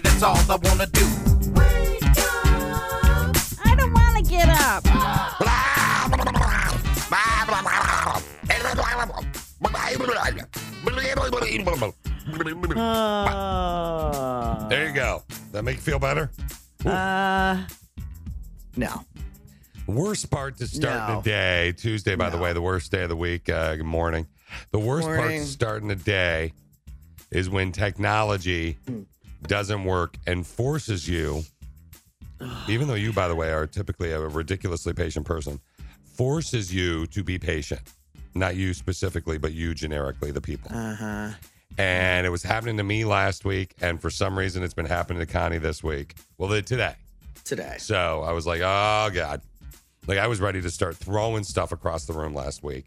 Shaka that's all I wanna do. I don't wanna get up. Uh, There you go. That make you feel better? uh, no. Worst part to start No. the day, Tuesday, by the way, the worst day of the week. Uh, good morning. The worst part Morning. to starting the day is when technology doesn't work and forces you, even though you, by the way, are typically a ridiculously patient person, forces you to be patient. Not you specifically, but you generically, the people. Uh huh. And it was happening to me last week. And for some reason, it's been happening to Connie this week. Well, today. Today. So I was like, oh God. Like I was ready to start throwing stuff across the room last week.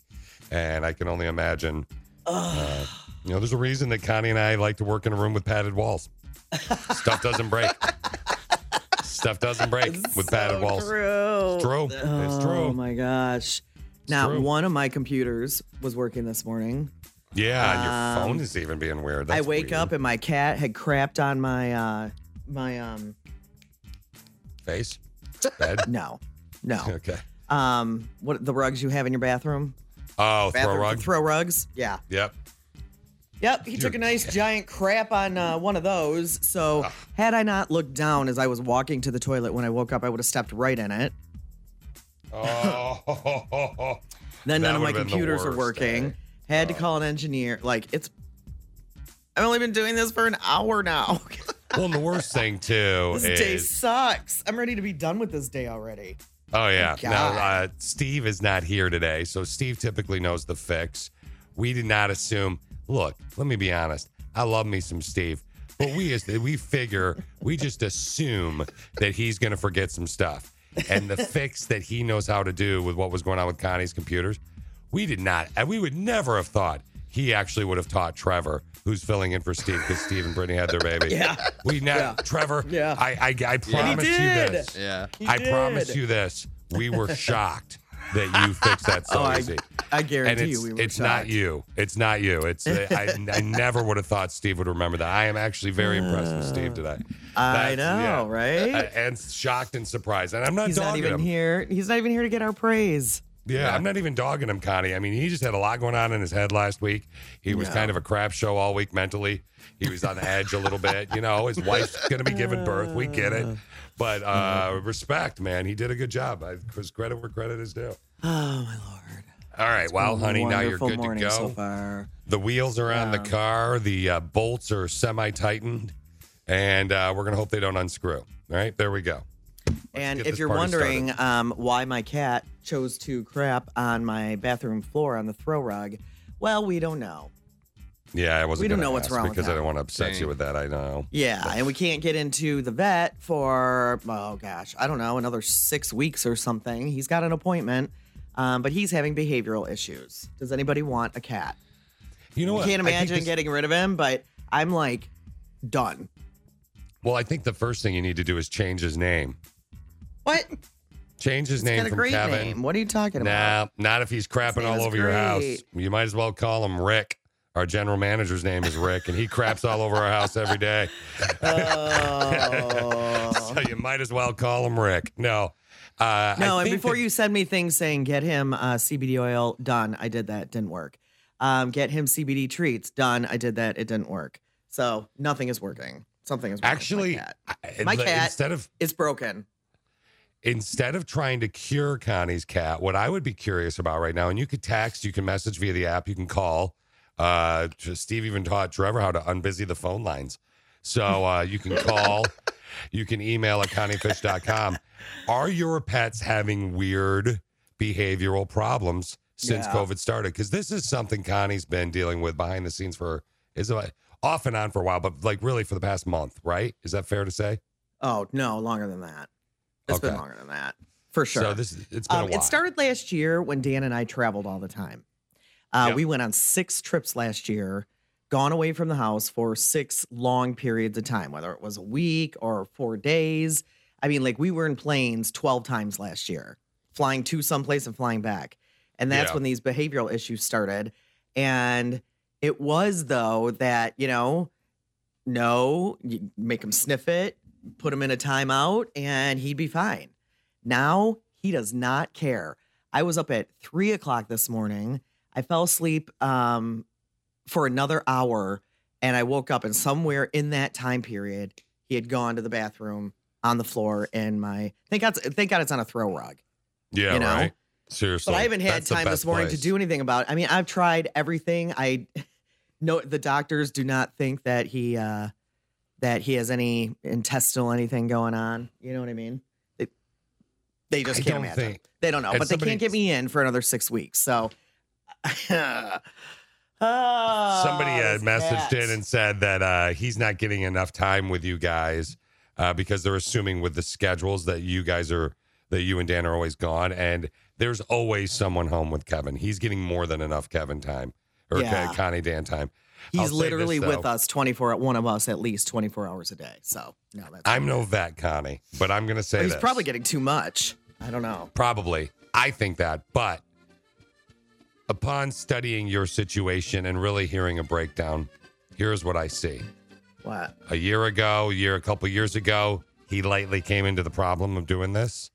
And I can only imagine, uh, you know, there's a reason that Connie and I like to work in a room with padded walls. Stuff doesn't break. Stuff doesn't break with padded So walls. True. It's true. It's Oh my gosh. Now, true. one of my computers was working this morning. Yeah, and your Um, phone is even being weird. I wake weird. up and my cat had crapped on my uh my um face, bed. no. No. Okay. Um what the rugs you have in your bathroom? Oh, throw Bathroom rug. throw rugs? Yeah. Yep. Yep, he took a nice giant crap on uh, one of those. So, had I not looked down as I was walking to the toilet when I woke up, I would have stepped right in it. Oh. Then That none of my would've been the computers are worst, working. eh? Had to call an engineer. Like it's I've only been doing this for an hour now. Well, and the worst thing too this day is sucks. I'm ready to be done with this day already. Oh yeah. Now uh, God. Steve is not here today, so Steve typically knows the fix. We did not assume. Look, let me be honest. I love me some Steve, but we as we figure we just assume that he's going to forget some stuff, and the fix that he knows how to do with what was going on with Connie's computers, we did not. And we would never have thought he actually would have taught Trevor, who's filling in for Steve because Steve and Brittany had their baby. Yeah. We now, Yeah. Trevor. Yeah. I I, I promise you this. Yeah. He I did. promise you this. We were shocked that you fixed that so Oh, I- easy. I guarantee it's, you we were it's not you. It's not you. It's uh, I, I never would have thought Steve would remember that. I am actually very impressed with Steve today. I That's- know, right? Uh, and shocked and surprised. And I'm not He's not dogging even him. here. He's not even here to get our praise. Yeah, I'm not even dogging him, Connie. I mean, he just had a lot going on in his head last week. He was Yeah. kind of a crap show all week mentally. He was on the edge a little bit. You know, his wife's going to be giving birth. We get it. But uh, respect, man. He did a good job. I, credit where credit is due. Oh my lord. All right. Well, honey, now you're good to go. so. The wheels are on the car. The uh, bolts are semi tightened. And uh, we're going to hope they don't unscrew. All right. There we go. And if you're wondering um, why my cat chose to crap on my bathroom floor on the throw rug, well, we don't know. Yeah, I wasn't We don't know what's wrong with because I that. don't want to upset you with that. I know. Yeah, and we can't get into the vet for oh gosh, I don't know, another six weeks or something. He's got an appointment, um, but he's having behavioral issues. Does anybody want a cat? You know I what? can't I think imagine this- getting rid of him, but I'm like done. Well, I think the first thing you need to do is change his name. What? Change his He's name got a from great Kevin. name. What are you talking about? Nah, not if he's crapping name all is over your house. great. You might as well call him Rick. Our general manager's name is Rick, and he craps all over our house every day. Oh. so you might as well call him Rick. No. Uh, No, and before that- you send me things saying get him uh, CBD oil done, I did that, didn't work. Um, get him CBD treats done, I did that, it didn't work. So nothing is working. Something is with actually, my cat. My cat- instead of It's broken. instead of trying to cure Connie's cat, what I would be curious about right now, and you could text, you can message via the app, you can call. Uh, Steve even taught Trevor how to unbusy the phone lines. So uh, you can call, you can email at conniefish.com. Are your pets having weird behavioral problems since Yeah. COVID started? Because this is something Connie's been dealing with behind the scenes for is it off and on for a while, but like really for the past month, right? Is that fair to say? Oh no, longer than that. It's been longer than that for sure. So this it's been Um, a while. it started last year when Dan and I traveled all the time. Uh, Yep. We went on six trips last year, gone away from the house for six long periods of time, whether it was a week or four days. I mean, like we were in planes 12 times last year, flying to someplace and flying back. And that's Yeah. when these behavioral issues started. And it was, though, that, you know, no, you make him sniff it, put him in a timeout, and he'd be fine. Now he does not care. I was up at three o'clock this morning. I fell asleep um, for another hour, and I woke up, and somewhere in that time period, he had gone to the bathroom on the floor in my. Thank God, thank God, it's on a throw rug. yeah, you know? right. Seriously. But I haven't had That's time this morning place. to do anything about. It. I mean, I've tried everything. I know the doctors do not think that he uh that he has any intestinal anything going on. You know what I mean? They, they just can't imagine. think- they don't know, but they can't get me in for another six weeks. So. Ah, Somebody had messaged in and said that uh, he's not getting enough time with you guys uh, because they're assuming with the schedules that you guys are that you and Dan are always gone, and there's always someone home with Kevin. He's getting more than enough Kevin time or Yeah. Connie Dan time. I'll He's literally this, with us 24 one of us at least 24 hours a day. So, no, that's I'm no vet, Connie, but I'm going to say But he's this. probably getting too much. I don't know. Probably. I think that. But upon studying your situation and really hearing a breakdown, here's what I see. What? A year ago, a year, a couple years ago, he lightly came into the problem of doing this.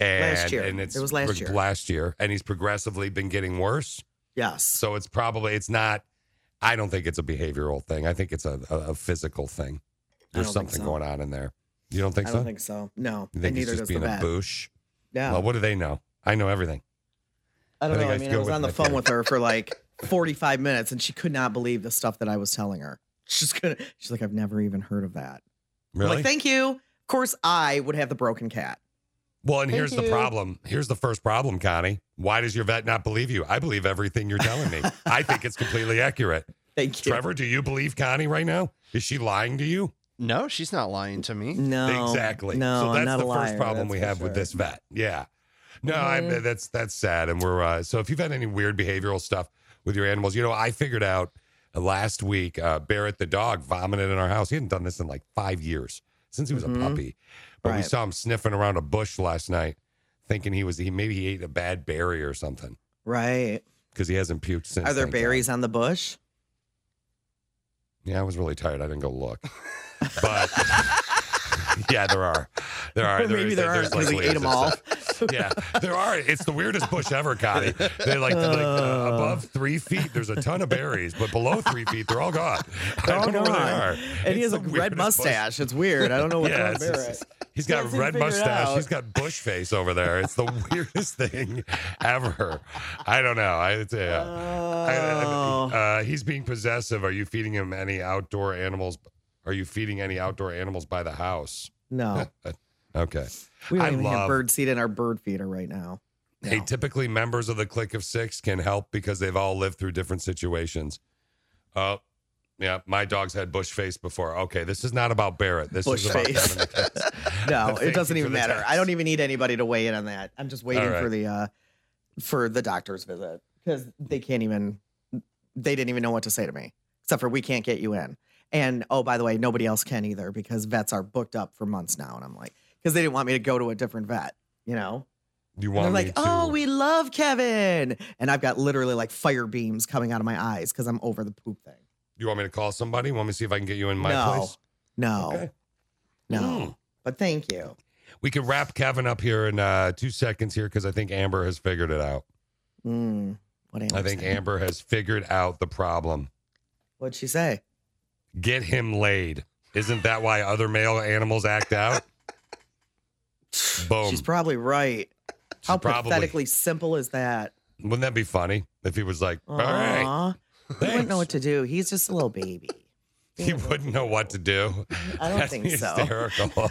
And, Last year. And it's It was last prog- year. Last year. And he's progressively been getting worse. Yes. So it's probably, it's not, I don't think it's a behavioral thing. I think it's a, a, a physical thing. There's something so. going on in there. You don't think so? I don't think so. No. you think and he's neither just does being a boosh? Yeah. Well, what do they know? I know everything. I don't I know. I I mean, I was on the phone kid. with her for like 45 minutes and she could not believe the stuff that I was telling her. She's gonna she's like, I've never even heard of that. I'm Really? like, thank you. Of course I would have the broken cat. Well, and Thank here's the problem. Here's the first problem, Connie. Why does your vet not believe you? I believe everything you're telling me. I think it's completely accurate. Thank you. Trevor, do you believe Connie right now? Is she lying to you? No, she's not lying to me. No. exactly. No, so I'm that's not the a first liar, problem that's we for have with this vet. Yeah. No, I Mhm. that's that's sad, and we're uh, so if you've had any weird behavioral stuff with your animals, you know, I figured out uh, last week uh, Barrett the dog vomited in our house. He hadn't done this in like five years since he was Mhm. a puppy, but we saw him sniffing around a bush last night, thinking he was he maybe he ate a bad berry or something Right. because he hasn't puked since. Are there God. berries on the bush? Yeah, I was really tired. I didn't go look, but yeah, there are. There are. Or maybe is- there because he like ate them all. yeah, there are. It's the weirdest bush ever, Connie. They're like, like uh, above three feet. There's a ton of berries, but below three feet, they're all gone. I They're all don't know where they gone. are. And he has a red weirdest bush. mustache. It's weird. I don't know what's Yeah, it's just- Barrett. he's He got red mustache. He's got bush face over there. It's the weirdest thing ever. I don't know. I say. Uh, I- I- Oh. uh, he's being possessive. Are you feeding him any outdoor animals? Are you feeding any outdoor animals by the house? no. Okay. We don't I even have love- bird seed in our bird feeder right now. Hey, typically members of the clique of six can help because they've all lived through different situations. Oh, yeah, my dog's had bush face before. Okay, this is not about Barrett. This Bush is about face. Kevin the Kids. No, it doesn't even matter. text. I don't even need anybody to weigh in on that. I'm just waiting right. for the uh for the doctor's visit because they can't even they didn't even know what to say to me except for we can't get you in. And oh, by the way, nobody else can either because vets are booked up for months now. And I'm like, because they didn't want me to go to a different vet, you know. You And want they're me like, to? oh, we love Kevin, and I've got literally like fire beams coming out of my eyes because I'm over the poop thing. you want me to call somebody? Want me to see if I can get you in my no, place? no, Okay. no. Hmm. But thank you. We could wrap Kevin up here in uh, two seconds here because I think Amber has figured it out. Mm, what I think Amber. Amber has figured out the problem. What'd she say? Get him laid. Isn't that why other male animals act out? Boom. She's probably right. How probably- pathetically simple is that? Wouldn't that be funny if he was like, all right, Aw. He wouldn't know what to do. He's just a little baby. He wouldn't know what to do. I don't think so. hysterical.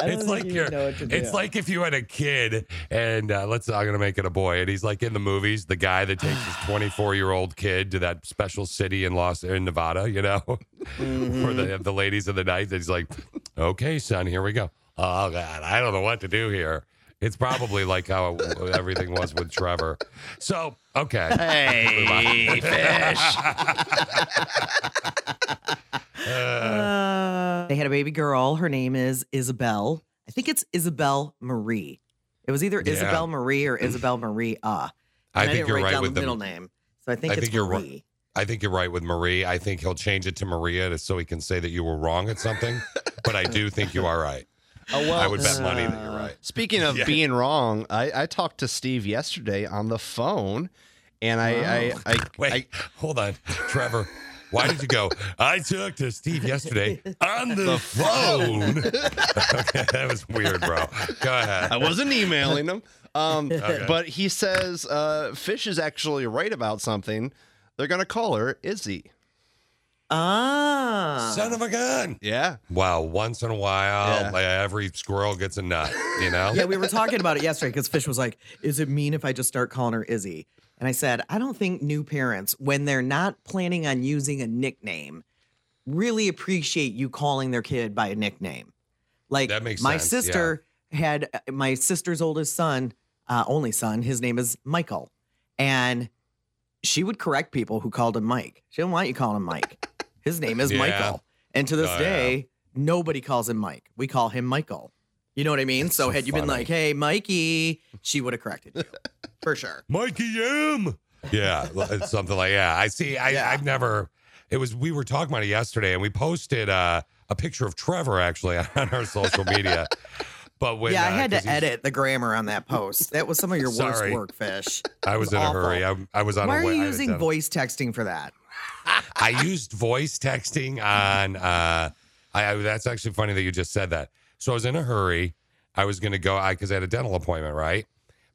it's like you're. know what to It's like if you had a kid, and uh, let's. I'm gonna make it a boy, and he's like in the movies, the guy that takes his 24 year old kid to that special city in Los in Nevada, you know, Mm-hmm. for the the ladies of the night. And he's like, "Okay, son, here we go." Oh God, I don't know what to do here. It's probably like how everything was with Trevor. So okay. Hey, fish. Uh, they had a baby girl. Her name is Isabel. I think it's Isabel Marie. It was either Yeah. Isabel Marie or Isabel Marie. Uh, I and think you're right with the the- middle name, so I think I it's think you're right. Marie. I think you're right with Marie. I think he'll change it to Maria so he can say that you were wrong at something. but I do think you are right. Oh, well, I would bet money that you're right. Speaking of Yeah. being wrong, I, I talked to Steve yesterday on the phone, and I, I, I, Wait, I hold on, Trevor. Why did you go? I talked to Steve yesterday on the, phone. okay, that was weird, bro. Go ahead. I wasn't emailing him. Um, But he says uh, Fish is actually right about something. They're going to call her Izzy. Ah, Son of a gun. Yeah. Wow, once in a while, Yeah. like, every squirrel gets a nut, you know? yeah, we were talking about it yesterday because Fish was like, "Is it mean if I just start calling her Izzy?" And I said, "I don't think new parents, when they're not planning on using a nickname, really appreciate you calling their kid by a nickname. Like That makes my sense, sister had uh, my sister's oldest son, uh, only son. His name is Michael, and she would correct people who called him Mike. She didn't want you calling him Mike. His name is Yeah. Michael, and to this Oh, yeah. day, nobody calls him Mike. We call him Michael. You know what I mean? So, so had you been like, "Hey, Mikey," she would have corrected you for sure. Mikey M. Yeah, something like yeah. I see. I, Yeah. I've never. It was we were talking about it yesterday, and we posted uh, a picture of Trevor actually on our social media. But when yeah, I uh, had to edit the grammar on that post. That was some of your worst work, Fish. I was It in a hurry. I, I was on. Why a are you I using voice texting for that? I used voice texting on. Uh, I, I that's actually funny that you just said that. So I was in a hurry. I was gonna go I because I, had a dental appointment, right?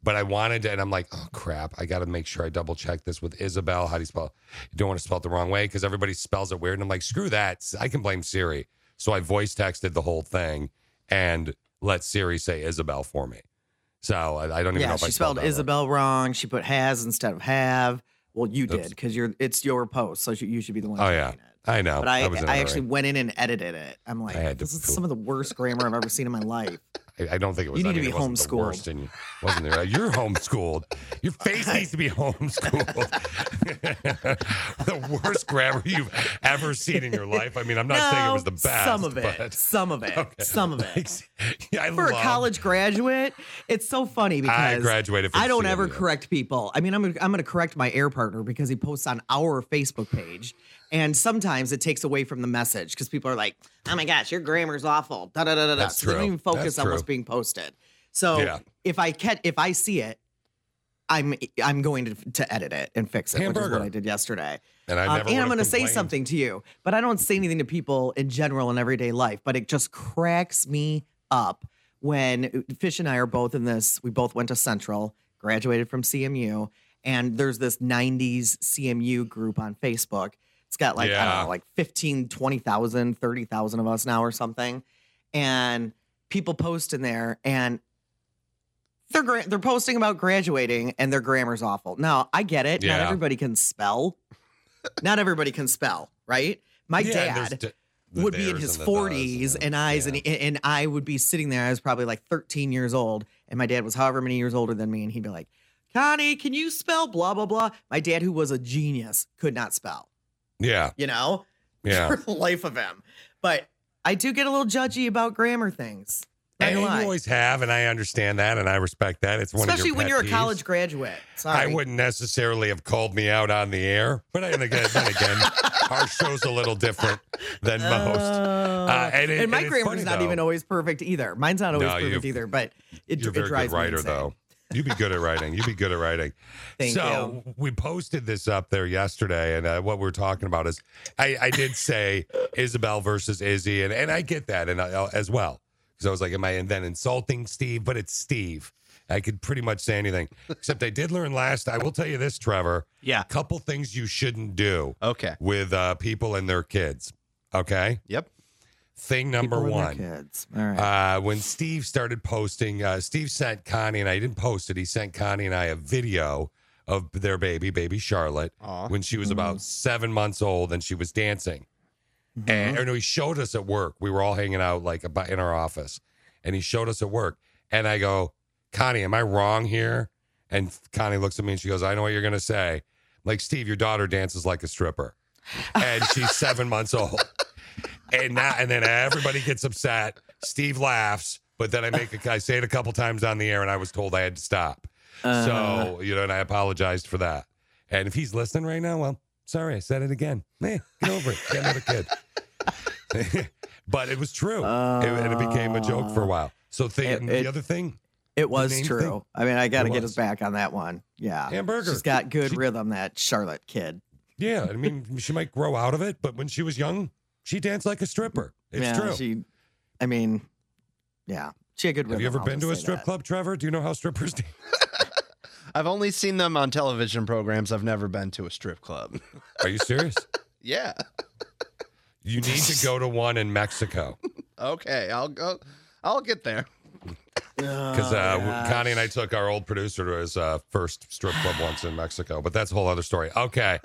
But I wanted to, and I'm like, oh crap! I got to make sure I double check this with Isabel. How do you spell? You don't want to spell it the wrong way because everybody spells it weird. And I'm like, screw that! I can blame Siri. So I voice texted the whole thing and let Siri say Isabel for me. So I, I don't even know Yeah, if I she spelled that right. Isabel wrong. She put has instead of have. Well, you Oops. did because you're it's your post, so you should be the one. Oh yeah, it. I know. But I, was in a I hurry. actually went in and edited it. I'm like, I this is poop. some of the worst grammar I've ever seen in my life. I, I don't think it was. You need I to be the homeschooled. worst in you, wasn't there? You're homeschooled. Your face needs to be homeschooled. the worst grammar you've ever seen in your life. I mean, I'm not saying it was the best. Some of it. but- Some of it. Okay. Some of it. Yeah, For a college graduate, it's so funny because I graduated I don't ever correct people. I mean, I'm I'm going to correct my air partner because he posts on our Facebook page, and sometimes it takes away from the message because people are like, "Oh my gosh, your grammar's awful." Da da da da da. So they don't even focus That's on what's being posted. So Yeah. if I catch, if I see it, I'm I'm going to to edit it and fix it, which is what I did yesterday. And I Um, never and I'm going to say something to you, but I don't say anything to people in general in everyday life. But it just cracks me up when Fish and I are both in this. We both went to Central, graduated from CMU, and there's this 90s CMU group on Facebook. It's got like, I don't Yeah. know, like 15, 20,000, 30,000 of us now or something. And people post in there and they're gra- they're posting about graduating and their grammar's awful. Now, I get it. Not everybody can spell. Not everybody can spell, right? My Yeah, dad d- would be in his and the does 40s and eyes yeah. and, and I would be sitting there I was probably like 13 years old and my dad was however many years older than me and he'd be like, "Connie, can you spell blah blah blah?" My dad who was a genius could not spell, yeah, you know? yeah. For the life of him. But I do get a little judgy about grammar things. And you always have, and I understand that, and I respect that. It's one Especially of your when you're a college graduate. Sorry. I wouldn't necessarily have called me out on the air, but I, again, then again, our show's a little different than most. Uh, and, it- and my and it's grammar's funny, not though. even always perfect either. Mine's not always No, perfect either, but it, You're it drives good me writer, insane. though. You'd be good at writing. You'd be good at writing. Thank so we posted this up there yesterday, and uh, what we're talking about is, I, I did say Isabel versus Izzy, and, and I get that, and I, uh, as well, because I was like, am I then insulting Steve? But it's Steve, I could pretty much say anything. Except I did learn last. I will tell you this, Trevor. Yeah. A couple things you shouldn't do Okay. with uh, people and their kids. Okay. Yep. Thing number one. kids. All right. Uh, when Steve started posting, uh, Steve sent Connie and I he didn't post it. He sent Connie and I a video of their baby, baby Charlotte, Aw. when she was about seven months old and she was dancing. Mm-hmm. And or no, he showed us at work. We were all hanging out like in our office, and he showed us at work. And I go, Connie, am I wrong here? And Connie looks at me and she goes, I know what you're gonna say. Like Steve, your daughter dances like a stripper, and she's seven months old. And now, and then everybody gets upset. Steve laughs, but then I make a, I say it a couple times on the air, and I was told I had to stop. Uh-huh. So you know, and I apologized for that. And if he's listening right now, well, sorry, I said it again. Man, get over it. Get another kid. but it was true, It- and it became a joke for a while. So the, It- the it- other thing, It was true. thing? I mean, I got to get us back on that one. Yeah. Hamburger. She's got good She- rhythm, that Charlotte kid. yeah, I mean, she might grow out of it, but when she was young, she danced like a stripper. It's yeah, true. She, I mean, yeah. She had a good rhythm. Have you ever I'll been to a strip that. club, Trevor? Do you know how strippers dance? I've only seen them on television programs. I've never been to a strip club. Are you serious? yeah. You need to go to one in Mexico Okay. I'll go. I'll get there. because uh, Oh. Connie and I took our old producer to his uh, first strip club once in Mexico, but that's a whole other story. Okay.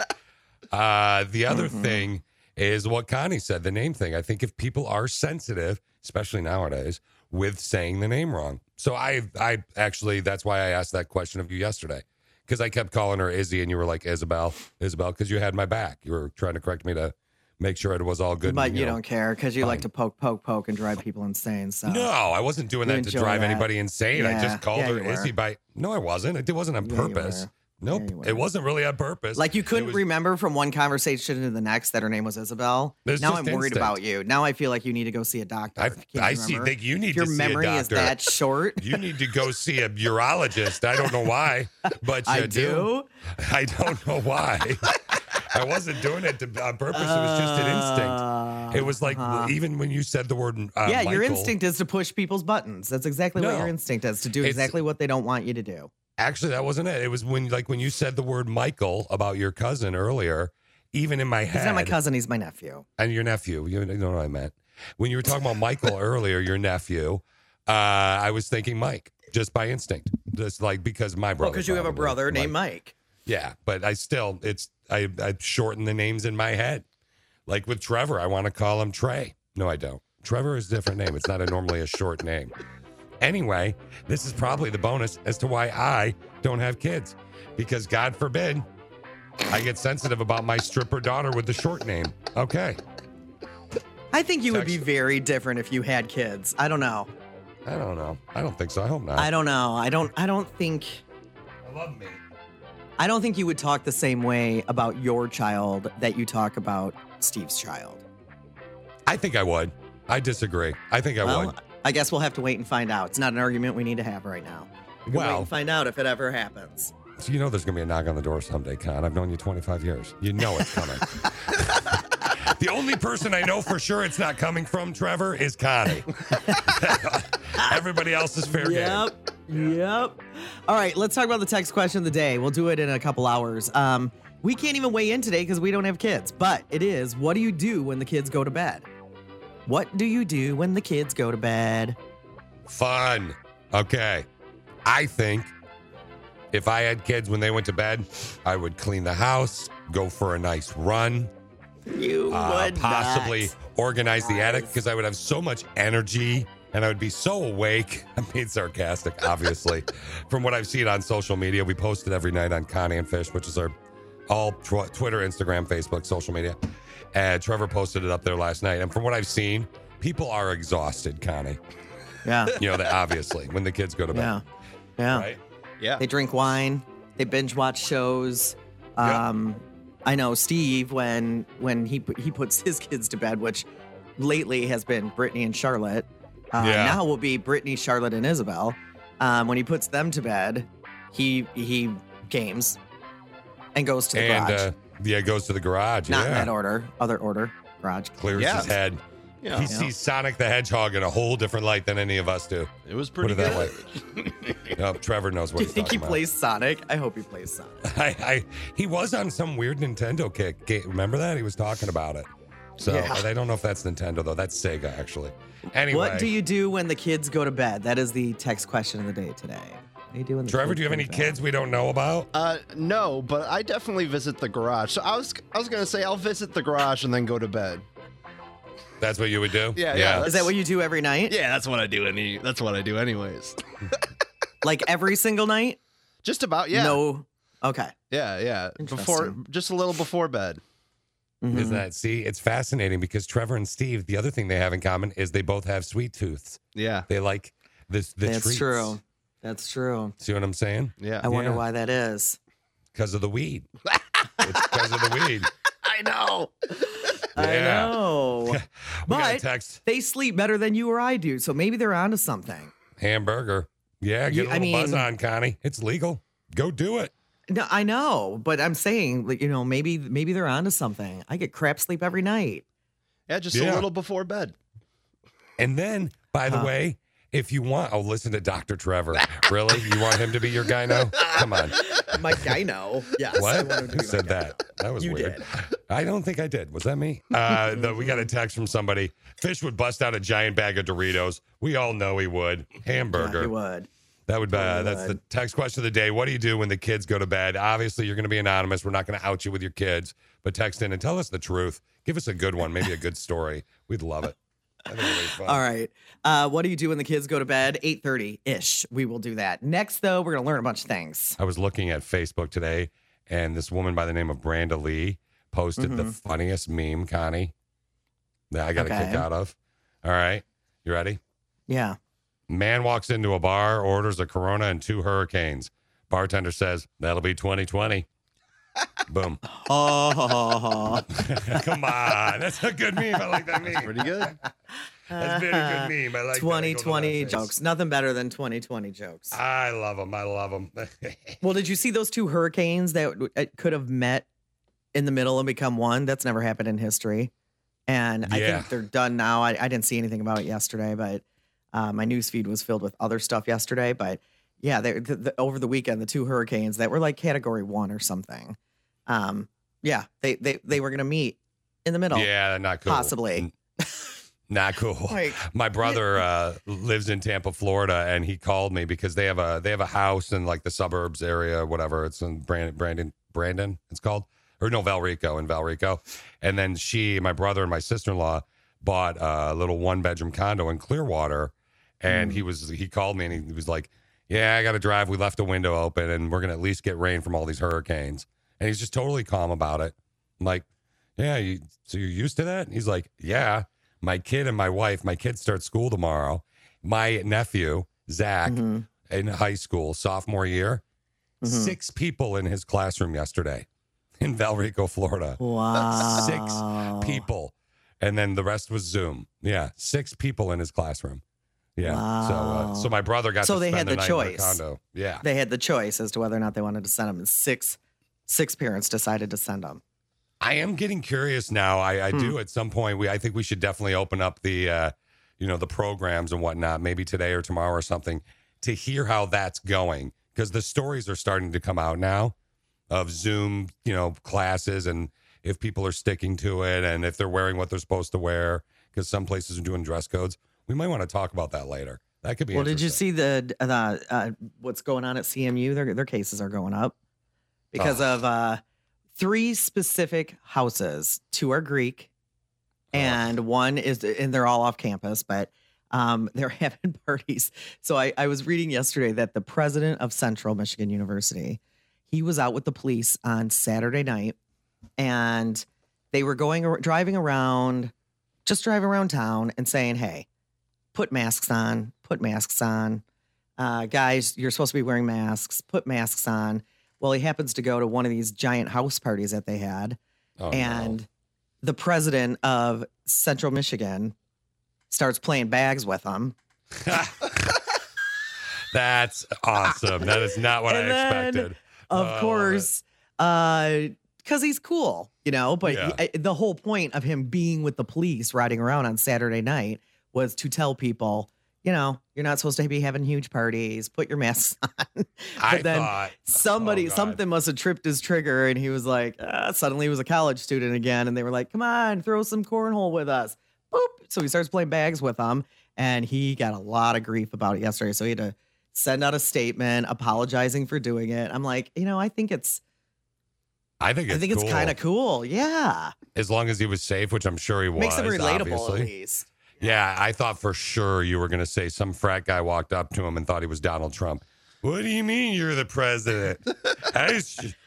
Uh, the other Mm-hmm. thing is what Connie said, the name thing. I think if people are sensitive, especially nowadays, with saying the name wrong. So I, I actually, that's why I asked that question of you yesterday because I kept calling her Izzy and you were like Isabel, Isabel, because you had my back. You were trying to correct me to make sure it was all good. But and, you know, don't care because you like to poke, poke, poke and drive people insane. So No, I wasn't doing You that to drive that. anybody insane. I just called yeah, her you. Izzy by. No, I wasn't. It wasn't on Yeah, you purpose. Nope, it wasn't really on purpose. Like you couldn't was- remember from one conversation to the next that her name was Isabel. Now I'm worried about you. Now I feel like you need to go see a doctor. I, I see. Think you need If your memory is that short. you need to go see a urologist. I don't know why, but you I do. I don't know why. I wasn't doing it to, on purpose. it was just an instinct. It was like Uh-huh. even when you said the word. Uh, yeah, your instinct is to push people's buttons. That's exactly what your instinct is to do exactly what they don't want you to do. Actually, that wasn't it. It was when, like, when you said the word Michael about your cousin earlier. Even in my head, He's not my cousin. He's my nephew. and your nephew. You know what I meant. When you were talking about Michael earlier, your nephew, uh, I was thinking Mike just by instinct, just like because my brother. because you have a brother named like- Mike. Yeah, but I still, it's I I shorten the names in my head. Like with Trevor, I want to call him Trey. No, I don't. Trevor is a different name. It's not a normally a short name. Anyway, this is probably the bonus as to why I don't have kids, because God forbid I get sensitive about my stripper daughter with the short name. Okay. I think you would be very different if you had kids. I don't know. I don't know. I don't think so. I hope not. I don't know. I don't. I don't think. I love me. I don't think you would talk the same way about your child that you talk about Steve's child. I think I would. I disagree. I think I well, would. I guess we'll have to wait and find out. It's not an argument we need to have right now. We can wait Well, and find out if it ever happens. so you know there's going to be a knock on the door someday, Con. I've known you 25 years. You know it's coming. the only person I know for sure it's not coming from, Trevor, is Connie. Everybody else is fair game. Yep. Yep. All right, let's talk about the text question of the day. We'll do it in a couple hours. Um, we can't even weigh in today because we don't have kids, but it is what do you do when the kids go to bed? What do you do when the kids go to bed? Fun. Okay. I think if I had kids when they went to bed, I would clean the house, go for a nice run, You uh, would possibly not. organize the attic because I would have so much energy and I would be so awake. I'm being sarcastic, obviously. From what I've seen on social media, we post it every night on Connie and Fish, which is our all tw- Twitter, Instagram, Facebook, social media. And Trevor posted it up there last night. And from what I've seen, people are exhausted, Connie. Yeah. You know, that obviously when the kids go to bed. Yeah. Yeah. Right? Yeah. They drink wine. They binge watch shows. Yeah. Um, I know Steve when when he he puts his kids to bed, which lately has been Brittany and Charlotte. Uh, Yeah. Now will be Brittany, Charlotte, and Isabel. Um, when he puts them to bed, he he games and goes to the And garage. uh, yeah, it goes to the garage. Not yeah. in that order. Other order. Garage. Clears Yeah. his head. Yeah, He sees Sonic the Hedgehog in a whole different light than any of us do. it was pretty Put pretty it that good. way. Oh, Trevor knows what Do you think he talking plays Sonic? I hope he plays Sonic. I, I, he was on some weird Nintendo kick. Remember that? He was talking about it. So Yeah. I don't know if that's Nintendo though. That's Sega actually. Anyway, What do you do when the kids go to bed? That is the text question of the day today. What do you do when the Trevor, do you have any kids we don't know about? Uh, no, but I definitely visit the garage. So I was, I was gonna say I'll visit the garage and then go to bed. That's what you would do? Yeah, yeah. Is that what you do every night? Yeah, that's what I do. Any, that's what I do, anyways. Like every single night? Just about, yeah. No. Okay. Yeah, yeah. Before, just a little before bed. Mhm. Is that see? It's fascinating because Trevor and Steve, the other thing they have in common is they both have sweet tooths. Yeah, They like this the That's treats. true. That's true. See what I'm saying? yeah. I wonder Yeah. why that is. Because of the weed. it's because of the weed. I know. I Yeah. know. We got a but text they sleep better than you or I do, so maybe they're onto something. hamburger. Yeah, get You- a little I buzz mean- on, Connie. It's legal. Go do it. No, I know, but I'm saying, like, you know, maybe maybe they're onto something. I get crap sleep every night. Yeah, just Yeah. a little before bed. And then, by the Huh. way, if you want, oh, listen to Dr. Trevor. really? You want him to be your guy now? Come on. My guy, know. Yes. What? Who said that? That was You weird. did. I don't think I did. Was that me? Uh, no, we got a text from somebody. Fish would bust out a giant bag of Doritos. We all know he would. Hamburger. Yeah, he would. That would be uh, that's the text question of the day. What do you do when the kids go to bed? Obviously, you're going to be anonymous. We're not going to out you with your kids, but text in and tell us the truth. Give us a good one, maybe a good story. We'd love it. I think it'd be fun. All right. Uh, what do you do when the kids go to bed? 8:30 ish. We will do that. Next, though, we're gonna learn a bunch of things. I was looking at Facebook today, and this woman by the name of Branda Lee posted the funniest meme, Connie, that I got a kick Mm-hmm. Out of. All right, you ready? Yeah. Man walks into a bar, orders a Corona and two Hurricanes. Bartender says, "That'll be 2020." Boom. Oh, Come on, that's a good meme. I like that meme. Pretty good. That's very good meme. I like that. I go 2020 that face. jokes. Nothing better than 2020 jokes. I love them. I love them. Well, did you see those two hurricanes that uh, could have met in the middle and become one? That's never happened in history. And I Yeah. think they're done now. I, I didn't see anything about it yesterday, but uh, my news feed was filled with other stuff yesterday. But yeah, they, the, the, over the weekend, the two hurricanes that were like category one or something. Um, yeah, they they they were gonna meet in the middle. yeah, not cool. Possibly. Not cool. Like- My brother uh, lives in Tampa, Florida, and he called me because they have a they have a house in like the suburbs area, whatever. It's in Brandon, Brandon, Brandon. It's called or no Valrico in Valrico, and then she, my brother, and my sister in law bought a little one bedroom condo in Clearwater, and he was he called me and he was like, "Yeah, I got to drive. We left a window open, and we're gonna at least get rain from all these hurricanes." And he's just totally calm about it. I'm like, "Yeah, you, so you're used to that?" He's like, "Yeah." My kid and my wife, my kids start school tomorrow. My nephew, Zach, Mhm. in high school, sophomore year, Mhm. six people in his classroom yesterday in Valrico, Florida. Wow. Six people. And then the rest was Zoom. Yeah, six people in his classroom. Yeah. So, uh, so my brother got So to they had the, the night in choice. condo. Yeah. They had the choice as to whether or not they wanted to send him and six six parents decided to send them. I am getting curious now. I, I Hmm. do at some point. We I think we should definitely open up the uh, you know the programs and whatnot, maybe today or tomorrow or something, to hear how that's going because the stories are starting to come out now of Zoom, you know, classes and if people are sticking to it and if they're wearing what they're supposed to wear because some places are doing dress codes. We might want to talk about that later. That could be. Well, did you see the the uh, what's going on at CMU? Their their cases are going up because Oh. of uh, three specific houses. Two are Greek, Oh. and one is, and they're all off campus, but um, they're having parties. So I, I was reading yesterday that the president of Central Michigan University, he was out with the police on Saturday night, and they were going driving around, just driving around town and saying, "Hey." put masks on, put masks on. Uh, guys, you're supposed to be wearing masks, put masks on. Well, he happens to go to one of these giant house parties that they had. Oh, no. and the president of Central Michigan starts playing bags with them. That's awesome. That is not what I then, expected. Of Oh, I love it. course, uh, because he's cool, you know. But Yeah. he- I- the whole point of him being with the police riding around on Saturday night was to tell people, you know, you're not supposed to be having huge parties. Put your masks on. but I then thought somebody, Oh, something must have tripped his trigger, and he was like, ah, suddenly he was a college student again, and they were like, "Come on, throw some cornhole with us." Boop. So he starts playing bags with them, and he got a lot of grief about it yesterday. So he had to send out a statement apologizing for doing it. I'm like, you know, I think it's I think it's I think it's kind of cool. Yeah. as long as he was safe, which I'm sure he was. Makes it relatable obviously. at least. Yeah, I thought for sure you were going to say some frat guy walked up to him and thought he was Donald Trump. What do you mean you're the president? I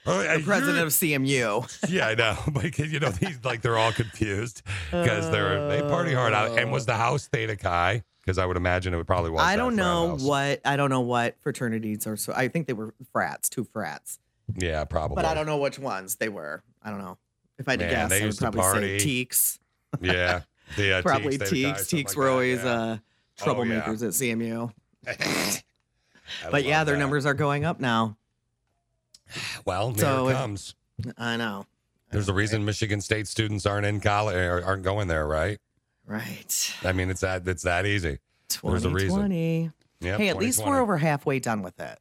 oh, The uh, president of CMU. yeah, I know, but you know, these like they're all confused because they're they party hard out. And was the oh. house Theta Chi? Because I would imagine it would probably was. I don't know house. what I don't know what fraternities are so I think they were frats, two frats. Yeah, probably. But I don't know which ones they were. I don't know. If I had to guess, I would probably say teeks. Yeah, the uh, Probably Teeks, teeks. Teeks like were that, always yeah. uh Oh, troublemakers at CMU. But yeah, their that. numbers are going up now. Well, here So it comes. I know. There's a reason Michigan State students aren't in college aren't going there, right? Right. I mean, it's that it's that easy. There's a reason. 2020. Yeah. Hey, at least we're over halfway done with it.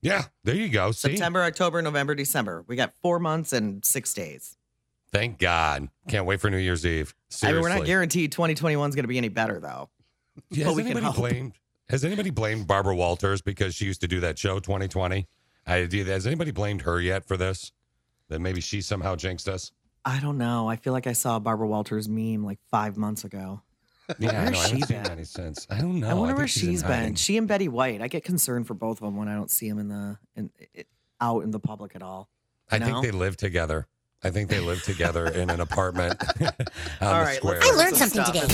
Yeah, there you go. See, September, October, November, December. We got four months and six days. Thank God. Can't wait for New Year's Eve. I Seriously. mean, we're not guaranteed 2021 is going to be any better, though. Yeah, has anybody blamed? Has anybody blamed Barbara Walters because she used to do that show 2020? I. Has anybody blamed her yet for this? That maybe she somehow jinxed us. I don't know. I feel like I saw a Barbara Walters meme like five months ago. Yeah, I Where's know. I she been? any since. I don't know. I wonder think where she's she's been. She and Betty White. I get concerned for both of them when I don't see them in the in, it, out in the public at all. I you think they live together. I think they live together in an apartment on all the right, square. let's learned something today.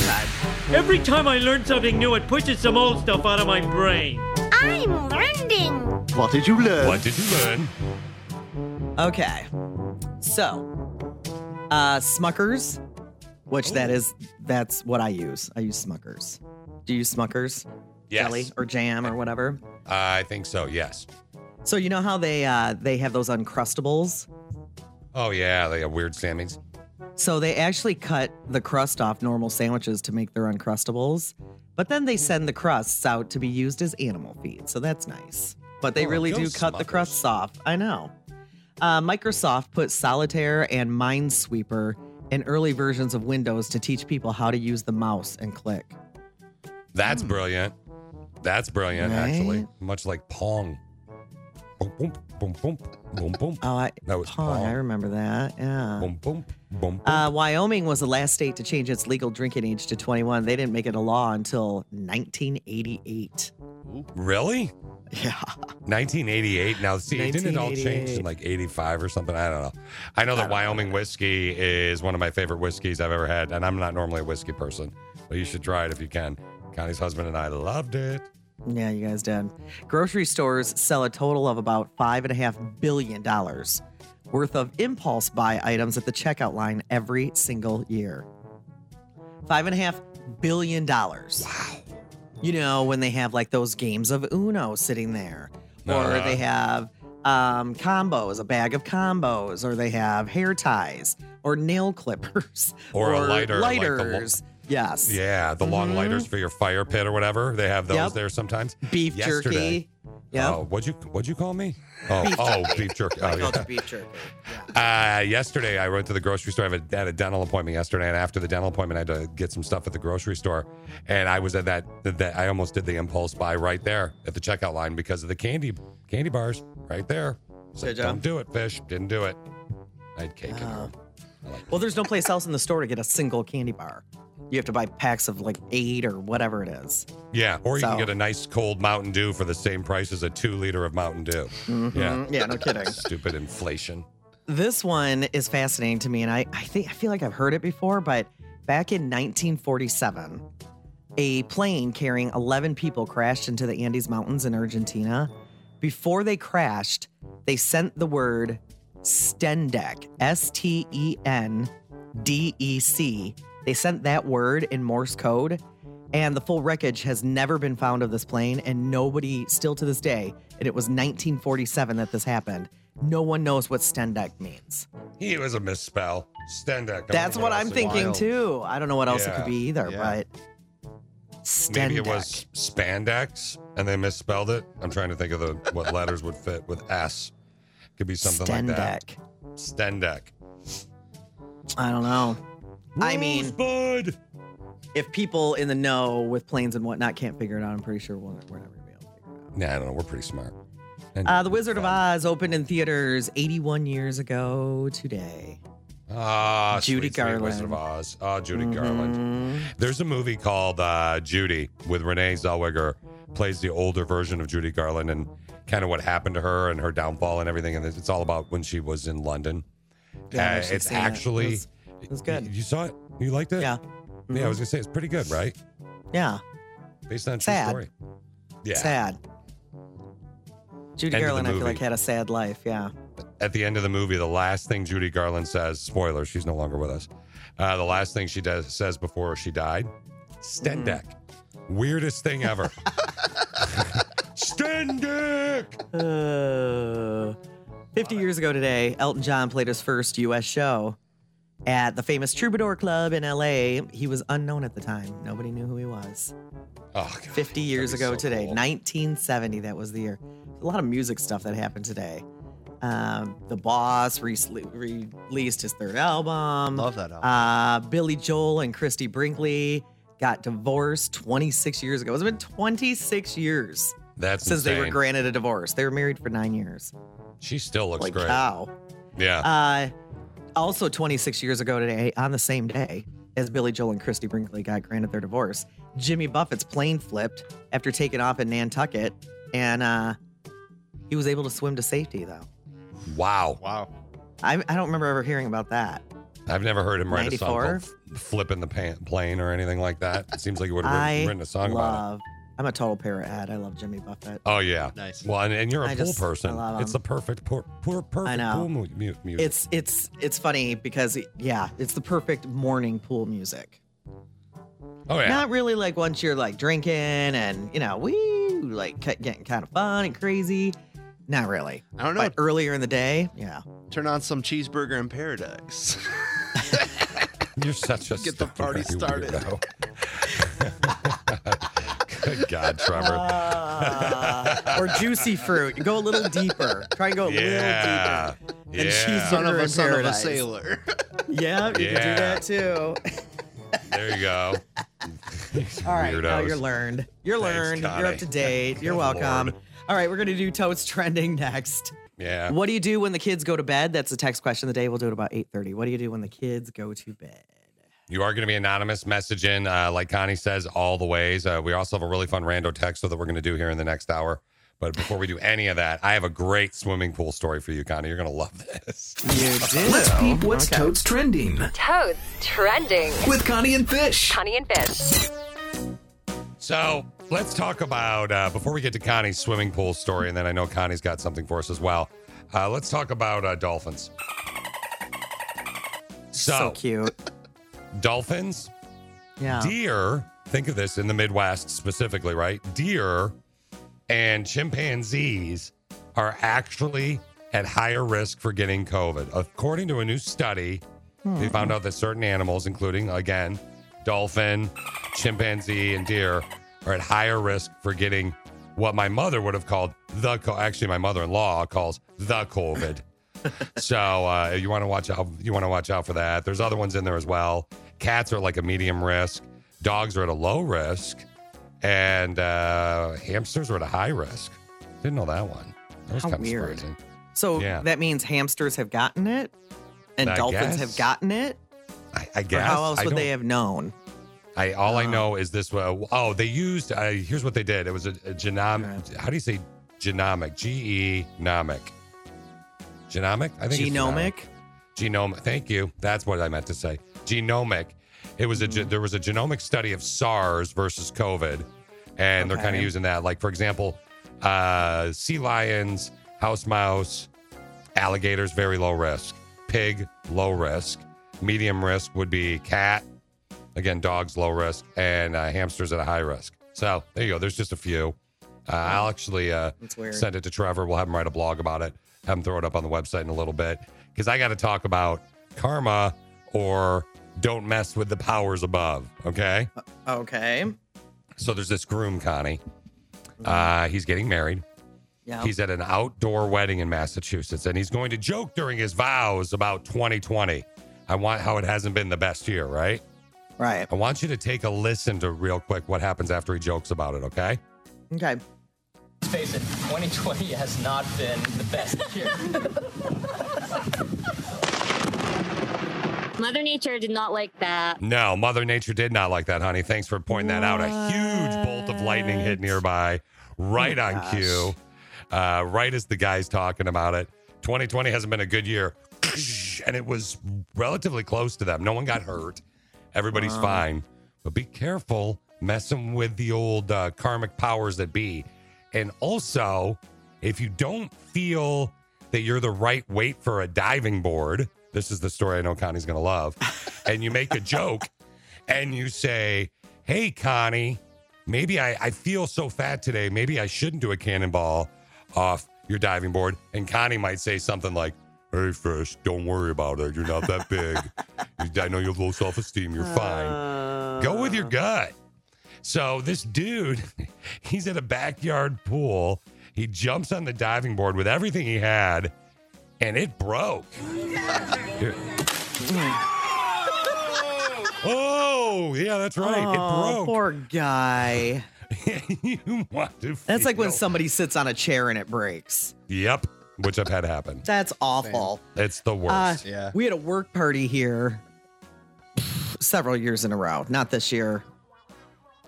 Every time I learn something new, it pushes some old stuff out of my brain. I'm learning. What did you learn? What did you learn? Okay, so uh Smuckers, which that is that's what I use. I use Smuckers. Do you use Smuckers? Yes. Jelly or jam or whatever. I think so. Yes. So you know how they uh they have those uncrustables? Oh yeah, they have weird Sammys. So they actually cut the crust off normal sandwiches to make their uncrustables, but then they send the crusts out to be used as animal feed. So that's nice. But they Oh, really do cut the crusts off. I know. Uh, Microsoft put Solitaire and Minesweeper in early versions of Windows to teach people how to use the mouse and click. That's brilliant. That's brilliant, actually. Much like Pong. Boom, boom, boom, boom, boom, boom. Oh, I, That was Pong, I remember that. Yeah. Boom, boom, boom, boom. Uh, Wyoming was the last state to change its legal drinking age to 21. They didn't make it a law until 1988. really? Yeah. 1988. Now, see, didn't it all change in like 85 or something? I don't know. I know that Wyoming whiskey is one of my favorite whiskeys I've ever had, and I'm not normally a whiskey person, but you should try it if you can. Connie's husband and I loved it. Yeah, you guys did. Grocery stores sell a total of about five and a half billion dollars worth of impulse buy items at the checkout line every single year. Five and a half billion dollars. Wow. You know, when they have like those games of Uno sitting there, or Uh-huh. they have um, combos, a bag of combos, or they have hair ties, or nail clippers, Or a lighter, like Lighters. Yes. Yeah, the long lighters for your fire pit or whatever. They have those Mm-hmm. Yep. there sometimes. Beef Yesterday- jerky. Yep. Oh, what'd you what'd you call me? Oh, Beef oh, jerky. beef jerky. I Oh, called yeah. it beef jerky. Yeah. Uh, yesterday, I went to the grocery store. I had a, had a dental appointment yesterday, and after the dental appointment, I had to get some stuff at the grocery store. And I was at that. that I almost did the impulse buy right there at the checkout line because of the candy candy bars right there. So Did ya? don't do it, fish. Didn't do it. I had cake in Oh. there. Well, there's no place else in the store to get a single candy bar. You have to buy packs of like eight or whatever it is. Yeah, or you can get a nice cold Mountain Dew for the same price as a two liter of Mountain Dew. Yeah, Mm, Yeah, no kidding. stupid inflation. this one is fascinating to me, and I, I think I feel like I've heard it before, but back in 1947, a plane carrying 11 people crashed into the Andes Mountains in Argentina. Before they crashed, they sent the word Stendec, S T E N D E C. They sent that word in Morse code, and the full wreckage has never been found of this plane, and nobody, still to this day, and it was 1947 that this happened, no one knows what Stendec means. He was a misspell. Stendec. I That's what I'm thinking was. too. I don't know what else it could be either, Yeah. but Stendec. Maybe it was spandex and they misspelled it. I'm trying to think of the what letters would fit with S. Could be something like that. Stendec. Stendec. I don't know. I mean, Rosebud. if people in the know with planes and whatnot can't figure it out, I'm pretty sure we're, we're never gonna be able to figure it out. Nah, I don't know. We're pretty smart. And Uh, the Wizard of. Oz opened in theaters 81 years ago today. Ah, Judy sweet, sweet Wizard of Garland. Oz. Oh, Judy Garland. Mhm. There's a movie called uh, Judy with Renee Zellweger plays the older version of Judy Garland and kind of what happened to her and her downfall and everything. And it's all about when she was in London. Yeah, I've Uh, it's seen it. It actually it was good. You, you saw it? You liked it? Yeah. Yeah, I was gonna say it's pretty good, right? Yeah. Based on a true Sad. story. Yeah. Sad. Judy End Garland, I feel like, had a sad life. Yeah. At the end of the movie, the last thing Judy Garland says, spoiler, she's no longer with us. Uh, the last thing she does says before she died, Stendec. Weirdest thing ever. Stendec. Uh, 50 years ago today, Elton John played his first U.S. show at the famous Troubadour Club in L.A. He was unknown at the time. Nobody knew who he was. Oh, God. 50 years ago so today, cool. 1970, that was the year. A lot of music stuff that happened today. Um, the Boss re- released his third album. Love that album. Uh, Billy Joel and Christie Brinkley got divorced 26 years ago. It's been 26 years That's since they were granted a divorce. They were married for nine years. She still looks like great. Wow. Yeah. Uh, also, 26 years ago today, on the same day as Billy Joel and Christie Brinkley got granted their divorce, Jimmy Buffett's plane flipped after taking off in Nantucket, and uh, he was able to swim to safety, though. wow. wow. I, I don't remember ever hearing about that. I've never heard him write a song 94? called Flipping the pan- Plane or anything like that. It seems like he would have written, written a song about it. love. I'm a total Parrothead. I love Jimmy Buffett. Oh, yeah. Nice. Well, and, and you're a I pool just- person. I love It's the perfect, poor, poor, perfect know. pool mu- mu- music. It's it's it's funny because yeah, it's the perfect morning pool music. oh, yeah. Not really like once you're like drinking and you know we like getting kind of fun and crazy. Not really. I don't know. But earlier in the day, yeah. Turn on some cheeseburger in paradise. You're such a Get the party started. weirdo. Good God, Trevor. Uh, or juicy fruit. Go a little deeper. Try and go a yeah. little deeper. And Yeah. she's son of Burger a in son of a sailor. Yeah, you can do that too. There you go. All right, now you're learned. You're Thanks, learned. You're up to date. You're welcome. Lord. All right, we're gonna do totes trending next. Yeah. What do you do when the kids go to bed? That's the text question of the day. We'll do it about 8:30. What do you do when the kids go to bed? You are going to be anonymous messaging, uh, like Connie says, all the ways. Uh, we also have a really fun rando text that we're going to do here in the next hour. But before we do any of that, I have a great swimming pool story for you, Connie. You're going to love this. You do. Let's peep what's Okay. totes trending Toads trending. with Connie and Fish. Connie and Fish. So let's talk about, uh, before we get to Connie's swimming pool story, and then I know Connie's got something for us as well. Uh, let's talk about uh, dolphins. So So, cute. Dolphins, Yeah. deer, think of this in the Midwest specifically, right? Deer and chimpanzees are actually at higher risk for getting COVID. According to a new study, they found out that certain animals, including, again, dolphin, chimpanzee, and deer, are at higher risk for getting what my mother would have called the, co- actually, my mother in law calls the COVID. so uh, you want to watch out. You want to watch out for that. There's other ones in there as well. Cats are like a medium risk. Dogs are at a low risk, and uh, hamsters are at a high risk. Didn't know that one. That was How kind of weird. surprising. So Yeah. that means hamsters have gotten it, and I dolphins guess. have gotten it. I, I Or guess. how else would they have known? I all I Oh. know is this. Uh, oh, they used. Uh, here's what they did. It was a, a genomic. How do you say genomic? G E nomic. Genomic. I think it's Genomic. genome. Thank you. That's what I meant to say. Genomic. It was a Mm-hmm. there was a genomic study of SARS versus COVID, and they're kind of using that. Like for example, uh, sea lions, house mouse, alligators, very low risk. Pig, low risk. Medium risk would be cat. Again, dogs, low risk, and uh, hamsters at a high risk. So there you go. There's just a few. Uh, I'll actually uh, send it to Trevor. We'll have him write a blog about it. Have him throw it up on the website in a little bit because I got to talk about karma or don't mess with the powers above. Okay. Okay. So there's this groom, Connie. Uh, he's getting married. Yeah. He's at an outdoor wedding in Massachusetts, and he's going to joke during his vows about 2020. I want how it hasn't been the best year, right? right. I want you to take a listen to real quick what happens after he jokes about it, okay? Okay. Let's face it, 2020 has not been the best year. Mother Nature did not like that. No, Mother Nature did not like that, honey. Thanks for pointing that out. A huge bolt of lightning hit nearby, right Oh, on gosh. cue, uh, right as the guy's talking about it. 2020 hasn't been a good year, and it was relatively close to them. No one got hurt. Everybody's fine, but be careful messing with the old uh, karmic powers that be. And also, if you don't feel that you're the right weight for a diving board, this is the story I know Connie's going to love, and you make a joke and you say, Hey, Connie, maybe I, I feel so fat today. Maybe I shouldn't do a cannonball off your diving board. And Connie might say something like, Hey, Fish, don't worry about it. You're not that big. I know you have low self esteem. You're fine. Go with your gut. So this dude, he's at a backyard pool. He jumps on the diving board with everything he had, and it broke. Oh, yeah, that's right. Oh, it broke. poor guy. you want to That's like when somebody sits on a chair and it breaks. Yep, which I've had happen. That's awful. It's the Uh, worst. Yeah. We had a work party here several years in a row, not this year.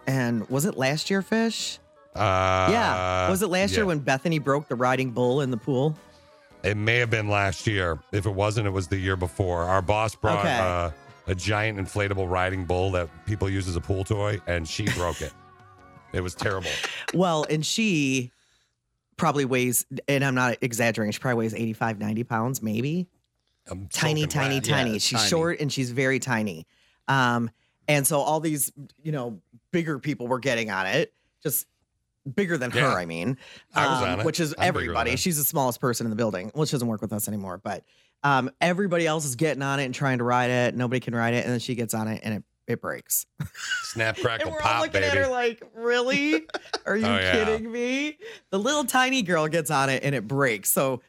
And was it last year, Fish? Uh, yeah. Was it last yeah. year when Bethany broke the riding bull in the pool? It may have been last year. If it wasn't, it was the year before. Our boss brought Okay. uh, a giant inflatable riding bull that people use as a pool toy, and she broke it. It was terrible. Well, and she probably weighs, and I'm not exaggerating, she probably weighs 85, 90 pounds, maybe. I'm tiny, tiny, wet. Yeah, tiny. it's she's tiny. short and she's very tiny. Um, and so all these, you know, bigger people were getting on it, just bigger than Yeah. her, I mean. Um, it. Which is I'm everybody. She's the smallest person in the building. Well, she doesn't work with us anymore, but um, everybody else is getting on it and trying to ride it. Nobody can ride it. And then she gets on it and it, it breaks. Snap, crackle, And we're all pop, looking baby. at her like, really? Are you Oh, yeah. kidding me? The little tiny girl gets on it and it breaks. So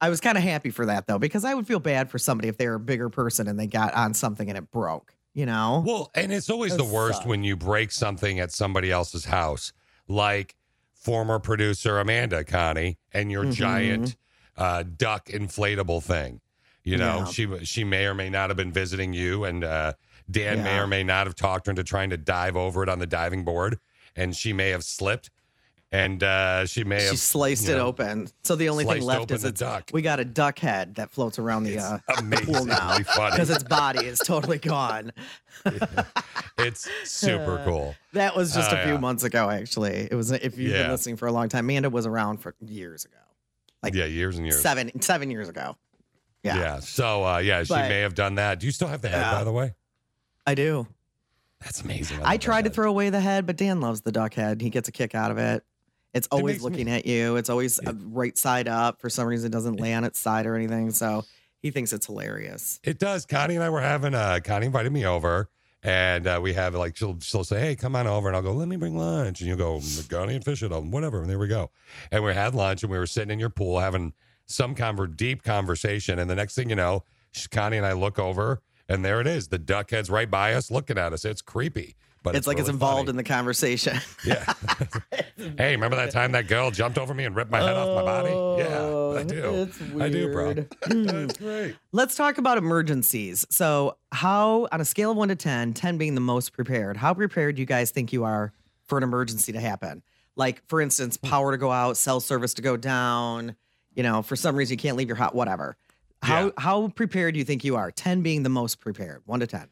I was kind of happy for that though, because I would feel bad for somebody if they were a bigger person and they got on something and it broke, you know? Well, and it's always That the worst sucks. when you break something at somebody else's house, like former producer Amanda Connie and your Mhm. giant uh, duck inflatable thing. You know, Yeah. she she may or may not have been visiting you, and uh, Dan may or may not have talked her into trying to dive over it on the diving board, and she may have slipped, and uh, she may she have sliced it know, open. So the only thing left is it's, duck. we got a duck head that floats around the It's uh, pool now because its body is totally gone. It's super cool. That was just Oh, a few yeah. months ago, actually. It was if you've Yeah. been listening for a long time. Amanda was around for years ago, like yeah, years and years. seven seven years ago. Yeah. Yeah, So uh, yeah, she But- may have done that. Do you still have the head, Yeah. by the way? I do. That's amazing. I that tried to throw away the head, but Dan loves the duck head. He gets a kick out of it. It's always me- looking at you. It's always uh, right side up. For some reason, it doesn't lay on its side or anything. So he thinks it's hilarious. It does. Connie and I were having. Uh, Connie invited me over, and uh, we have like she'll she'll say, "Hey, come on over," and I'll go, "Let me bring lunch," and you'll go, "Connie and fish it, um, whatever." And there we go. And we had lunch, and we were sitting in your pool having some conver- deep conversation, and the next thing you know, Connie and I look over, and there it is. The duck head's right by us, looking at us. It's creepy, but it's, like it's involved funny. in the conversation. Yeah. hey, remember that time that girl jumped over me and ripped my head off my body? Yeah, I do. Oh, It's I do, bro. weird. Hmm. That's great. Let's talk about emergencies. So, how, on a scale of one to 10, 10 being the most prepared, how prepared do you guys think you are for an emergency to happen? Like, for instance, power to go out, cell service to go down, you know, for some reason you can't leave your house, whatever. How, Yeah. how prepared do you think you are? 10 being the most prepared, one to 10.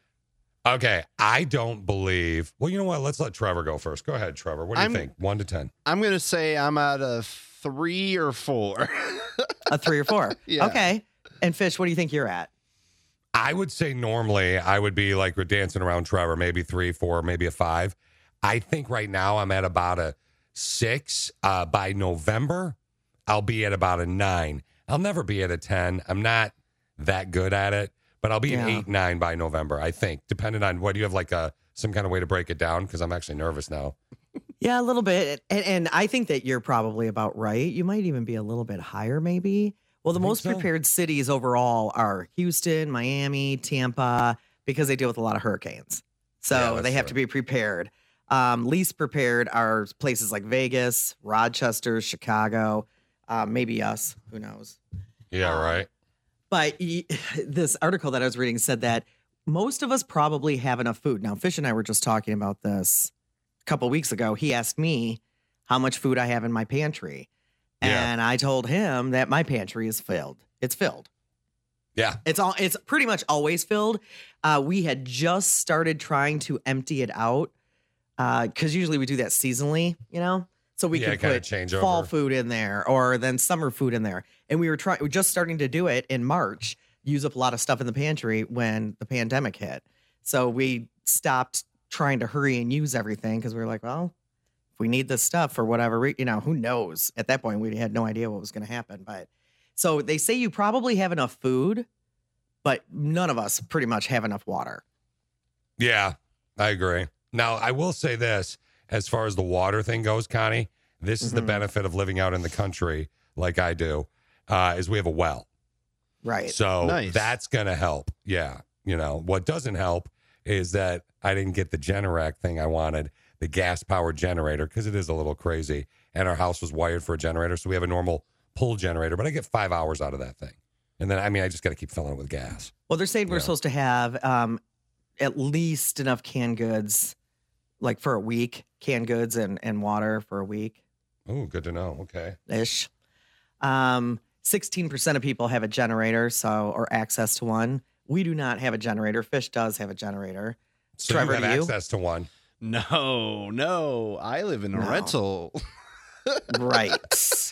Okay, I don't believe. Well, you know what? Let's let Trevor go first. Go ahead, Trevor. What do you I'm- think? One to ten. I'm gonna say I'm at a three or four. A three or four. Yeah. Okay. And Fish, what do you think you're at? I would say normally I would be like we're dancing around Trevor, maybe three, four, maybe a five. I think right now I'm at about a six. Uh, by November, I'll be at about a nine. I'll never be at a 10. I'm not that good at it, but I'll be an Yeah. eight, nine by November, I think, depending on what do you have like a some kind of way to break it down? Because I'm actually nervous now. Yeah, a little bit. And, and I think that you're probably about right. You might even be a little bit higher, maybe. Well, the most so? prepared cities overall are Houston, Miami, Tampa, because they deal with a lot of hurricanes. So Yeah, they have true. to be prepared. Um, least prepared are places like Vegas, Rochester, Chicago, uh, maybe us. Who knows? Yeah, Um, right. But this article that I was reading said that most of us probably have enough food. Now, Fish and I were just talking about this a couple weeks ago. He asked me how much food I have in my pantry. Yeah. And I told him that my pantry is filled. It's filled. Yeah. It's all it's pretty much always filled. Uh, we had just started trying to empty it out. because usually we do that seasonally, you know? So we Yeah, can put change fall over. food in there or then summer food in there. And we were trying we're just starting to do it in March, use up a lot of stuff in the pantry when the pandemic hit. So we stopped trying to hurry and use everything because we were like, well, if we need this stuff for whatever, re- you know, who knows? At that point, we had no idea what was going to happen. But so they say you probably have enough food, but none of us pretty much have enough water. Yeah, I agree. Now, I will say this as far as the water thing goes, Connie, this is the Mhm. benefit of living out in the country like I do, uh, is we have a well. Right. So Nice. that's going to help. Yeah. You know, what doesn't help is that I didn't get the Generac thing I wanted, the gas powered generator, because it is a little crazy. And our house was wired for a generator. So we have a normal pull generator, but I get five hours out of that thing. And then, I mean, I just got to keep filling it with gas. Well, they're saying we're Yeah. supposed to have um, at least enough canned goods, like for a week, canned goods and, and water for a week Oh, good to know. Okay. ish. Um, 16% of people have a generator, so or access to one. We do not have a generator. Fish does have a generator. So Trevor, you have do you? access to one. No, no. I live in a No. rental. Right.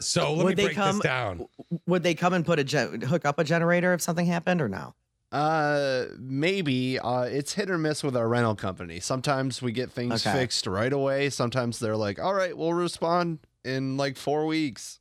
So let Would me they break come- this down. Would they come and put a gen- hook up a generator if something happened or no? Uh, maybe. Uh, it's hit or miss with our rental company. Sometimes we get things Okay. fixed right away. Sometimes they're like, "All right, we'll respond in like four weeks."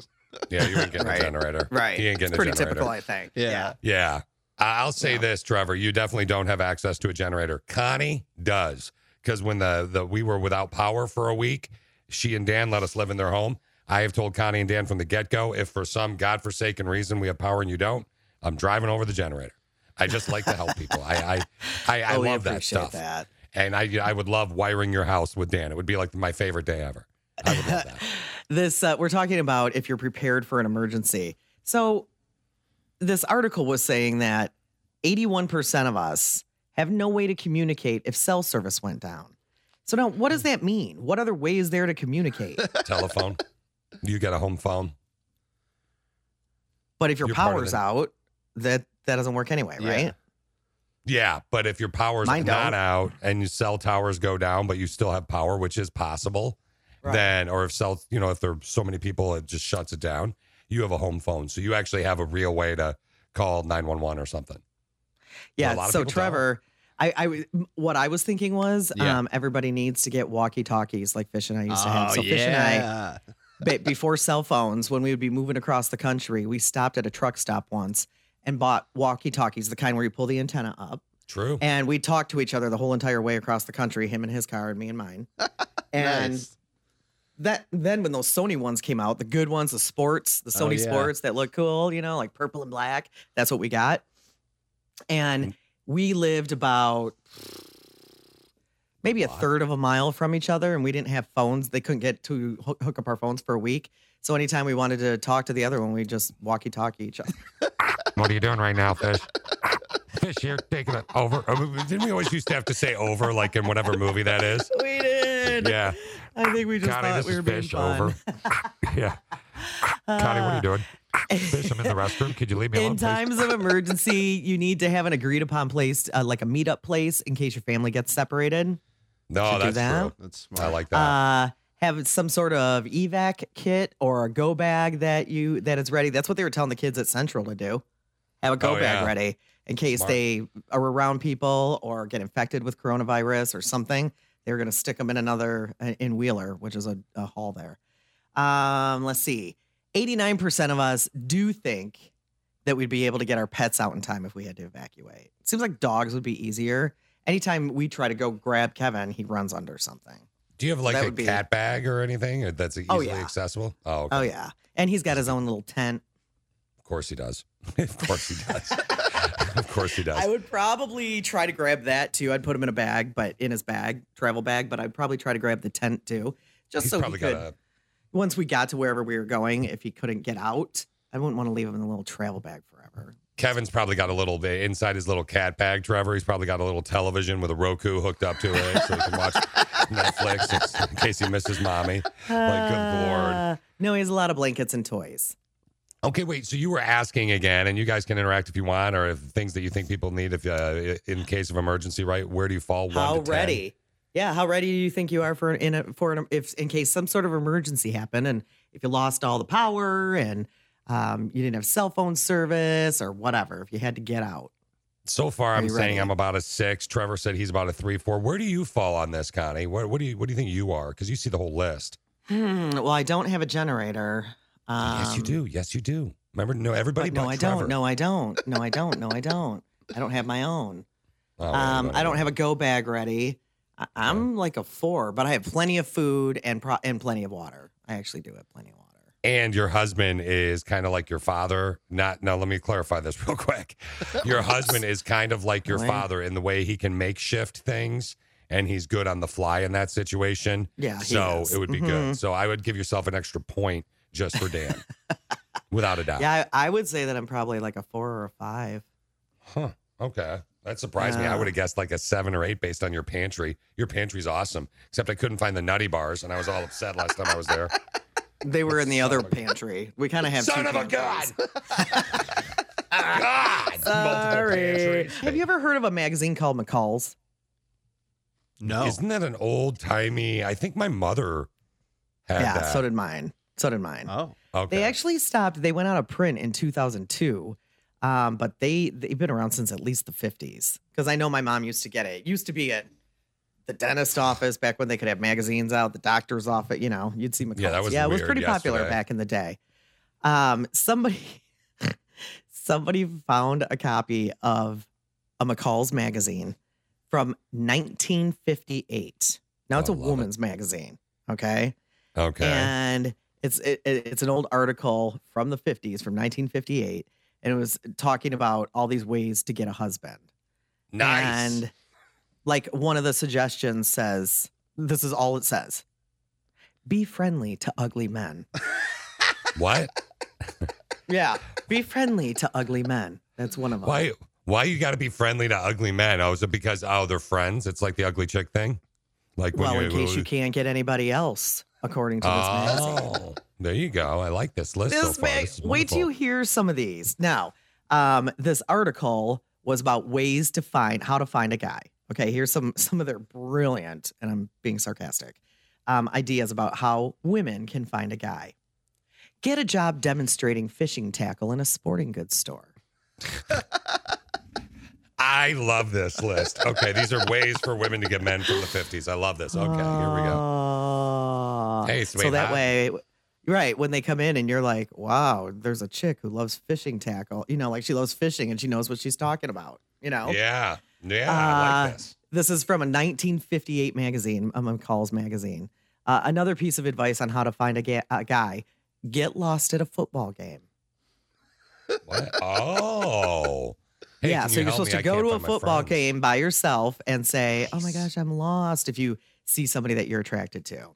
Yeah, you ain't getting Right. a generator. Right. He ain't It's getting pretty a generator. Pretty typical, I think. Yeah. Yeah. I- I'll say Yeah. this, Trevor. You definitely don't have access to a generator. Connie does. Because when the, the we were without power for a week, she and Dan let us live in their home. I have told Connie and Dan from the get go, if for some godforsaken reason we have power and you don't, I'm driving over the generator. I just like to help people. I I I, I Oh, love that stuff. That. And I I would love wiring your house with Dan. It would be like my favorite day ever. I would love that. this uh, we're talking about if you're prepared for an emergency so this article was saying that 81% of us have no way to communicate if cell service went down so now what does that mean what other way is there to communicate Telephone. You got a home phone. but if your You're part of power's out that that doesn't work anyway Yeah. right Yeah, but if your power's Mine not don't. out and your cell towers go down, but you still have power, which is possible, Right. then or if cell, you know, if there's so many people, it just shuts it down. You have a home phone, so you actually have a real way to call nine one one or something. yeah so trevor I, I what I was thinking was Yeah. um, everybody needs to get walkie talkies like Fish and I used to have. Oh, So Fish and I. But before cell phones, when we would be moving across the country, we stopped at a truck stop once and bought walkie talkies, the kind where you pull the antenna up. True. And we talked to each other the whole entire way across the country, him in his car and me in mine. And Nice. That then when those Sony ones came out, the good ones, the sports, the oh, Sony yeah. sports that look cool, you know, like purple and black, that's what we got. And mm-hmm. we lived about maybe a third of a mile from each other and we didn't have phones. They couldn't get to hook, hook up our phones for a week. So anytime we wanted to talk to the other one, we just walkie talkie each other. What are you doing right now, Fish? Fish, here, taking it over. Oh, Didn't we always used to have to say over, like in whatever movie that is? we did. Yeah. I think we just Connie, thought we were is being Fish. fun. Over. yeah. Connie, what are you doing? Fish, I'm in the restroom. Could you leave me alone? In please? times of emergency, you need to have an agreed upon place, uh, like a meetup place, in case your family gets separated. No, Should that's that. true. That's I like that. Uh, have some sort of evac kit or a go bag that you that is ready. That's what they were telling the kids at Central to do. Have a go Oh, bag yeah. ready in case Smart. they are around people or get infected with coronavirus or something. They were going to stick them in another uh, in Wheeler, which is a, a hall there. Um, let's see. 89% of us do think that we'd be able to get our pets out in time if we had to evacuate. It seems like dogs would be easier. Anytime we try to go grab Kevin, he runs under something. Do you have like that a would be- cat bag or anything that's easily Oh, yeah. accessible? Oh, okay. Oh yeah, and he's got his own little tent. Of course he does. of course he does. of course he does. I would probably try to grab that too. I'd put him in a bag, but in his bag, travel bag. But I'd probably try to grab the tent too, just He's so he could. got a Once we got to wherever we were going, if he couldn't get out, I wouldn't want to leave him in a little travel bag forever. Kevin's probably got a little bit inside his little cat bag, Trevor. He's probably got a little television with a Roku hooked up to it so he can watch Netflix in case he misses mommy. Like, good lord. Uh, no, he has a lot of blankets and toys. Okay, wait. So you were asking again, and you guys can interact if you want, or if things that you think people need if uh, in case of emergency, right? Where do you fall? How to 10? ready? Yeah, how ready do you think you are for in a, for an, if in case some sort of emergency happened and if you lost all the power and um, you didn't have cell phone service or whatever, if you had to get out. So far, Are I'm saying ready? I'm about a six. Trevor said he's about a three, four. Where do you fall on this, Connie? What, what do you what do you think you are? Because you see the whole list. Hmm, well, I don't have a generator. Um, yes, you do. Yes, you do. Remember, no, everybody. No, but I Trevor. don't. No, I don't. No, I don't. No, I don't. I don't have my own. Oh, Um, I don't have a go bag ready. I, I'm like a four, but I have plenty of food and pro- and plenty of water. I actually do have plenty of water. And your husband is kind of like your father. Not now. Let me clarify this real quick. Your husband is kind of like your Really? father in the way he can make shift things, and he's good on the fly in that situation. Yeah, So it would be Mhm. good. So I would give yourself an extra point just for Dan, without a doubt. Yeah, I, I would say that I'm probably like a four or a five. Huh. Okay. That surprised me. I would have guessed like a seven or eight based on your pantry. Your pantry's awesome, except I couldn't find the nutty bars, and I was all upset last time I was there. They were in the other pantry. We kind of have Son two of a pantries. God! Multiple Sorry. Have you ever heard of a magazine called McCall's? No. Isn't that an old timey? I think my mother had yeah, that. so did mine. So did mine. Oh. okay. They actually stopped. They went out of print in 2002, um, but they they've been around since at least the 50s. Because I know my mom used to get it. It used to be at the dentist office back when they could have magazines out. The doctor's office, you know, you'd see McCall's. Yeah, that was yeah, it was pretty popular back in the day. Um, somebody somebody found a copy of a McCall's magazine from 1958. Now it's Oh, a love it. woman's magazine. Okay. okay. And it's it, it- it's an old article from the 50s from 1958 and it was talking about all these ways to get a husband. nice. And like one of the suggestions says this is all it says. Be friendly to ugly men. what? Yeah, be friendly to ugly men. That's one of them. Why? Why you got to be friendly to ugly men? Oh, is it because oh they're friends? It's like the ugly chick thing. Like when Well, in case you can't get anybody else, according to this magazine. Oh, there you go. I like this list so This far. mag- This wait till you hear some of these. Now, um, this article was about ways to find how to find a guy. Okay, here's some some of their brilliant, and I'm being sarcastic, um, ideas about how women can find a guy. Get a job demonstrating fishing tackle in a sporting goods store. I love this list. Okay, these are ways for women to get men from the 50s. I love this. Okay, here we go. Oh. Hey, so sweetheart. that way, right when they come in and you're like, "Wow, there's a chick who loves fishing tackle." You know, like she loves fishing and she knows what she's talking about. You know, Yeah, yeah, I like Uh, this. This is from a 1958 magazine, um, McCall's magazine. Uh, another piece of advice on how to find a, ga- a guy: get lost at a football game. What? Oh. Hey, yeah, so you you're supposed me? to go to a football game by yourself and say, "Oh my gosh, I'm lost." If you see somebody that you're attracted to,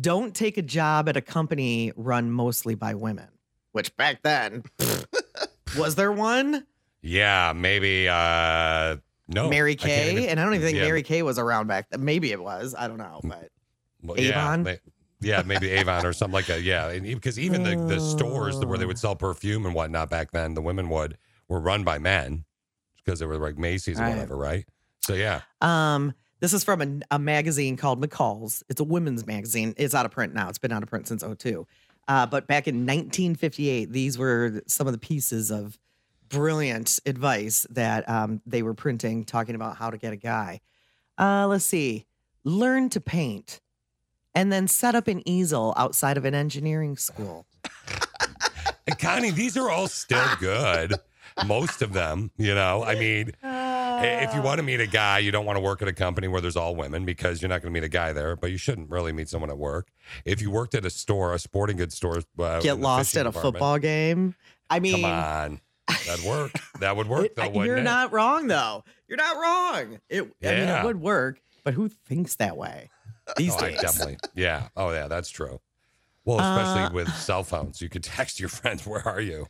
don't take a job at a company run mostly by women. Which back then, was there one? Yeah, maybe. uh No. Mary Kay, even- and I don't even think yeah, Mary Kay was around back then. Maybe it was. I don't know, but well, yeah, Avon? may- Yeah, maybe Avon or something like that. Yeah, and because even the, the stores where they would sell perfume and whatnot back then, the women would were run by men because they were like Macy's or Right. whatever, right? So yeah, Um, this is from a, a magazine called McCall's. It's a women's magazine. It's out of print now. It's been out of print since 02. Uh, but back in 1958, these were some of the pieces of brilliant advice that um, they were printing, talking about how to get a guy. Uh, let's see. learn to paint, and then set up an easel outside of an engineering school. Connie, these are all still good. Most of them, you know. I mean, if you want to meet a guy, you don't want to work at a company where there's all women because you're not going to meet a guy there. But you shouldn't really meet someone at work. If you worked at a store, a sporting goods store, uh, Get lost at a football game. I mean, Come on, that'd work. That would work, though, wouldn't you're it? not wrong though. You're not wrong. It, I mean, it would work, but who thinks that way these oh, I days? definitely. Yeah. Oh, yeah. That's true. Well, especially Uh, with cell phones, you could text your friends, "Where are you?"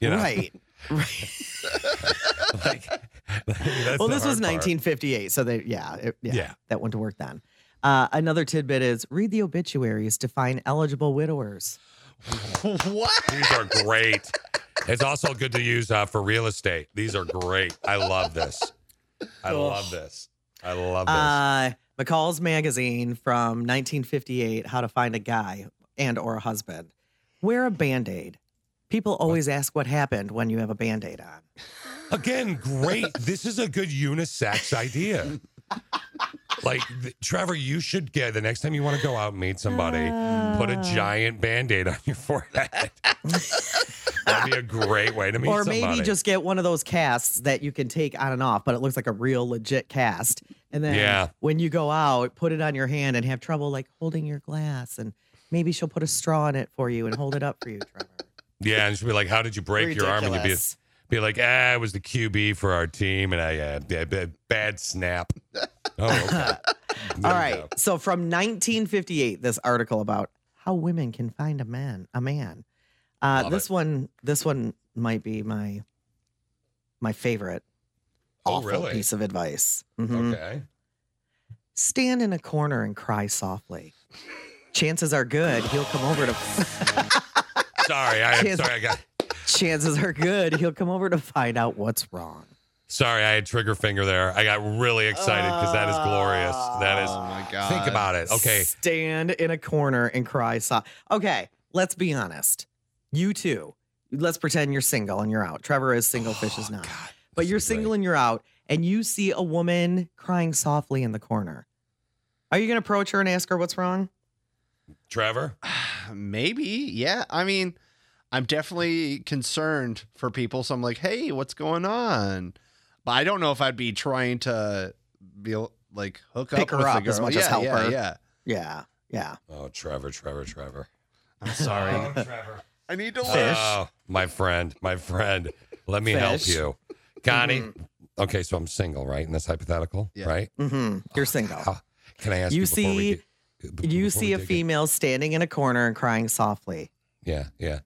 You know, Right. like, well, this was hard part. 1958, so they yeah, it, yeah, Yeah. that went to work then. Uh, another tidbit is read the obituaries to find eligible widowers. what? These are great. It's also good to use uh, for real estate. These are great. I love this. I love this. I love this. Uh, McCall's magazine from 1958, How to Find a Guy and or a Husband. Wear a Band-Aid. People always ask what happened when you have a Band-Aid on. Again, great. this is a good unisex idea. Like th- Trevor, you should get the next time you want to go out and meet somebody, put a ah. giant band-aid on your forehead. That'd be a great way to meet or somebody. Or maybe just get one of those casts that you can take on and off, but it looks like a real legit cast. And then Yeah. when you go out, put it on your hand and have trouble like holding your glass. And maybe she'll put a straw in it for you and hold it up for you, Trevor. Yeah, and she'd be like, "How did you break your arm?" And you'd be, be like, "Ah, I was the QB for our team, and I uh, had a bad snap." Oh, okay. All go. So from 1958, this article about how women can find a man, a man. Uh, this it. one, this one might be my my favorite. Oh, awful really? piece of advice. Mhm. Okay. Stand in a corner and cry softly. Chances are good he'll come over to. Sorry, I am Cheers. sorry. I got chances are good he'll come over to find out what's wrong. sorry. I had trigger finger there. I got really excited because that is glorious. That is. Oh my god. Think about it. Okay. Stand in a corner and cry soft. Okay, let's be honest. You too. Let's pretend you're single and you're out. Trevor is single, oh, Fish is not. but you're Oh, is great. single and you're out, and you see a woman crying softly in the corner. Are you going to approach her and ask her what's wrong? Trevor. Maybe, yeah. I mean, I'm definitely concerned for people, so I'm like, hey, what's going on? But I don't know if I'd be trying to be like hook Pick up her with up the as much yeah, as help yeah, her. Yeah, Yeah, yeah. Oh, Trevor. Trevor. Trevor. I'm sorry. Trevor. I need to Fish. Oh, my friend. My friend. Let me help you, Connie. Okay, so I'm single, right? In this hypothetical, Yeah. right? hmm You're single. How- can I ask You you? before we see- get- b- You see a female standing in a corner and crying softly. Yeah, yeah.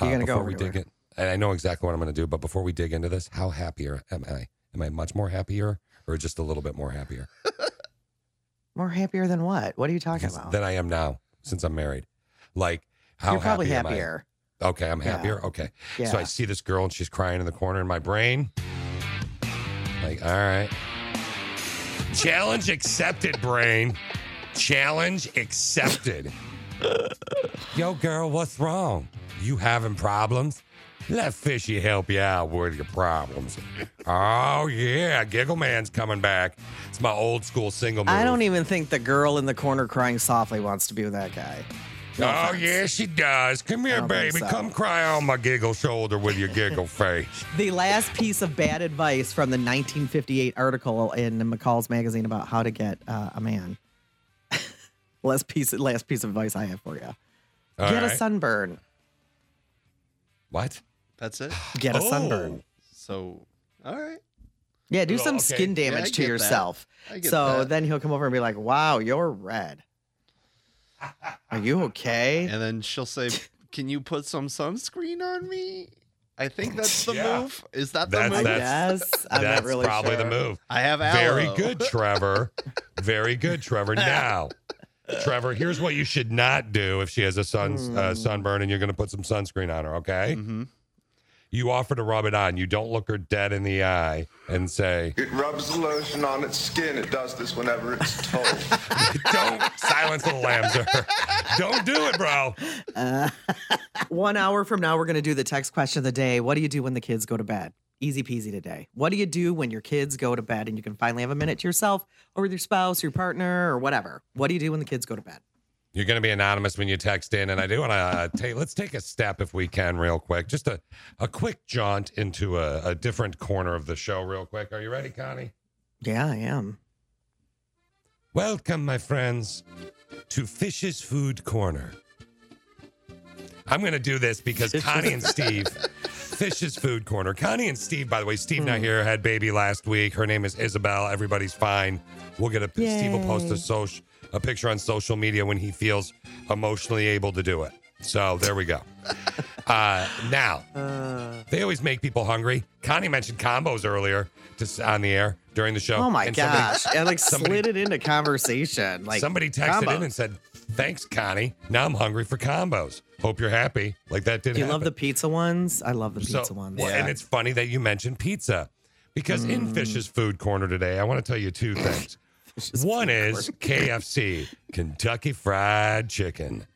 You're uh, gonna go before we dig in, and I know exactly what I'm going to do. But before we dig into this, how happier am I? Am I much more happier, or just a little bit more happier More happier than what? What are you talking Because- about? than I am now since I'm married? Like how You're probably happy am I? happier. Okay, I'm Yeah. happier. Okay, Yeah. so I see this girl and she's crying in the corner in my brain. Like, all right, challenge accepted, brain. Challenge accepted. Yo, girl, what's wrong? You having problems? Let Fishy help you out with your problems. Oh yeah, Giggle Man's coming back. It's my old school single move. I don't even think the girl in the corner crying softly wants to be with that guy. No oh offense. yeah, she does. Come here, baby. so. Come cry on my giggle shoulder with your giggle face. The last piece of bad advice from the 1958 article in McCall's magazine about how to get uh, a man. Last piece, last piece of advice I have for you: All get a sunburn. What? That's it. Get a Oh. sunburn. So, all right. Yeah, do Well, some okay. skin Yeah, damage to yourself. So that. then he'll come over and be like, "Wow, you're red. Are you okay?" And then she'll say, "Can you put some sunscreen on me?" I think that's the Yeah. move. Is that the That's- move? that's- yes, I'm That's not really probably the move. I have aloe. Very good, Trevor. Very good, Trevor. Now, Trevor, here's what you should not do if she has a sun Hmm. uh, sunburn and you're going to put some sunscreen on her. Okay. hmm You offer to rub it on. You don't look her dead in the eye and say, It rubs the lotion on its skin. It does this whenever it's told. "Don't silence the lambs." sir. don't do it, bro. Uh, one hour from now, we're going to do the text question of the day. What do you do when the kids go to bed? Easy peasy today. What do you do when your kids go to bed and you can finally have a minute to yourself or with your spouse, your partner, or whatever? What do you do when the kids go to bed? You're going to be anonymous when you text in, and I do want to uh, take. Let's take a step, if we can, real quick. Just a a quick jaunt into a, a different corner of the show, real quick. Are you ready, Connie? Yeah, I am. Welcome, my friends, to Fish's Food Corner. I'm going to do this because Connie and Steve, Fish's Food Corner. Connie and Steve, by the way, Steve not here, had baby last week. Her name is Isabel. Everybody's fine. We'll get a Steve will post a social a picture on social media when he feels emotionally able to do it. So there we go. Uh, now, they always make people hungry. Connie mentioned combos earlier just on the air during the show. Oh my And somebody- gosh. I like somebody- slid it into conversation. Like Somebody texted in and said, "Thanks, Connie. Now I'm hungry for combos. Hope you're happy." Like that didn't. Do you love the pizza ones? I love the So- pizza ones. well, and it's funny that you mentioned pizza because Mm. in Fish's Food Corner today, I want to tell you two things. One is KFC, Kentucky Fried Chicken,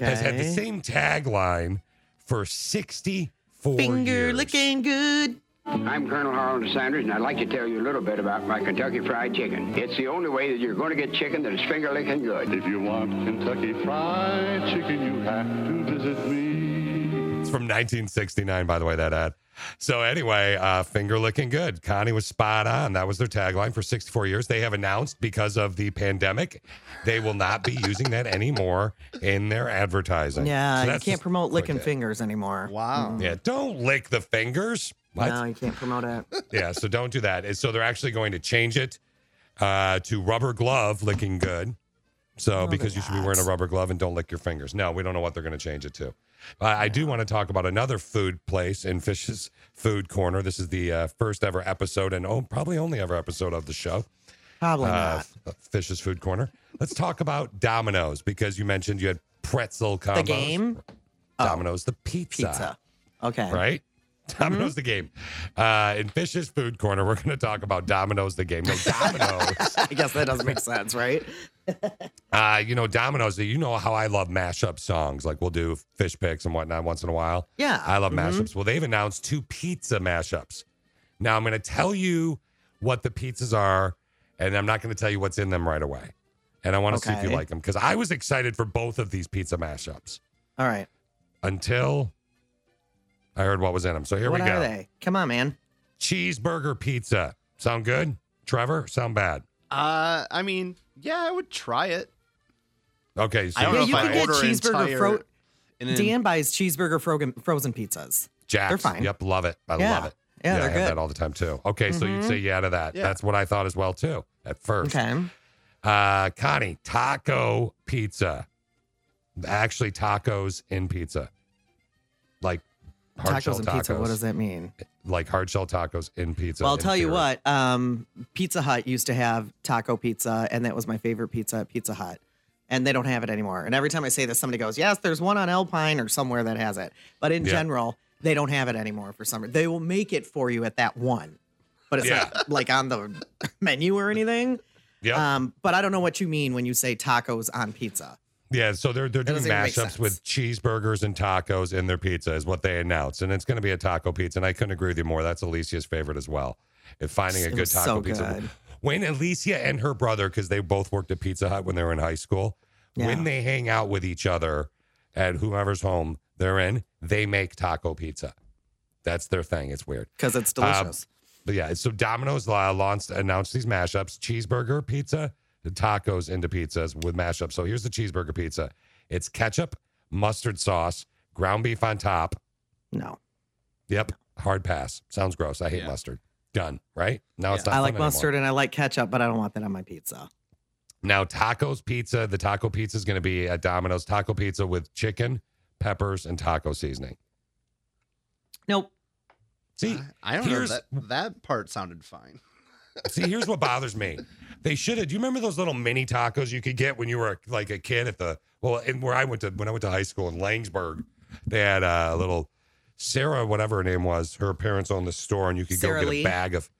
has had the same tagline for 64 Finger years. licking good. I'm Colonel Harland Sanders, and I'd like to tell you a little bit about my Kentucky Fried Chicken. It's the only way that you're going to get chicken that is finger licking good. If you want Kentucky Fried Chicken, you have to visit me. It's from 1969, by the way, that ad. So anyway, uh, finger licking good. Connie was spot on. That was their tagline for 64 years. They have announced because of the pandemic, they will not be using that anymore in their advertising. Yeah, So you can't promote licking fingers anymore. Wow. Yeah, don't lick the fingers. What? No, you can't promote it. Yeah, so don't do that. And So they're actually going to change it uh, to rubber glove licking good. So because you should be wearing a rubber glove and don't lick your fingers. No, we don't know what they're going to change it to. Uh, I do want to talk about another food place in Fish's Food Corner. This is the uh, first ever episode and oh, probably only ever episode of the show. Probably Uh, not. Fish's Food Corner. Let's talk about Domino's because you mentioned you had pretzel combos. The game? Domino's, the pizza. Pizza. Okay. Right? Domino's the game. Uh, in Fish's Food Corner, we're going to talk about Domino's the game. No, Domino's. I guess that doesn't make sense, right? uh, you know, Domino's, you know how I love mashup songs. Like we'll do fish picks and whatnot once in a while. Yeah. I love Mhm. mashups. Well, they've announced two pizza mashups. Now I'm going to tell you what the pizzas are, and I'm not going to tell you what's in them right away. And I want to see if you like them because I was excited for both of these pizza mashups All right. until I heard what was in them. So here what we go. What are they? Come on, man. Cheeseburger pizza. Sound good? Trevor, sound bad? Uh, I mean, yeah, I would try it. Okay, so I don't Yeah, know you if can I get cheeseburger fro- in an- Dan buys cheeseburger frozen, frozen pizzas. Jack's. They're fine. Yep, love it. I Yeah. love it. Yeah, I they're have good. that all the time too. Okay, so you'd Mhm. say yeah to that. Yeah. That's what I thought as well too at first. Okay. Uh, Connie, taco pizza. Actually, tacos in pizza, like hard shell Tacos and tacos. pizza. What does that mean? Like hard shell tacos in pizza. well, I'll tell you what. Um, pizza Hut used to have taco pizza, and that was my favorite pizza at Pizza Hut. And they don't have it anymore. And every time I say this, somebody goes, "Yes, there's one on Alpine or somewhere that has it." But in Yeah. general, they don't have it anymore for some. They will make it for you at that one, but it's Yeah. not like on the menu or anything. Yep. Um, but I don't know what you mean when you say tacos on pizza. Yeah, so they're they're doing doesn't even make mashups with cheeseburgers and tacos in their pizza is what they announced, and it's going to be a taco pizza. And I couldn't agree with you more. That's Alicia's favorite as well. If finding a It good taco so pizza. good. When Alicia and her brother, because they both worked at Pizza Hut when they were in high school, when they hang out with each other at whomever's home they're in, they make taco pizza. That's their thing. It's weird. because it's Um, delicious. But yeah, so Domino's uh, launched announced these mashups: cheeseburger pizza, tacos into pizzas with mashups. So here's the cheeseburger pizza: it's ketchup, mustard sauce, ground beef on top. no, Yep, hard pass. Sounds gross. I hate Yeah. mustard. Done. Right now, it's not. I fun like anymore. mustard and I like ketchup, but I don't want that on my pizza. Now, tacos pizza. The taco pizza is going to be at Domino's taco pizza with chicken, peppers, and taco seasoning. Nope. See, I don't know. That that part sounded fine. See, here's what bothers me. They should have. Do you remember those little mini tacos you could get when you were like a kid at the well, in where I went to when I went to high school in Laingsburg? They had a little Sarah, whatever her name was. Her parents owned the store, and you could Sarah go get Lee? a bag of.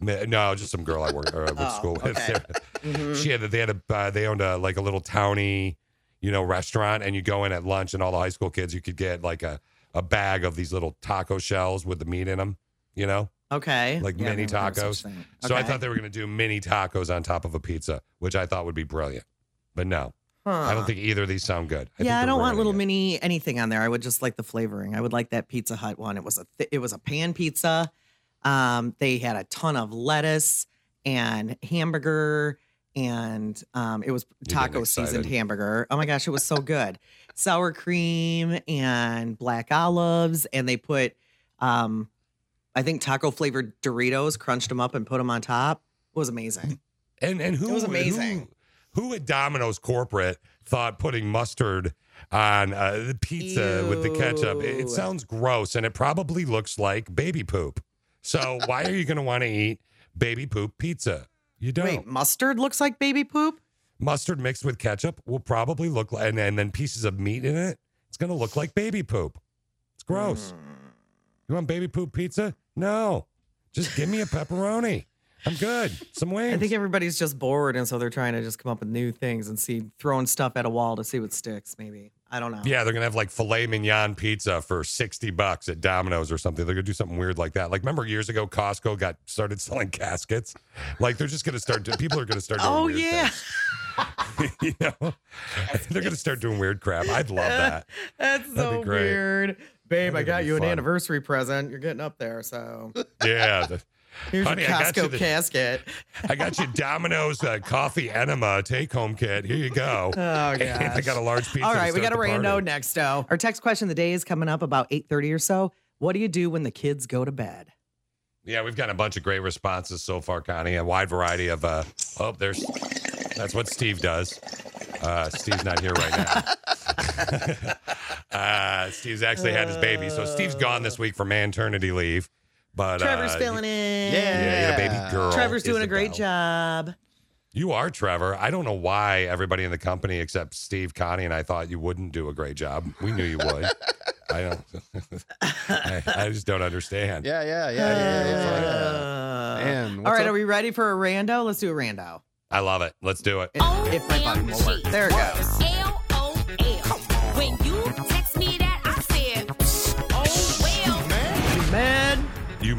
No, just some girl I worked or I went to Oh, school with. okay. Sarah. Mhm. She had. They had a. Uh, they owned a like a little towny, you know, restaurant, and you go in at lunch, and all the high school kids, you could get like a a bag of these little taco shells with the meat in them. You know, Okay. like Yeah, mini I've never heard of tacos. thing. So I thought they were going to do mini tacos on top of a pizza, which I thought would be brilliant. But no, I don't think either of these sound good. I yeah, I don't want little it. mini anything on there. I would just like the flavoring. I would like that Pizza Hut one. It was a th- it was a pan pizza. Um, they had a ton of lettuce and hamburger, and um, it was taco seasoned hamburger. Oh my gosh, it was so good. Sour cream and black olives, and they put, um, I think taco flavored Doritos, crunched them up and put them on top. It was amazing. And and who It was amazing. Who, who at Domino's corporate thought putting mustard on uh, the pizza with the ketchup? It, it sounds gross, and it probably looks like baby poop. So why are you going to want to eat baby poop pizza? You don't. Wait, mustard looks like baby poop. Mustard mixed with ketchup will probably look like, and, and then pieces of meat in it. It's going to look like baby poop. It's gross. You want baby poop pizza? No. Just give me a pepperoni. I'm good. Some wings. I think everybody's just bored, and so they're trying to just come up with new things and see throwing stuff at a wall to see what sticks. Maybe I don't know. Yeah, they're gonna have like filet mignon pizza for sixty bucks at Domino's or something. They're gonna do something weird like that. Like remember years ago, Costco got started selling caskets. Like they're just gonna start. People are gonna start. Doing Oh yeah, you know, they're gonna start doing weird crap. I'd love that. that's That'd so be great. weird, babe. I got you an fun. anniversary present. You're getting up there, so Yeah. the- here's Honey, I your Costco the- casket. I got you Domino's uh, coffee enema take home kit. Here you go. Oh And I got a large pizza. All right, we got a rando party. next. though. Our text question of the day is coming up about eight thirty or so. What do you do when the kids go to bed? Yeah, we've got a bunch of great responses so far, Connie. A wide variety of. uh Oh, there's. That's what Steve does. Uh, Steve's not here right now. uh, Steve's actually had his baby, so Steve's gone this week for maternity leave. But Trevor's uh, filling in. Yeah. Yeah, you baby girl. Trevor's doing a great job. You are Trevor. I don't know why everybody in the company except Steve, Connie, and I thought you wouldn't do a great job. We knew you would. I don't. I, I just don't understand. Yeah, yeah, yeah, yeah, yeah. yeah. Uh, All what's right, up? are we ready for a rando? Let's do a rando. I love it. Let's do it. If, if my button will work. There it goes.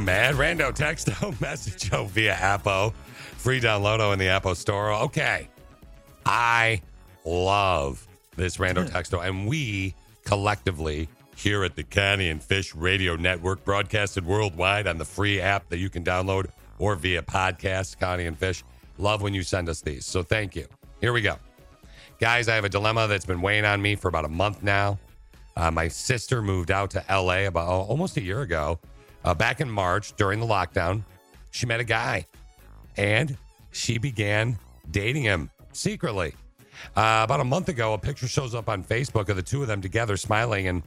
Mad? Rando, texto, message oh, via Appo. Free downloado in the Appo store. Okay. I love this Rando texto. And we collectively here at the Connie and Fish Radio Network, broadcasted worldwide on the free app that you can download or via podcast, Connie and Fish. Love when you send us these. So thank you. Here we go. Guys, I have a dilemma that's been weighing on me for about a month now. Uh, my sister moved out to LA about oh, almost a year ago. Uh, back in March during the lockdown, she met a guy and she began dating him secretly. Uh, about a month ago, a picture shows up on Facebook of the two of them together smiling and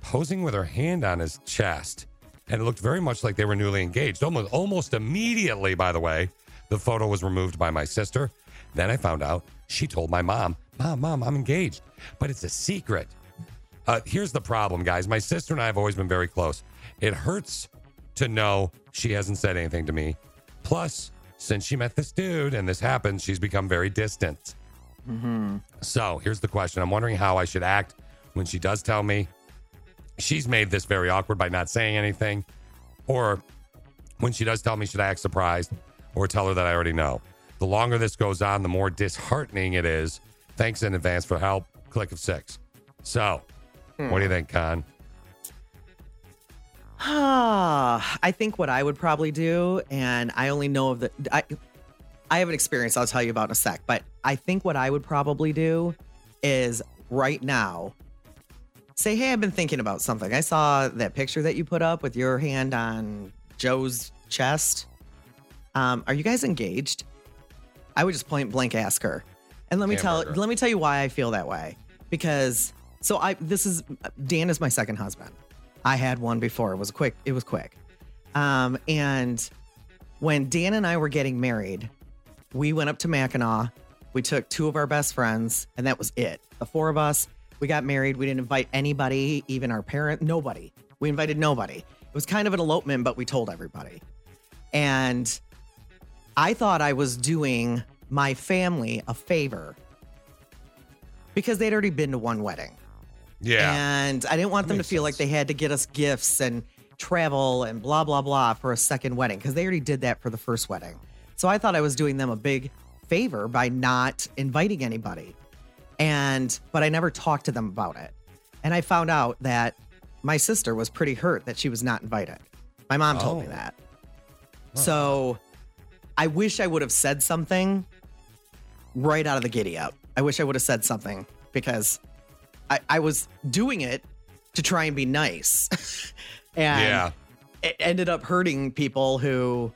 posing with her hand on his chest. And it looked very much like they were newly engaged. Almost, almost immediately, by the way, the photo was removed by my sister. Then I found out she told my mom, Mom, Mom, I'm engaged, but it's a secret. Uh, here's the problem, guys. My sister and I have always been very close. It hurts to know she hasn't said anything to me. Plus, since she met this dude and this happened, she's become very distant. Mm-hmm. So here's the question I'm wondering how I should act when she does tell me. She's made this very awkward by not saying anything. Or when she does tell me, should I act surprised or tell her that I already know? The longer this goes on, the more disheartening it is. Thanks in advance for help. Click of six. So, what do you think, Con? Ah, I think what I would probably do, and I only know of the, I, I have an experience I'll tell you about in a sec, but I think what I would probably do is right now say, Hey, I've been thinking about something. I saw that picture that you put up with your hand on Joe's chest. Um, are you guys engaged? I would just point blank ask her. And let me Hamburger. tell let me tell you why I feel that way. Because so I this is Dan is my second husband. I had one before. It was quick. It was quick. Um, and when Dan and I were getting married, we went up to Mackinac. We took two of our best friends, and that was it. The four of us. We got married. We didn't invite anybody, even our parent. Nobody. We invited nobody. It was kind of an elopement, but we told everybody. And I thought I was doing my family a favor because they'd already been to one wedding. Yeah. And I didn't want them to feel like they had to get us gifts and travel and blah blah blah for a second wedding because they already did that for the first wedding. So I thought I was doing them a big favor by not inviting anybody. And but I never talked to them about it. And I found out that my sister was pretty hurt that she was not invited. My mom told me Oh. that. So I wish I would have said something right out of the giddy up. I wish I would have said something because I, I was doing it to try and be nice. and Yeah. it ended up hurting people who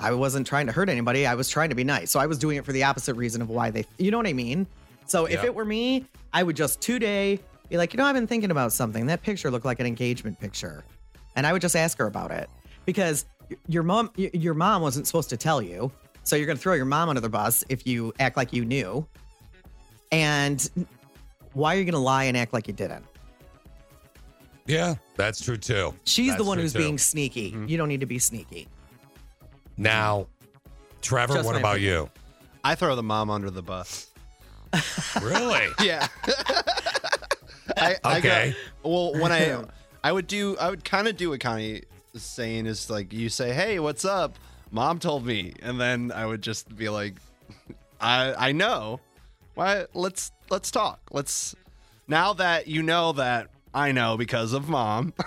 I wasn't trying to hurt anybody. I was trying to be nice. So I was doing it for the opposite reason of why they, you know what I mean? So if it were me, I would just today be like, you know, I've been thinking about something. That picture looked like an engagement picture. And I would just ask her about it because your mom, your mom wasn't supposed to tell you. So you're going to throw your mom under the bus if you act like you knew. And why are you going to lie and act like you didn't? Yeah, that's true too. She's That's the one who's too. being sneaky. Mm-hmm. You don't need to be sneaky. Now, Trevor, Just what about opinion. you? I throw the mom under the bus. Really? Yeah. I, I Okay. well, when I I would do I would kind of do what Connie is saying is like you say, "Hey, what's up?" Mom told me, and then I would just be like, "I I know. Why? Let's let's talk. Let's now that you know that I know because of mom."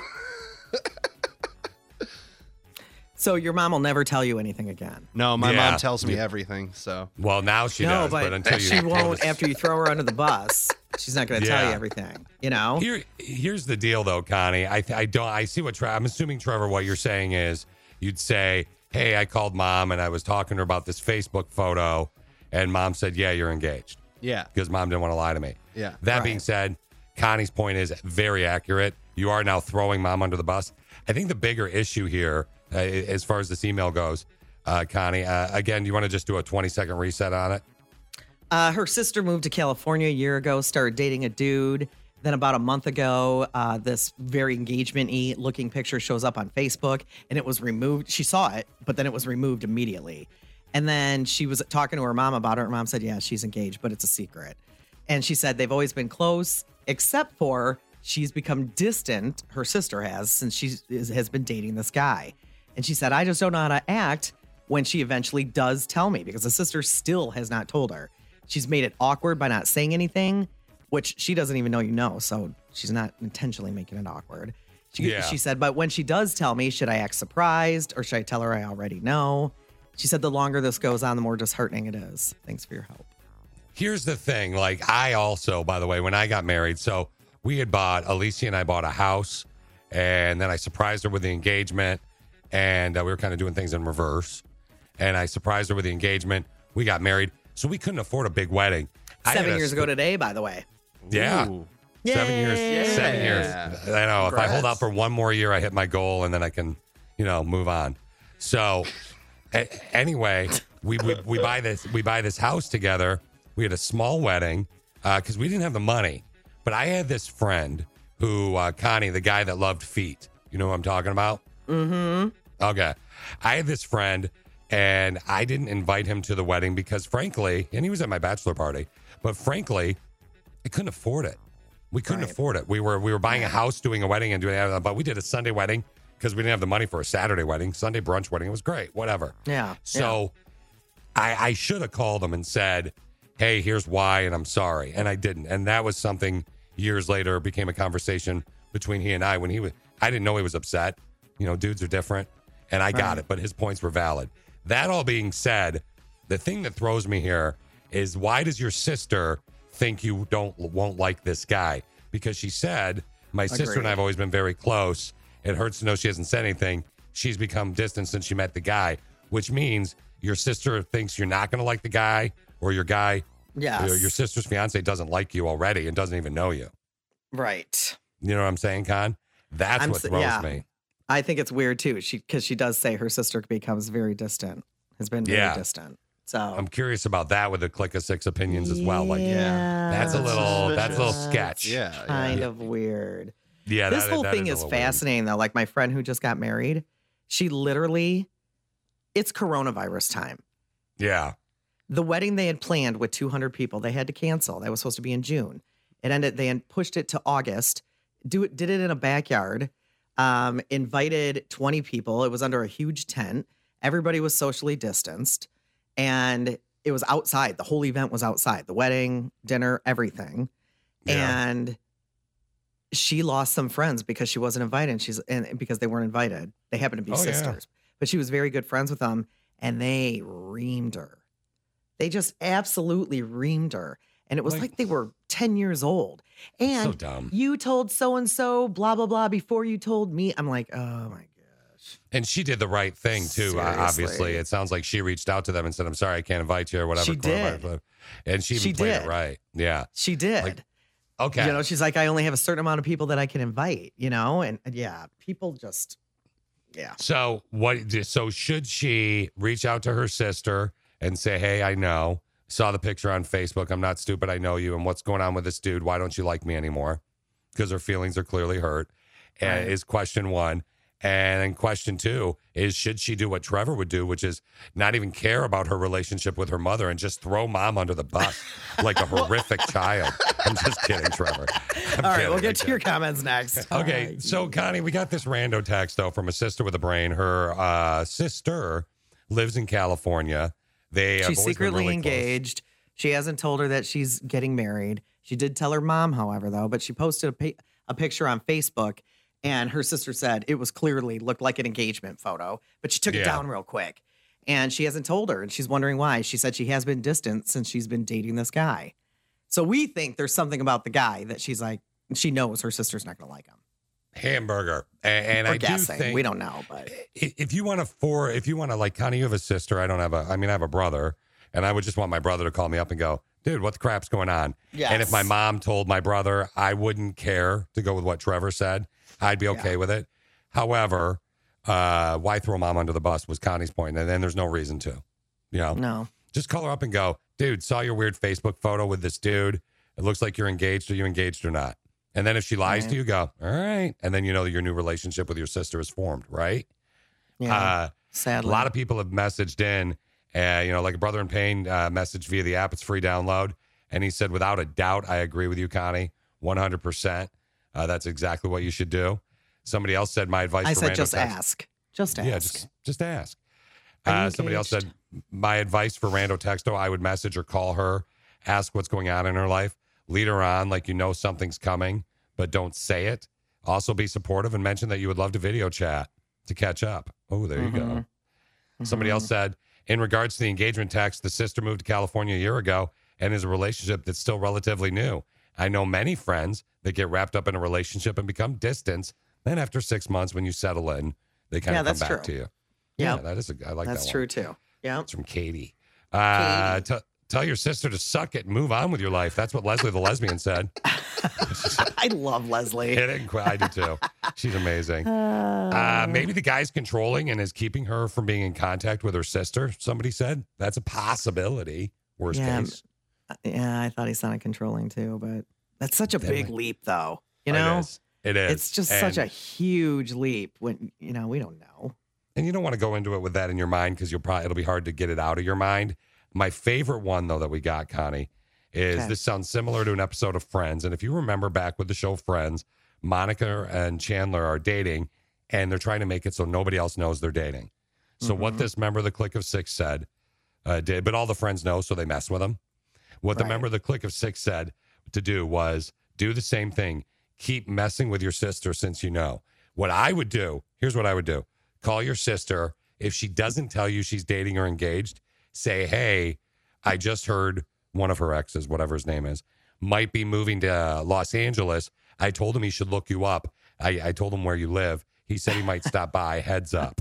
So your mom will never tell you anything again. no, my Yeah. mom tells me everything. So Well, now she no, does, but, but, until you she won't after you throw her under the bus. She's not going to tell you everything. You know? Here, here's the deal, though, Connie. I, I don't. I see what Tre- I'm assuming, Trevor. What you're saying is, you'd say, "Hey, I called mom and I was talking to her about this Facebook photo, and mom said, yeah, you're engaged,' yeah, because mom didn't want to lie to me." yeah. That being said, Connie's point is very accurate. You are now throwing mom under the bus. I think the bigger issue here, uh, as far as this email goes, uh, Connie, uh, again, you want to just do a 20 second reset on it? Uh, her sister moved to California a year ago, started dating a dude. Then about a month ago, uh, this very engagement-y looking picture shows up on Facebook, and it was removed. She saw it, but then it was removed immediately. And then she was talking to her mom about it. Her mom said, "Yeah, she's engaged, but it's a secret." And she said they've always been close, except for she's become distant. Her sister has since she has been dating this guy. And she said, "I just don't know how to act when she eventually does tell me because the sister still has not told her." She's made it awkward by not saying anything, which she doesn't even know you know. So she's not intentionally making it awkward. She, Yeah. she said, but when she does tell me, should I act surprised or should I tell her I already know? She said, the longer this goes on, the more disheartening it is. Thanks for your help. Here's the thing. Like, I also, by the way, when I got married, so we had bought, Alicia and I bought a house, and then I surprised her with the engagement, and uh, we were kind of doing things in reverse. And I surprised her with the engagement. We got married, so we couldn't afford a big wedding. I had Seven years sp- ago today, by the way. Yeah. Ooh. Seven years. Seven years. I know. If I hold out for one more year, I hit my goal, and then I can, you know, move on. So, a- anyway, we, we we buy this we buy this house together. We had a small wedding because we didn't have the money, but I had this friend who uh, Connie, the guy that loved feet. You know what I'm talking about? Mm-hmm. Okay. I had this friend and I didn't invite him to the wedding because frankly, and he was at my bachelor party, but frankly, I couldn't afford it. We couldn't Right. afford it. We were we were buying a house, doing a wedding and doing that, but we did a Sunday wedding because we didn't have the money for a Saturday wedding. Sunday brunch wedding. It was great. Whatever. Yeah. So I, I should have called him and said, Hey, here's why, and I'm sorry. And I didn't. And that was something years later became a conversation between he and I when he was I didn't know he was upset. You know, dudes are different. And I got it, but his points were valid. That all being said, the thing that throws me here is why does your sister think you don't won't like this guy? Because she said, My sister and I have always been very close. It hurts to know she hasn't said anything. She's become distant since she met the guy, which means your sister thinks you're not going to like the guy, or your guy, Yeah. your, your sister's fiance doesn't like you already and doesn't even know you. Right. You know what I'm saying, Con? That's I'm what throws yeah. me. I think it's weird too. She because she does say her sister becomes very distant, has been very Yeah. distant. So I'm curious about that with the click of six opinions as well. Like, yeah, that's a little, that's a little sketch. Yeah, kind yeah. of weird. Yeah, this that- whole that thing a is, little weird. fascinating though. Like my friend who just got married, she literally, it's coronavirus time. Yeah. The wedding they had planned with 200 people, they had to cancel. That was supposed to be in June. It ended. They pushed it to August. Do it. Did it in a backyard. um, invited 20 people. It was under a huge tent. Everybody was socially distanced, and it was outside. The whole event was outside. The wedding, dinner, everything. Yeah. And she lost some friends because she wasn't invited. And she's and because they weren't invited. They happened to be Oh, yeah. sisters, but she was very good friends with them, and they reamed her. They just absolutely reamed her, and it was Like- like, they were ten years old. And so dumb. you told so and so blah blah blah before you told me. I'm like, oh my gosh. And she did the right thing too. uh, Obviously, it sounds like she reached out to them and said, "I'm sorry, I can't invite you" or whatever. She did. And she, even She played did. it right. Yeah. She did. Like, Okay. You know, she's like, I only have a certain amount of people that I can invite. You know, and, yeah, people just, yeah. So what? So should she reach out to her sister and say, "Hey, I know, saw the picture on Facebook. I'm not stupid. I know you. And what's going on with this dude? Why don't you like me anymore?" Because her feelings are clearly hurt. Right. is question one. And then question two is should she do what Trevor would do, which is not even care about her relationship with her mother and just throw mom under the bus like a horrific child? I'm just kidding, Trevor. I'm All right, kidding, we'll get to your comments next. Okay, so Connie, we got this rando text though from a sister with a brain. Her uh, sister lives in California. They she's secretly really close. engaged. She hasn't told her that she's getting married. She did tell her mom, however, though, but she posted a, pi- a picture on Facebook and her sister said it was clearly looked like an engagement photo, but she took Yeah. it down real quick. And she hasn't told her and she's wondering why. She said she has been distant since she's been dating this guy. So we think there's something about the guy that she's like, she knows her sister's not going to like him. hamburger, and, and I guessing. do think we don't know, but if you want to for if you want to like Connie, you have a sister. I don't have a. I mean, I have a brother, and I would just want my brother to call me up and go, dude, what the crap's going on? And if my mom told my brother, I wouldn't care to go with what Trevor said. I'd be okay with it. However, uh, why throw mom under the bus was Connie's point, and then there's no reason to. You know, no. just call her up and go, dude, saw your weird Facebook photo with this dude. It looks like you're engaged. Are you engaged or not? And then if she lies to you, go, all right. And then you know that your new relationship with your sister is formed, right? Yeah. Uh, sadly. a lot of people have messaged in, uh, you know, like a brother in pain uh, message via the app. It's free download. And he said, without a doubt, I agree with you, Connie, 100%. Uh, that's exactly what you should do. Somebody else said, my advice I for said just text- ask. Just ask. yeah, just just ask. Uh, somebody else said, my advice for Rando Texto, I would message or call her, ask what's going on in her life, lead her on like you know something's coming, but don't say it. Also be supportive and mention that you would love to video chat to catch up. Oh, there you go. Mhm. Somebody else said, in regards to the engagement text, the sister moved to California a year ago and is a relationship that's still relatively new. I know many friends that get wrapped up in a relationship and become distant. Then after six months, when you settle in, they kind Yeah, of come back true. to you. Yeah. Yeah, that is a. I like that. That's that true too. Yeah. It's from Katie. Uh, t- tell your sister to suck it and move on with your life. That's what Leslie the lesbian said. I love Leslie. It. I do too. She's amazing. Uh, maybe the guy's controlling and is keeping her from being in contact with her sister. Somebody said that's a possibility. Worst Yeah, case. Yeah, I thought he sounded controlling too, but that's such a big leap, though. You know, is. It is. it's just such a huge leap. When you know, we don't know. and you don't want to go into it with that in your mind because you'll probably it'll be hard to get it out of your mind. My favorite one though that we got, Connie, is Okay. this sounds similar to an episode of Friends. And if you remember back with the show Friends, Monica and Chandler are dating and they're trying to make it so nobody else knows they're dating. So what Mhm. this member of the Click of Six said uh, did, but all the friends know, so they mess with him. What the Right. member of the Click of Six said to do was do the same thing. Keep messing with your sister since you know. What I would do, here's what I would do call your sister. If she doesn't tell you she's dating or engaged, say, hey, I just heard one of her exes, whatever his name is, might be moving to Los Angeles. I told him he should look you up. I, I told him where you live. He said he might stop by. Heads up.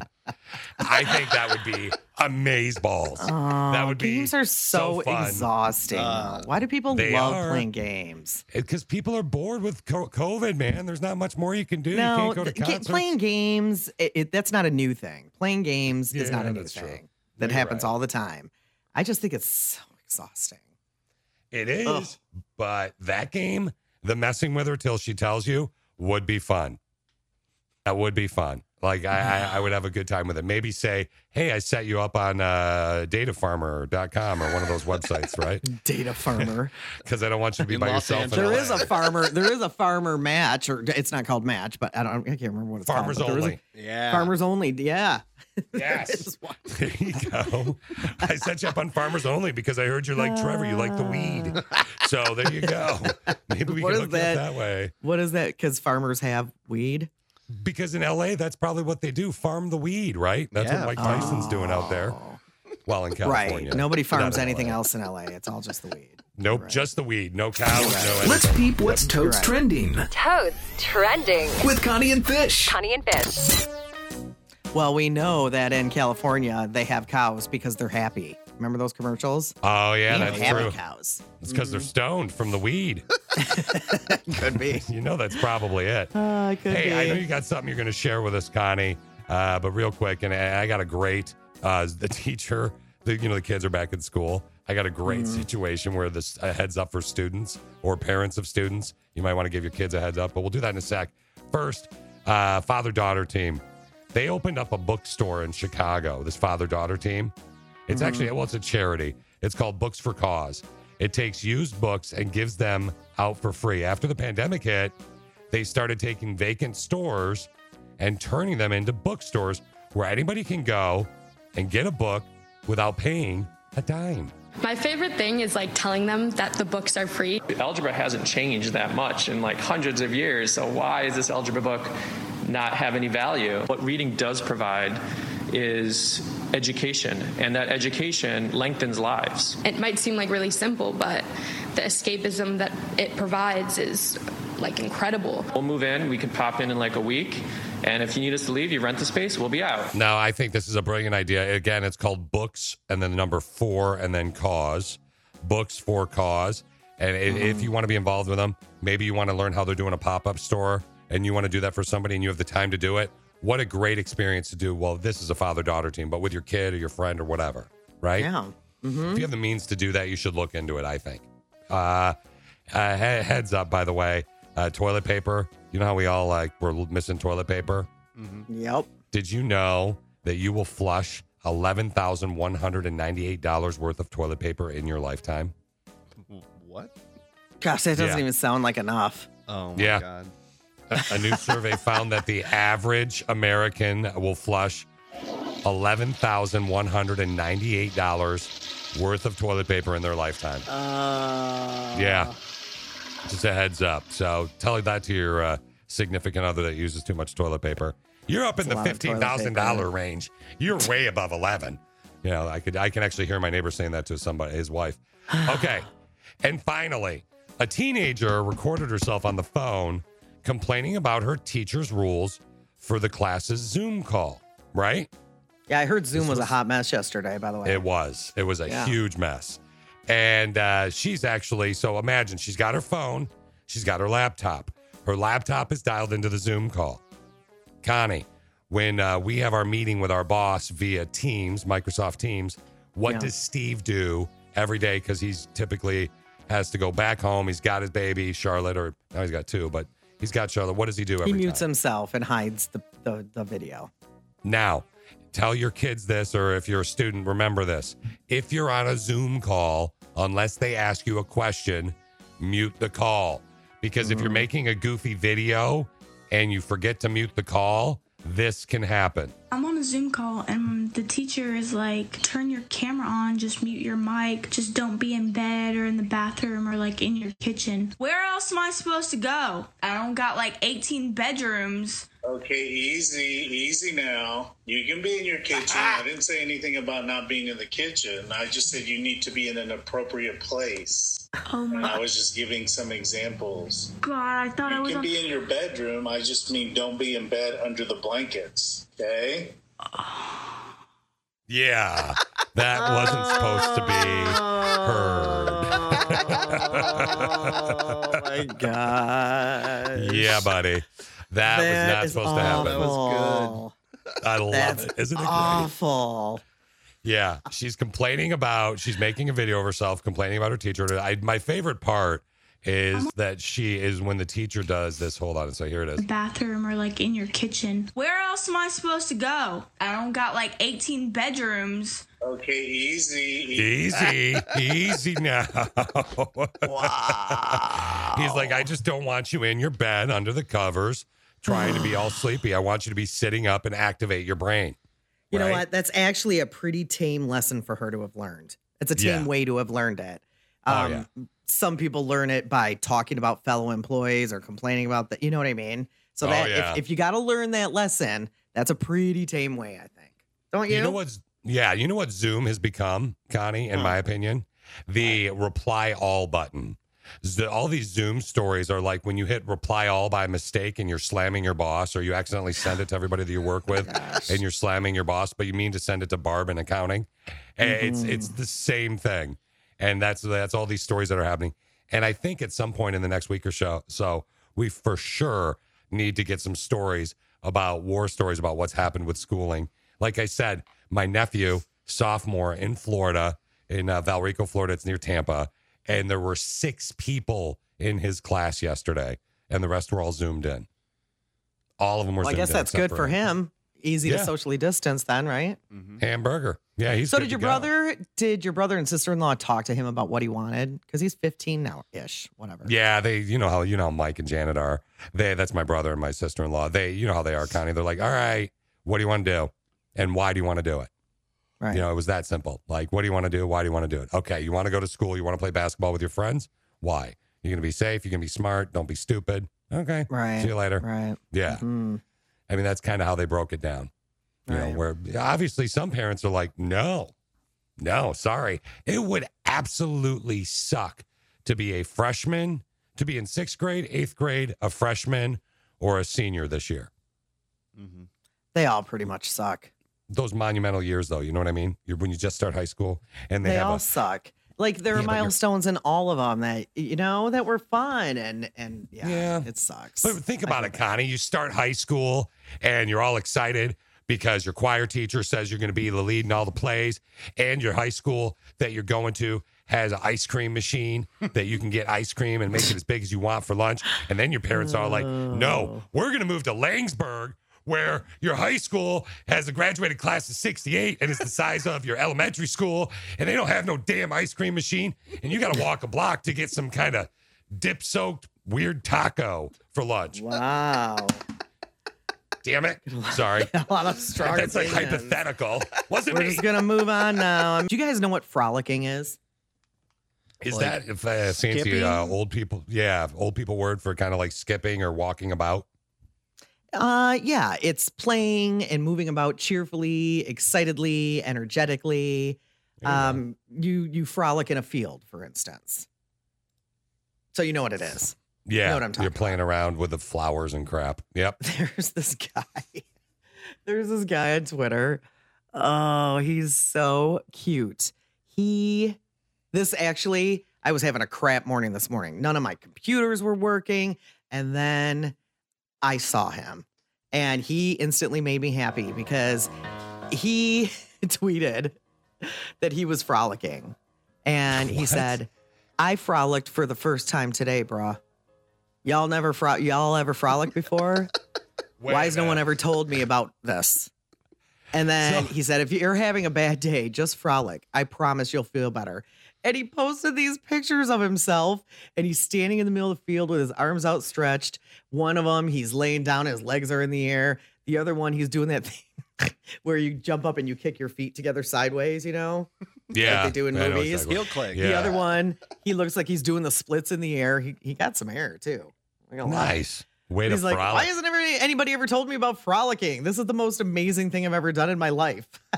I think that would be amaze balls. that would be games are so, fun. exhausting. Uh, Why do people love are. playing games? Because people are bored with COVID, man. There's not much more you can do. you no, can't go to th- playing games it, it, that's not a new thing. Playing games is not a new that's true. thing. That You're happens right. all the time. I just think it's so exhausting. It is, Ugh. but that game, the messing with her till she tells you, would be fun. That would be fun. Like I, I, I would have a good time with it. Maybe say, "Hey, I set you up on uh, datafarmer.com or one of those websites, right?" Data farmer. Because I don't want you to be In by Los yourself. in there a farmer. There is a farmer match, or it's not called match, but I don't. I can't remember what it's farmers called. Farmers there is a- only. Yeah. Farmers only. Yeah. Yes. there you go. I set you up on farmers only because I heard you're like Trevor. You like the weed. So there you go. Maybe we What can is hook you that? that way. What is that? Because farmers have weed. Because in LA, that's probably what they do: farm the weed, right? That's Yeah. what Mike Tyson's doing out there. Oh. Well, in California, Right. Nobody farms anything LA. else in LA. It's all just the weed. Nope, just the weed. No cows. No Let's peep what's totes right. trending Toads trending. with Connie and Fish. Connie and Fish. Well, we know that in California they have cows because they're happy. Remember those commercials? Oh yeah, They that's true. cows. It's because they're stoned from the weed. Could be. you know that's probably it. Uh, could hey, be. I know you got something you're going to share with us, Connie. Uh, but real quick, and I I got a great uh, the teacher. The, you know the kids are back in school. I got a great Mm-hmm. situation where this a heads up for students or parents of students. You might want to give your kids a heads up, but we'll do that in a sec. First, uh, father daughter team. They opened up a bookstore in Chicago. This father daughter team. It's Mm-hmm. actually well, it's a charity. It's called Books for Cause. It takes used books and gives them out for free. After the pandemic hit, they started taking vacant stores and turning them into bookstores where anybody can go and get a book without paying a dime. My favorite thing is like telling them that the books are free. Algebra hasn't changed that much in like hundreds of years, so why is this algebra book not have any value? What reading does provide is education, and that education lengthens lives. It might seem like really simple, but the escapism that it provides is like incredible. We'll move in, we can pop in in like a week, and if you need us to leave, you rent the space, we'll be out. No, I think this is a brilliant idea. Again, it's called Books and then the number four and then Cause. Books for Cause. And i if mm-hmm. you want to be involved with them, maybe you want to learn how they're doing a pop up store and you want to do that for somebody and you have the time to do it. What a great experience to do. Well, this is a father daughter team, but with your kid or your friend or whatever, right? Yeah. Mm-hmm. If you have the means to do that, you should look into it, I think. Uh, uh, he- heads up, by the way, uh, toilet paper. You know how we all like, we're missing toilet paper? Yep. Did you know that you will flush $11,198 worth of toilet paper in your lifetime? What? Gosh, that doesn't Yeah. even sound like enough. Oh my Yeah. god. A, new survey found that the average American will flush $11,198 worth of toilet paper in their lifetime. Uh, Yeah. Just a heads up. So tell that to your uh, significant other that uses too much toilet paper. You're up in That's a the lot of fifteen toilet thousand paper. dollar range. You're way above eleven. You know, I could I can actually hear my neighbor saying that to somebody, his wife. Okay. and finally, a teenager recorded herself on the phone complaining about her teacher's rules for the class's Zoom call, right? Yeah, I heard Zoom was a hot mess yesterday, by the way. It was. It was a Yeah. huge mess. And uh, she's actually, so imagine she's got her phone, she's got her laptop. Her laptop is dialed into the Zoom call. Connie, when uh, we have our meeting with our boss via Teams, Microsoft Teams, what Yeah. does Steve do every day? Because he's typically has to go back home. He's got his baby, Charlotte, or now he's got two, but he's got Charlotte. What does he do every he time? mutes himself and hides the, the, the video. Now, tell your kids this, or if you're a student, remember this. If you're on a Zoom call, unless they ask you a question, mute the call. Because if you're mm. making a goofy video and you forget to mute the call, this can happen. I'm on a Zoom call and the teacher is like, turn your camera on, just mute your mic, just don't be in bed or in the bathroom or like in your kitchen. Where else am I supposed to go? I don't got like 18 bedrooms. Okay, easy, easy now. You can be in your kitchen. I didn't say anything about not being in the kitchen. I just said you need to be in an appropriate place. Oh And I was just giving some examples. god, I thought I You was can on. be in your bedroom. I just mean don't be in bed under the blankets. Okay? Yeah, that wasn't supposed to be oh heard. Oh my god. yeah, buddy. That, was not is supposed to happen. That was good. I love That's it. Isn't it great? Awful. Yeah, she's complaining about she's making a video of herself complaining about her teacher. I, my favorite part is that she is when the teacher does this. Hold on, so here it is. bathroom or like in your kitchen. Where else am I supposed to go? I don't got like 18 bedrooms. Okay, easy. Easy, easy now. wow. He's like, I just don't want you in your bed under the covers, trying to be all sleepy. I want you to be sitting up and activate your brain. You know what? That's actually a pretty tame lesson for her to have learned. It's a tame Yeah. way to have learned it. Oh, Um, yeah. Some people learn it by talking about fellow employees or complaining about that. You know what I mean? So Oh, that yeah. if, if you got to learn that lesson, that's a pretty tame way, I think. Don't you? You know what's yeah, you know what Zoom has become, Connie, in my opinion? The reply all button. All these Zoom stories are like when you hit reply all by mistake and you're slamming your boss, or you accidentally send it to everybody that you work with and you're slamming your boss, but you mean to send it to Barb in accounting. And It's it's the same thing. And that's that's all these stories that are happening. And I think at some point in the next week or so, so we for sure need to get some stories about war stories about what's happened with schooling. Like I said, my nephew, sophomore in Florida, in uh, Valrico, Florida, it's near Tampa, and there were six people in his class yesterday, and the rest were all zoomed in. All of them were. Well, I guess that's good for him. Easy to socially distance, then, right? Mm-hmm. Hamburger. Yeah, he's. so good did to your go. brother? Did your brother and sister in law talk to him about what he wanted? Because he's 15 now, ish, whatever. Yeah, they, you know how you know how Mike and Janet are. They, that's my brother and my sister in law. They, you know how they are, Connie. They're like, all right, what do you want to do, and why do you want to do it? Right. You know, it was that simple. Like, what do you want to do? Why do you want to do it? Okay, you want to go to school. You want to play basketball with your friends. Why? You're gonna be safe. You're gonna be smart. Don't be stupid. Okay. Right. See you later. Right. Yeah. Mm. I mean, that's kind of how they broke it down. You know, Right. where obviously some parents are like, no, no, sorry. It would absolutely suck to be a freshman, to be in sixth grade, eighth grade, a freshman, or a senior this year. Mm-hmm. They all pretty much suck. Those monumental years, though, you know what I mean? You're, when you just start high school and they, They, have all a, suck. Like there are you're- milestones in all of them that you know that were fun and and yeah, Yeah. it sucks. But think about it, Connie. You start high school and you're all excited because your choir teacher says you're going to be the lead in all the plays, and your high school that you're going to has an ice cream machine that you can get ice cream and make it as big as you want for lunch. And then your parents are like, no, oh. we're going to move to Laingsburg. Where your high school has a graduated class of 68 and it's the size of your elementary school, and they don't have no damn ice cream machine, and you got to walk a block to get some kind of dip soaked weird taco for lunch. wow, Damn it. Sorry. a lot of strong. That's like opinions. hypothetical. Wasn't We're me. just gonna move on now. Do you guys know what frolicking is? Is like, that if uh, fancy skipping? uh, old people? Yeah, old people word for kind of like skipping or walking about. Uh, yeah, it's playing and moving about cheerfully, excitedly, energetically. Um, you you frolic in a field, for instance. So you know what it is. Yeah, know what I'm talking. you're playing around with the flowers and crap. Yep. There's this guy. There's this guy on Twitter. Oh, he's so cute. He, this actually, I was having a crap morning this morning. None of my computers were working. And then I saw him and he instantly made me happy because he tweeted that he was frolicking. And he What? said, I frolicked for the first time today, brah. Y'all never fro- y'all ever frolicked before? Why has no one ever told me about this? And then So- he said, if you're having a bad day, just frolic. I promise you'll feel better. And he posted these pictures of himself, and he's standing in the middle of the field with his arms outstretched. One of them, he's laying down, his legs are in the air. The other one, he's doing that thing where you jump up and you kick your feet together sideways, you know? Yeah, they do in I movies. exactly. Heel click. Yeah. The other one, he looks like he's doing the splits in the air. He, he got some hair too. Not gonna lie. Nice. Way He's to like, frolic. why hasn't ever, anybody ever told me about frolicking? This is the most amazing thing I've ever done in my life.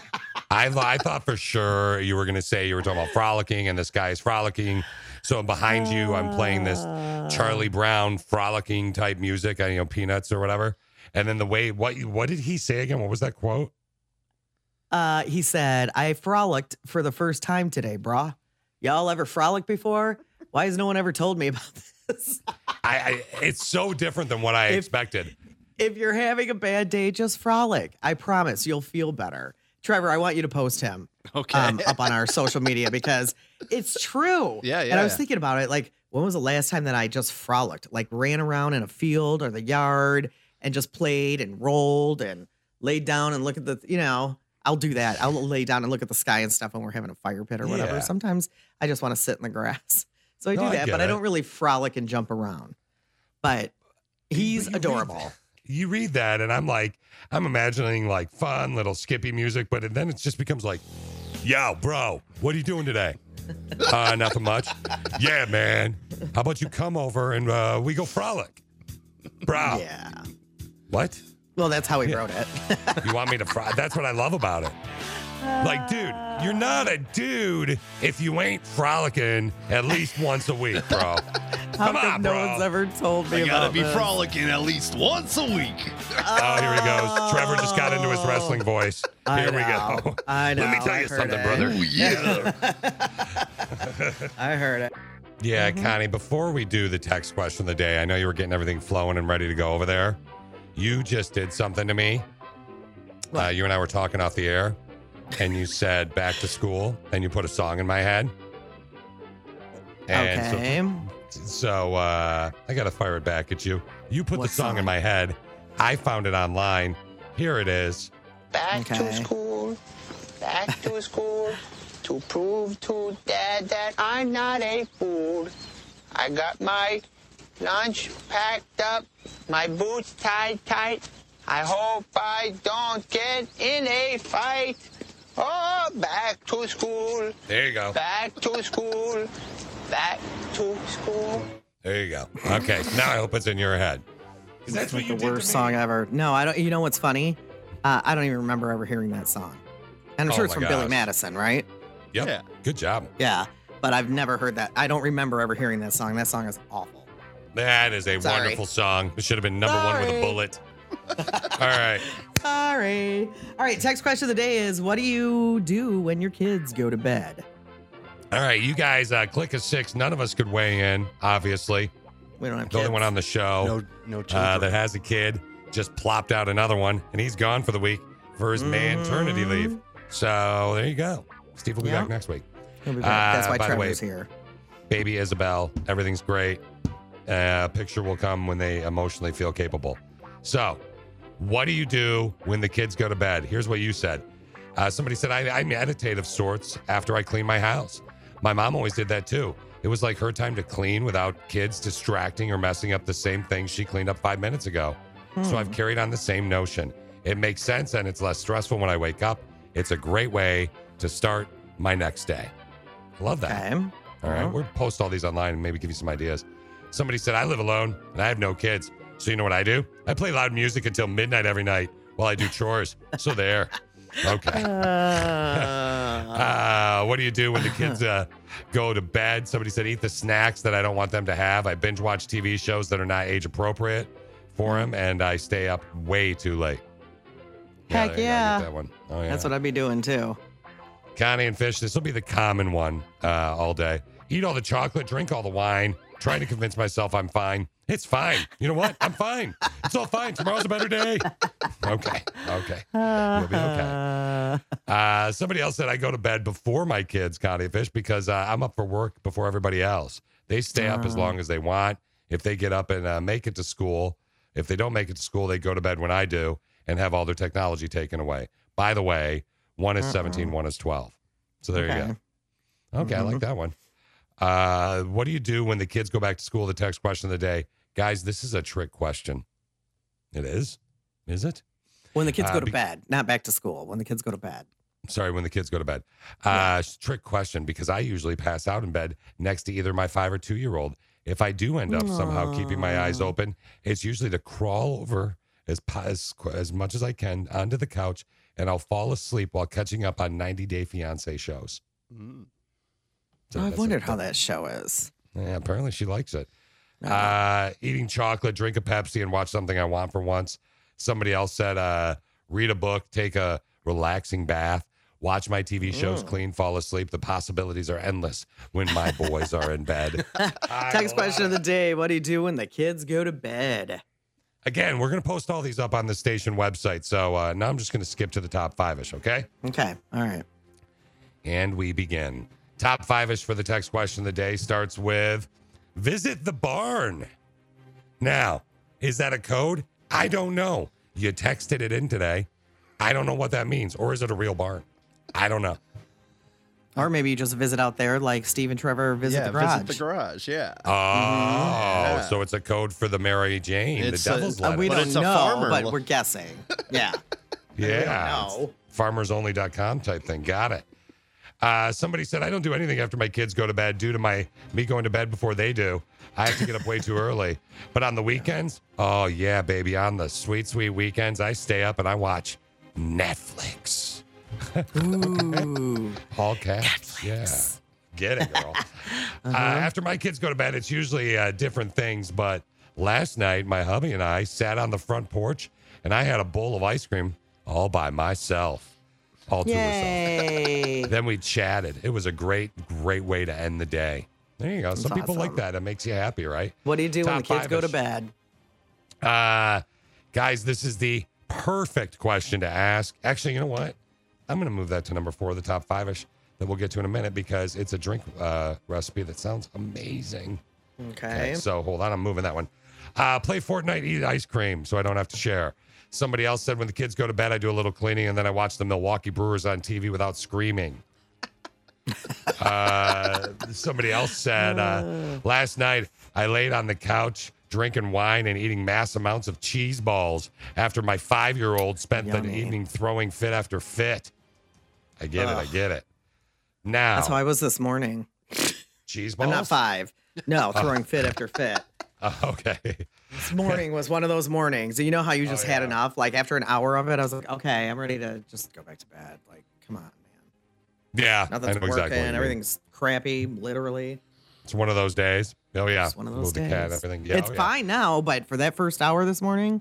I, I thought for sure you were going to say you were talking about frolicking and this guy is frolicking. So behind you, I'm playing this Charlie Brown frolicking type music, I you know, peanuts or whatever. And then the way, what, what did he say again? What was that quote? Uh, he said, I frolicked for the first time today, brah. Y'all ever frolicked before? Why has no one ever told me about this? I, I it's so different than what I If- expected. if you're having a bad day, just frolic. I promise you'll feel better. Trevor, I want you to post him Okay. um, up on our social media because it's true. Yeah, yeah. And I was yeah. thinking about it. Like when was the last time that I just frolicked, like ran around in a field or the yard and just played and rolled and laid down and look at the, you know, I'll do that. I'll lay down and look at the sky and stuff when we're having a fire pit or whatever. Yeah. Sometimes I just want to sit in the grass. So I No, do that, get but I don't really frolic and jump around. But he's you read adorable. You read that, and I'm like, I'm imagining like fun little Skippy music, but then it just becomes like, yo, bro, what are you doing today? uh, nothing much. Yeah, man. How about you come over and uh, we go frolic, bro? Yeah. What? Well, that's how he wrote it. You want me to fry? That's what I love about it. Like, dude, you're not a dude if you ain't frolicking at least once a week, bro. How Come come on, no bro. one's ever told me I gotta about be this? frolicking at least once a week. Oh, here he goes. Trevor just got into his wrestling voice. I Here we know. go. I know. Let me tell I you heard something, it. brother. Ooh, yeah. I heard it. Yeah, Mm-hmm. Connie, before we do the text question of the day, I know you were getting everything flowing and ready to go over there. You just did something to me. Uh, you and I were talking off the air, and you said back to school, and you put a song in my head. And so- Okay. So, uh, I got to fire it back at you. You put What the song, in my head. I found it online. Here it is. Back to school, back to school, to prove to dad that I'm not a fool. I got my lunch packed up, my boots tied tight. I hope I don't get in a fight. Oh, back to school, There you go. back to school, back to school. There you go. Okay, now I hope it's in your head. That's what like you the did worst song ever. No, I don't. You know what's funny? Uh, I don't even remember ever hearing that song. And I'm Oh sure it's my from Billy. Madison, right? Yep. Yeah. Good job. Yeah. But I've never heard that. I don't remember ever hearing that song. That song is awful. That is a Sorry. wonderful song. It should have been number one with a bullet. All right. Sorry. All right. Text question of the day is: What do you do when your kids go to bed? All right. You guys, uh, click a six. None of us could weigh in, obviously. We don't have The only one on the show No, no uh, that has a kid just plopped out another one, and he's gone for the week for his maternity leave. So there you go. Steve will be. Yeah. back next week. He'll be back. That's Uh, why by the way- Trevor's here. Baby Isabel, everything's great. Uh, picture will come when they emotionally feel capable. So, what do you do when the kids go to bed? Here's what you said. Uh, somebody said, I, I meditate of sorts after I clean my house. My mom always did that too. It was like her time to clean without kids distracting or messing up the same thing she cleaned up five minutes ago. So I've carried on the same notion. It makes sense and it's less stressful when I wake up. It's a great way to start my next day. I love that. Okay. All right, we'll post all these online and maybe give you some ideas. Somebody said, I live alone and I have no kids. So you know what I do? I play loud music until midnight every night while I do chores. so there. Okay. Uh, what do you do when the kids uh, go to bed? Somebody said, eat the snacks that I don't want them to have. I binge watch TV shows that are not age appropriate for them, and I stay up way too late. Heck there you go. I yeah. that one. Oh, yeah. That's what I'd be doing too. Connie and Fish, this will be the common one uh, all day. Eat all the chocolate, drink all the wine, trying to convince myself I'm fine. It's fine. You know what? I'm fine. It's all fine. Tomorrow's a better day. Okay. Okay. You'll be okay. Uh, somebody else said I go to bed before my kids, Connie Fish, because uh, I'm up for work before everybody else. They stay up as Ah. long as they want. If they get up and uh, make it to school, if they don't make it to school, they go to bed when I do and have all their technology taken away. By the way, one is 17, one is 12. So there you Okay. go. Okay, I like that one. Uh, what do you do when the kids go back to school? The text question of the day. Guys, this is a trick question. It is? Is it? When the kids Uh, go to be- bed, not back to school. When the kids go to bed. Sorry, when the kids go to bed. Uh, Trick question because I usually pass out in bed next to either my five or two year old. If I do end up somehow keeping my eyes open, it's usually to crawl over as, as as much as I can onto the couch, and I'll fall asleep while catching up on 90 Day Fiance shows. So I've wondered how that show is. Yeah, apparently she likes it. Uh, eating chocolate, drink a Pepsi, and watch something I want for once. Somebody else said, uh, read a book, take a relaxing bath, watch my TV shows, Mm. clean, fall asleep. The possibilities are endless when my boys are in bed. Text question of the day: What do you do when the kids go to bed? Again, we're going to post all these up on the station website. So uh, now I'm just going to skip to the top five ish, okay? Okay. All right. And we begin. Top five ish for the text question of the day starts with Visit the barn. Now, is that a code? I don't know. You texted it in today. I don't know what that means. Or is it a real barn? I don't know. Or maybe you just visit out there like Steve and Trevor visit yeah, the garage. visit the garage. Yeah. Oh, Yeah. so it's a code for the Mary Jane, It's the devil's uh, letter. we But don't it's a know, farmer. but we're guessing. Yeah. Yeah. know. Farmersonly.com type thing. Got it. Uh, somebody said, I don't do anything after my kids go to bed due to my me going to bed before they do. I have to get up way too early. But on the weekends, oh yeah, baby. On the sweet, sweet weekends, I stay up and I watch Netflix. Ooh. All caps. Yeah. Get it, girl. uh, after my kids go to bed, it's usually uh, different things. But last night, my hubby and I sat on the front porch and I had a bowl of ice cream all by myself, all to herself. Yay. Then we chatted. It was a great, great way to end the day. There you go. Some people like that. It makes you happy, right? What do you do when the Top kids go to bed? Uh, guys, this is the perfect question to ask. Actually, you know what? I'm going to move that to number four, the top five ish that we'll get to in a minute because it's a drink uh, recipe that sounds amazing. Okay. So hold on, I'm moving that one. Uh, play Fortnite, eat ice cream so I don't have to share. Somebody else said when the kids go to bed, I do a little cleaning and then I watch the Milwaukee Brewers on TV without screaming. uh, somebody else said uh, last night I laid on the couch drinking wine and eating mass amounts of cheese balls after my five year old spent the evening throwing fit after fit. I get it. I get it. Now, That's how I was this morning. cheese balls. I'm not five. No, throwing fit after fit. Oh, okay. This morning was one of those mornings. You know how you oh, just had yeah. enough? Like after an hour of it, I was like, okay, I'm ready to just go back to bed. Like, come on, man. Yeah, Nothing's working. exactly. what you mean. Everything's crappy, literally. It's one of those days. Oh yeah, It's one of those Move days. cat, everything. Yeah, it's oh, yeah. fine now, but for that first hour this morning,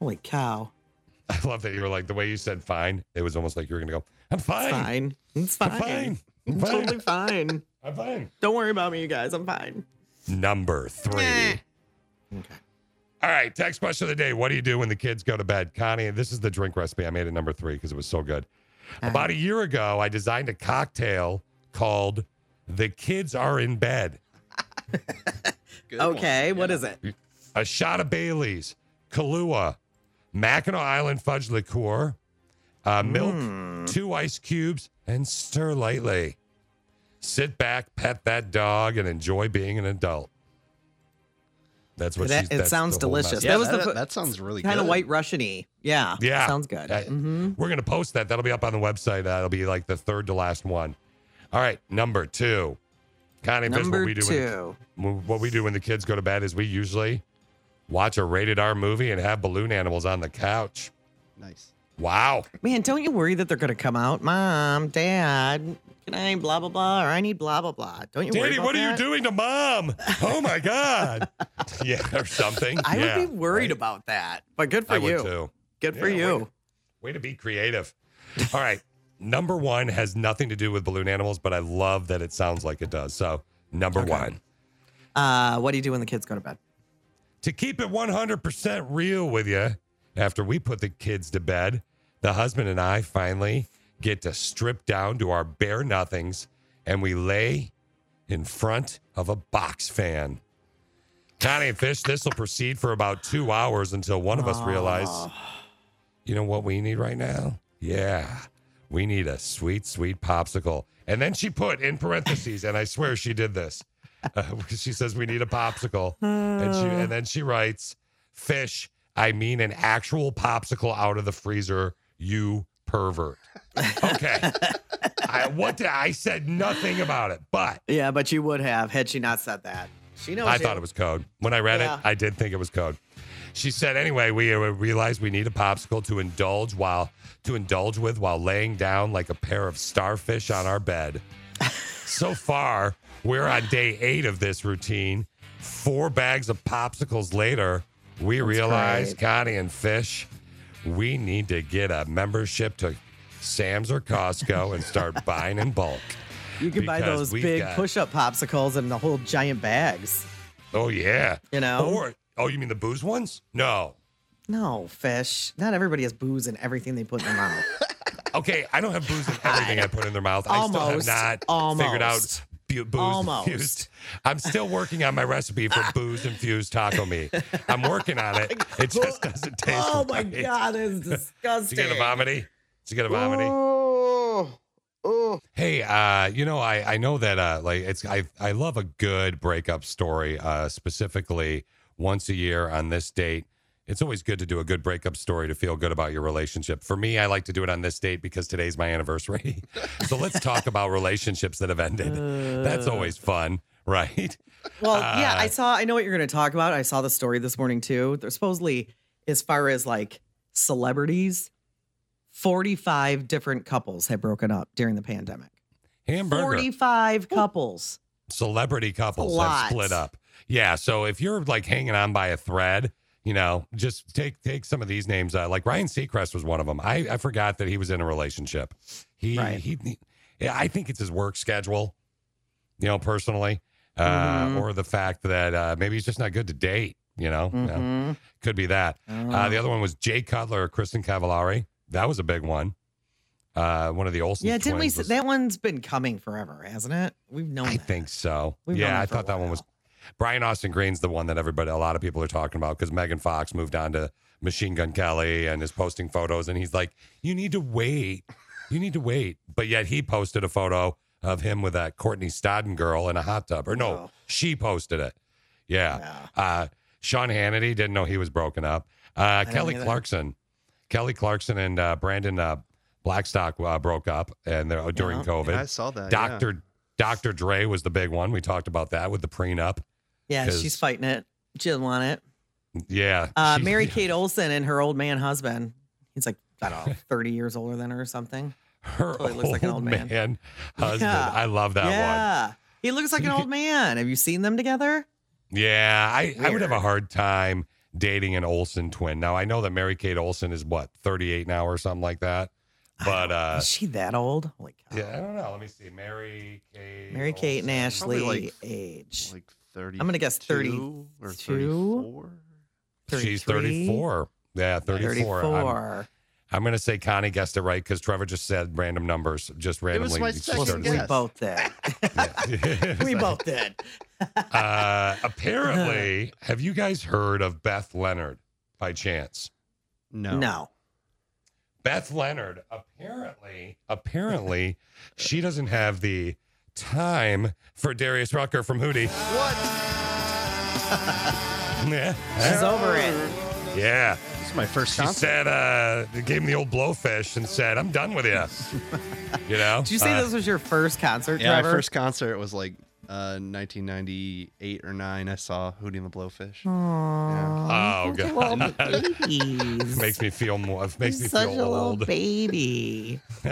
holy cow. I love that you were like the way you said fine. It was almost like you were gonna go. I'm fine. It's fine. It's fine. I'm fine. I'm fine. totally fine. I'm fine. Don't worry about me, you guys. I'm fine. Number three. Okay. All right, text question of the day. What do you do when the kids go to bed? Connie, this is the drink recipe. I made it number three because it was so good. About a year ago, I designed a cocktail called The Kids Are in Bed. Good one. Okay, what is it? A shot of Bailey's, Kahlua, Mackinac Island fudge liqueur, uh, milk, Hmm. two ice cubes, and stir lightly. Sit back, pet that dog, and enjoy being an adult. That's what That- she's. it that's sounds delicious. Yeah, that was that, the that sounds really kind good. of white Russian-y. Yeah. Yeah. Sounds good. Uh, hmm We're going to post that. That'll be up on the website. That'll be like the third to last one. All right, number two. Connie, Number what we do two. When, what we do when the kids go to bed is we usually watch a rated R movie and have balloon animals on the couch. Nice. Wow. Man, don't you worry that they're going to come out? Mom, Dad, can I blah, blah, blah, or I need blah, blah, blah. Don't you worry Daddy, about what are you doing to mom? Oh my God. yeah, or something. I Yeah, would be worried right? about that, but good for I you. would too. Good for Yeah, way you. to- Way to be creative. All right. Number one has nothing to do with balloon animals, but I love that it sounds like it does. So, number Okay. one, Uh, what do you do when the kids go to bed? to keep it 100% real with you, after we put the kids to bed, the husband and I finally get to strip down to our bare nothings and we lay in front of a box fan. Connie and Fish, this will proceed for about two hours until one of us realize, you know what we need right now? Yeah, we need a sweet, sweet popsicle. And then she put in parentheses, and I swear she did this. Uh, she says we need a popsicle, and she and then she writes, "Fish, I mean an actual popsicle out of the freezer, you pervert." Okay, I, what did, I said nothing about it, but Yeah, but you would have had she not said that. She knows. I you. thought it was code. When I read Yeah. it, I did think it was code. She said, anyway, we uh, realized we need a popsicle to indulge while to indulge with while laying down like a pair of starfish on our bed. so far, we're on day eight of this routine. Four bags of popsicles later, we realize, great. Connie and Fish, we need to get a membership to Sam's or Costco and start buying in bulk. You can buy those big got- push-up popsicles in the whole giant bags. Oh yeah. You know? Or oh, you mean the booze ones? No. No, fish. Not everybody has booze in everything they put in their mouth. Okay, I don't have booze in everything I put in their mouth. I still have Almost. not figured out bu- booze Almost. infused. I'm still working on my recipe for booze infused taco meat. I'm working on it. It just oh doesn't taste. Oh my right. god, it's Did you disgusting. get a vomity? Did you get a vomity? Oh, oh. Hey, uh, you know, I I know that uh, like it's I I love a good breakup story. Uh, specifically, once a year on this date, it's always good to do a good breakup story to feel good about your relationship. For me, I like to do it on this date because today's my anniversary. so let's talk about relationships that have ended. That's always fun, right? Well, yeah, Uh, I saw. I know what you're going to talk about. I saw the story this morning too. There's supposedly, as far as like celebrities, 45 different couples had broken up during the pandemic. hamburger. 45 couples. celebrity couples have split up. Yeah, so if you're like hanging on by a thread, you know, just take take some of these names. Uh, like Ryan Seacrest was one of them. I, I forgot that he was in a relationship. He, Right. he he yeah, I think it's his work schedule. You know, personally, uh, Mhm. or the fact that uh, maybe he's just not good to date. You know, Yeah. Mhm. could be that. Uh, the other one was Jay Cutler, Kristin Cavallari. That was a big one. Uh, one of the Olsen Yeah, didn't we? was- That one's been coming forever, hasn't it? We've known. I that. think so. We've yeah, I thought that one was Brian Austin Green's the one that everybody, a lot of people are talking about because Megan Fox moved on to Machine Gun Kelly and is posting photos, and he's like, "You need to wait, you need to wait." But yet he posted a photo of him with that Courtney Stodden girl in a hot tub, or no, Oh. she posted it. Yeah. Uh, Sean Hannity didn't know he was broken up. Uh, Kelly. Clarkson, Kelly Clarkson and uh, Brandon uh, Blackstock uh, broke up and they're, during Yeah. COVID. Yeah, I saw that, yeah. Doctor Dr. Dre was the big one. We talked about that with the prenup. Yeah, she's fighting it. She doesn't want it. Yeah. Uh, Mary Kate Olsen and her old man husband. He's like I don't know, 30 years older than her or something. her totally looks like an old man. husband. Yeah. I love that one. yeah, he looks like an old man. Have you seen them together? Yeah, I, I would have a hard time dating an Olsen twin. Now I know that Mary Kate Olsen is what, 38 now or something like that. But uh Is she that old? Like, cow. yeah, I don't know. Let me see. Mary Kate. Mary Kate and Ashley like- age. Like 30. I'm gonna guess 30 or 32? 34. She's 34. Yeah, 34. I'm- I'm, going to say Connie guessed it right because Trevor just said random numbers, just randomly. It was my second guess. we both did. we both did. Uh, apparently, have you guys heard of Beth Leonard by chance? No. No. Beth Leonard, apparently, apparently, she doesn't have the time for Darius Rucker from Hootie. What? yeah. She's over it. Yeah. This is my first She concert. said, uh, gave him the old blowfish and said, I'm done with you. you know? Did you say Uh, this was your first concert, Yeah, Trevor? my first concert was like uh, 1998 or 9. I saw Hootie and the Blowfish. Oh, God. makes me feel more, it makes me Such feel a little old. baby.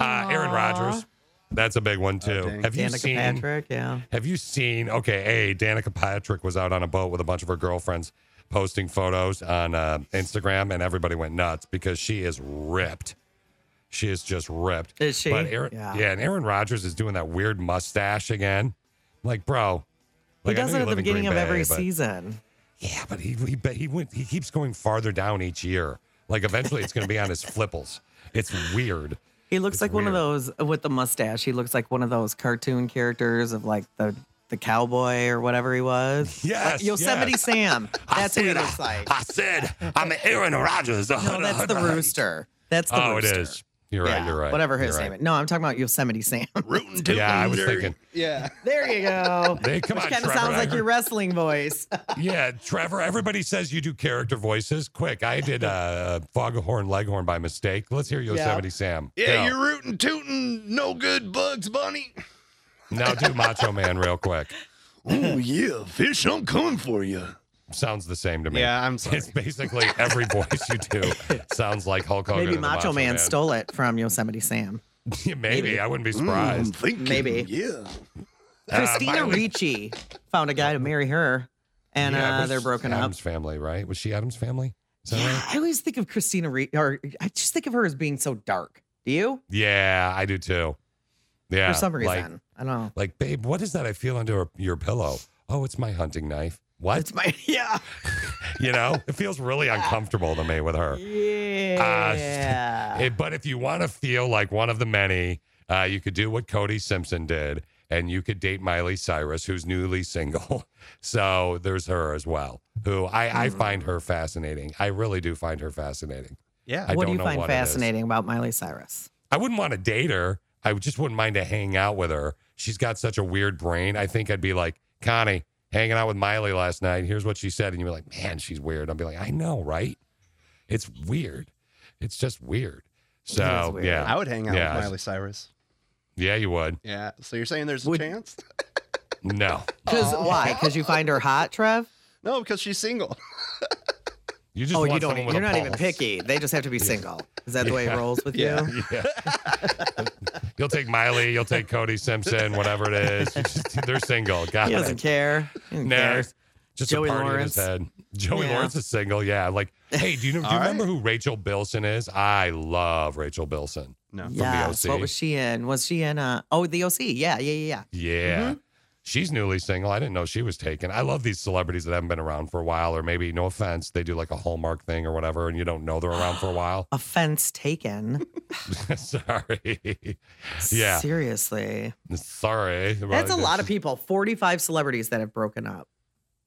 Uh, Aaron Rodgers. That's a big one too. dang. have you Danica seen? Patrick, yeah. Have you seen? Okay, a Danica Patrick was out on a boat with a bunch of her girlfriends, posting photos on uh, Instagram, and everybody went nuts because she is ripped. She is just ripped. Is she? But Aaron, Yeah. yeah. and Aaron Rodgers is doing that weird mustache again. Like, bro, like, he does it at the beginning Green of every but- season. Yeah, but he he he went he keeps going farther down each year. Like eventually, it's going to be on his flipples. It's weird. He looks It's like one of those with the mustache. He looks like one of those cartoon characters of like the the cowboy or whatever he was. Yes, Like Yosemite yes. Sam. That's what he looks like. I said, I'm Aaron Rodgers. No, that's the rooster. That's the Oh, it rooster. is. You're right. You're right. Whatever his name right. is. No, I'm talking about Yosemite Sam. Rootin' tootin'. Yeah, I was thinking. Yeah. there you go. Hey, come Which on, kind of sounds like your wrestling voice. Yeah, Trevor. Everybody says you do character voices. Quick, I did uh, Foghorn Leghorn by mistake. Let's hear Yosemite Sam. Yeah, Go. you're rooting, tooting, no good Bugs Bunny. now do Macho Man real quick. Oh, yeah, fish, I'm coming for you. Sounds the same to me. Yeah, I'm sorry. It's basically every voice you do sounds like Hulk Hogan. Maybe and the Macho Man stole it from Yosemite Sam. Maybe. Maybe. I wouldn't be Mm, surprised. thinking, Maybe. Yeah. Uh, Christina by the way- Ricci found a guy to marry her, and Yeah, uh, they're broken Addams up. family, right? Was she Addams family? Is that Yeah, right? I always think of Christina Ricci, or I just think of her as being so dark. Do you? Yeah, I do too. Yeah. For some like- reason, I don't know. Like, babe, what is that I feel under your pillow? Oh, it's my hunting knife. What? It's my yeah, you know, it feels really uncomfortable to me with her. yeah. Uh, it- but if you want to feel like one of the many, uh, you could do what Cody Simpson did and you could date Miley Cyrus, who's newly single. So there's her as well, who I, I find her fascinating. I really do find her fascinating. Yeah. I what do don't you know find what it is. fascinating about Miley Cyrus? I wouldn't want to date her. I just wouldn't mind to hang out with her. She's got such a weird brain. I think I'd be like, Connie, hanging out with Miley last night. Here's what she said. And you'd be like, man, she's weird. I'd be like, I know, right? It's weird. It's just weird. So, weird. yeah. I would hang out yeah. with Miley Cyrus. Yeah, you would. Yeah. So you're saying there's a Would- chance? No. Because why? Because you find her hot, Trev? No, because she's single. You just oh, want you don't. someone You're a not even picky. They just have to be single. Is that the way it rolls with Yeah. you? Yeah. You'll take Miley, you'll take Cody Simpson, whatever it is. Just- they're single. Got He it. doesn't care. He doesn't Nah, care. just Joey a party Lawrence. in his head. Joey Yeah. Lawrence is single. Yeah. Like, hey, do you? Do you All right. remember who Rachel Bilson is? I love Rachel Bilson. No. From Yes. the OC. What was she in? Was she in? Uh, oh, the OC. Yeah, yeah, yeah, yeah. Yeah. Mm-hmm. She's newly single. I didn't know she was taken. I love these celebrities that haven't been around for a while, or maybe, no offense, they do like a Hallmark thing or whatever, and you don't know they're around for a while. Offense taken. Sorry. yeah. Seriously. Sorry. That's a lot of people. 45 celebrities that have broken up.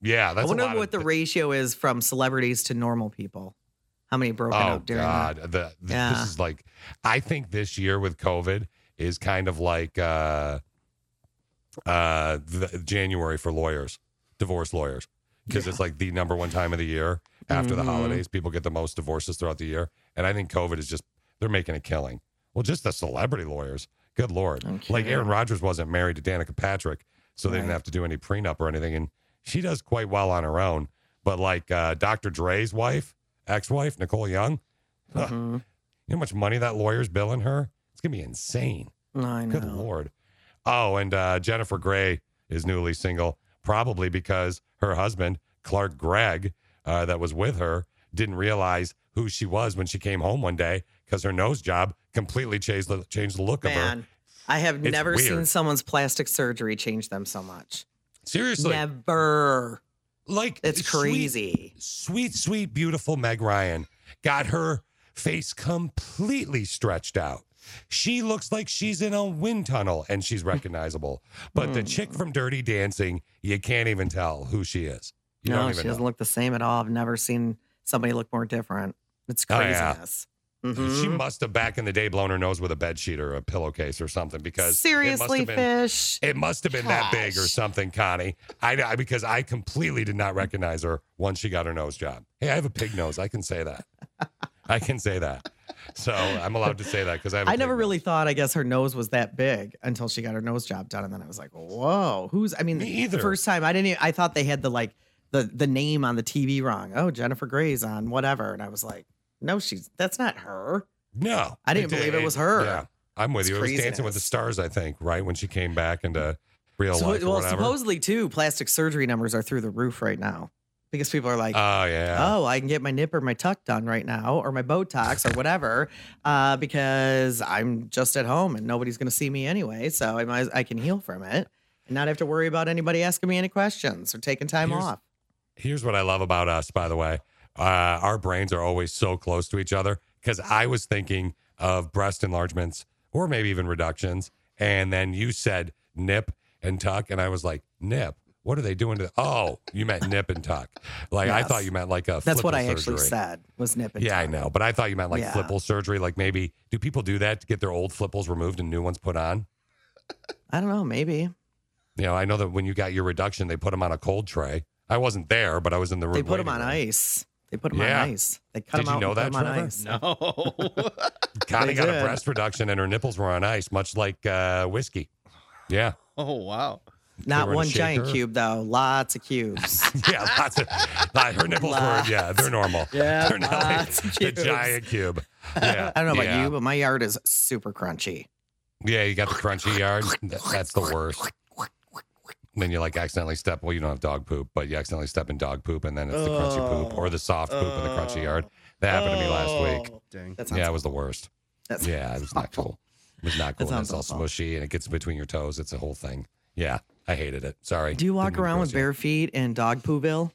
Yeah. That's I wonder what the ratio is from celebrities to normal people. How many broken Oh up during God, that? the, th- Yeah. this is like, I think this year with COVID is kind of like uh, uh, the January for lawyers, divorce lawyers, because it's like the number one time of the year after the Mhm. holidays. People get the most divorces throughout the year, and I think COVID is just they're making a killing. Well, just the celebrity lawyers. Good lord, like Aaron Rodgers wasn't married to Danica Patrick, so they didn't have to do any prenup or anything, and she does quite well on her own. But like uh, Dr. Dre's wife, ex-wife Nicole Young, huh, Mhm. you know how much money that lawyer's billing her? It's gonna be insane. I know. Good lord. Oh, and uh, Jennifer Grey is newly single, probably because her husband Clark Gregg, uh, that was with her, didn't realize who she was when she came home one day because her nose job completely changed the changed the look of her. Man, I have It's never seen someone's plastic surgery change them so much. Seriously, Never. like It's sweet- crazy. sweet, sweet, beautiful Meg Ryan got her face completely stretched out. She looks like she's in a wind tunnel and she's recognizable. But Hmm. the chick from Dirty Dancing, you can't even tell who she is. You no, she doesn't know. look the same at all. I've never seen somebody look more different. It's Oh, yeah. craziness. She must have back in the day blown her nose with a bed sheet or a pillowcase or something because Seriously, have been, fish. It must have been that big or something, Connie. I, I because I completely did not recognize her once she got her nose job. Hey, I have a pig nose. I can say that. I can say that. So I'm allowed to say that because I. I never really thought, I guess, her nose was that big until she got her nose job done, and then I was like, "Whoa, who's?" I mean, Me the first time I didn't. Even, I thought they had the like the the name on the TV wrong. Oh, Jennifer Grey's on whatever, and I was like, "No, she's that's not her." No, I didn't believe it was her. Yeah, I'm with It's you. It was Dancing with the. Stars, I think, right when she came back into real So- life well, whatever. supposedly too, plastic surgery numbers are through the roof right now because people are like, Oh yeah. oh, I can get my nip or my tuck done right now, or my Botox or whatever, uh, because I'm just at home and nobody's going to see me anyway. So I might, I can heal from it and not have to worry about anybody asking me any questions or taking time Here's- off. Here's what I love about us, by the way. Uh, our brains are always so close to each other because I was thinking of breast enlargements or maybe even reductions. And then you said nip and tuck. And I was like, nip? What are they doing to? Oh, you meant nip and tuck. Like, I thought you meant like a That's what flipple I actually said was nip and tuck. Yeah, I know. But I thought you meant like Yeah. flipple surgery. Like maybe, do people do that to get their old flipples removed and new ones put on? I don't know, maybe You know, I know that when you got your reduction, they put them on a cold tray. I wasn't there, but I was in the room. they put them on room. ice. They put them Yeah. on ice. They cut Did them you out know that, put that, 'em on Trevor? ice. No. Connie They got a breast reduction and her nipples were on ice, much like uh, whiskey. Yeah. oh wow. Not were in a one giant shaker. cube though. Lots of cubes. Yeah, lots of like, her nipples were yeah, they're normal. Yeah, they're not like lots of the cubes. giant cube. Yeah, I don't know about yeah. you, but my yard is super crunchy. Yeah, you got the crunchy yard. That's the worst. Then you like accidentally step. Well, you don't have dog poop, but you accidentally step in dog poop, and then it's the crunchy poop or the soft poop in the crunchy yard. That happened to me last oh. week. Dang. That sounds Yeah, it was the worst. That's Yeah, it was not cool. It was not cool. That And it's all sounds awful. smushy and it gets between your toes. It's a whole thing. Yeah, I hated it. Sorry. Do you walk Didn't around with you. bare feet and dog pooville?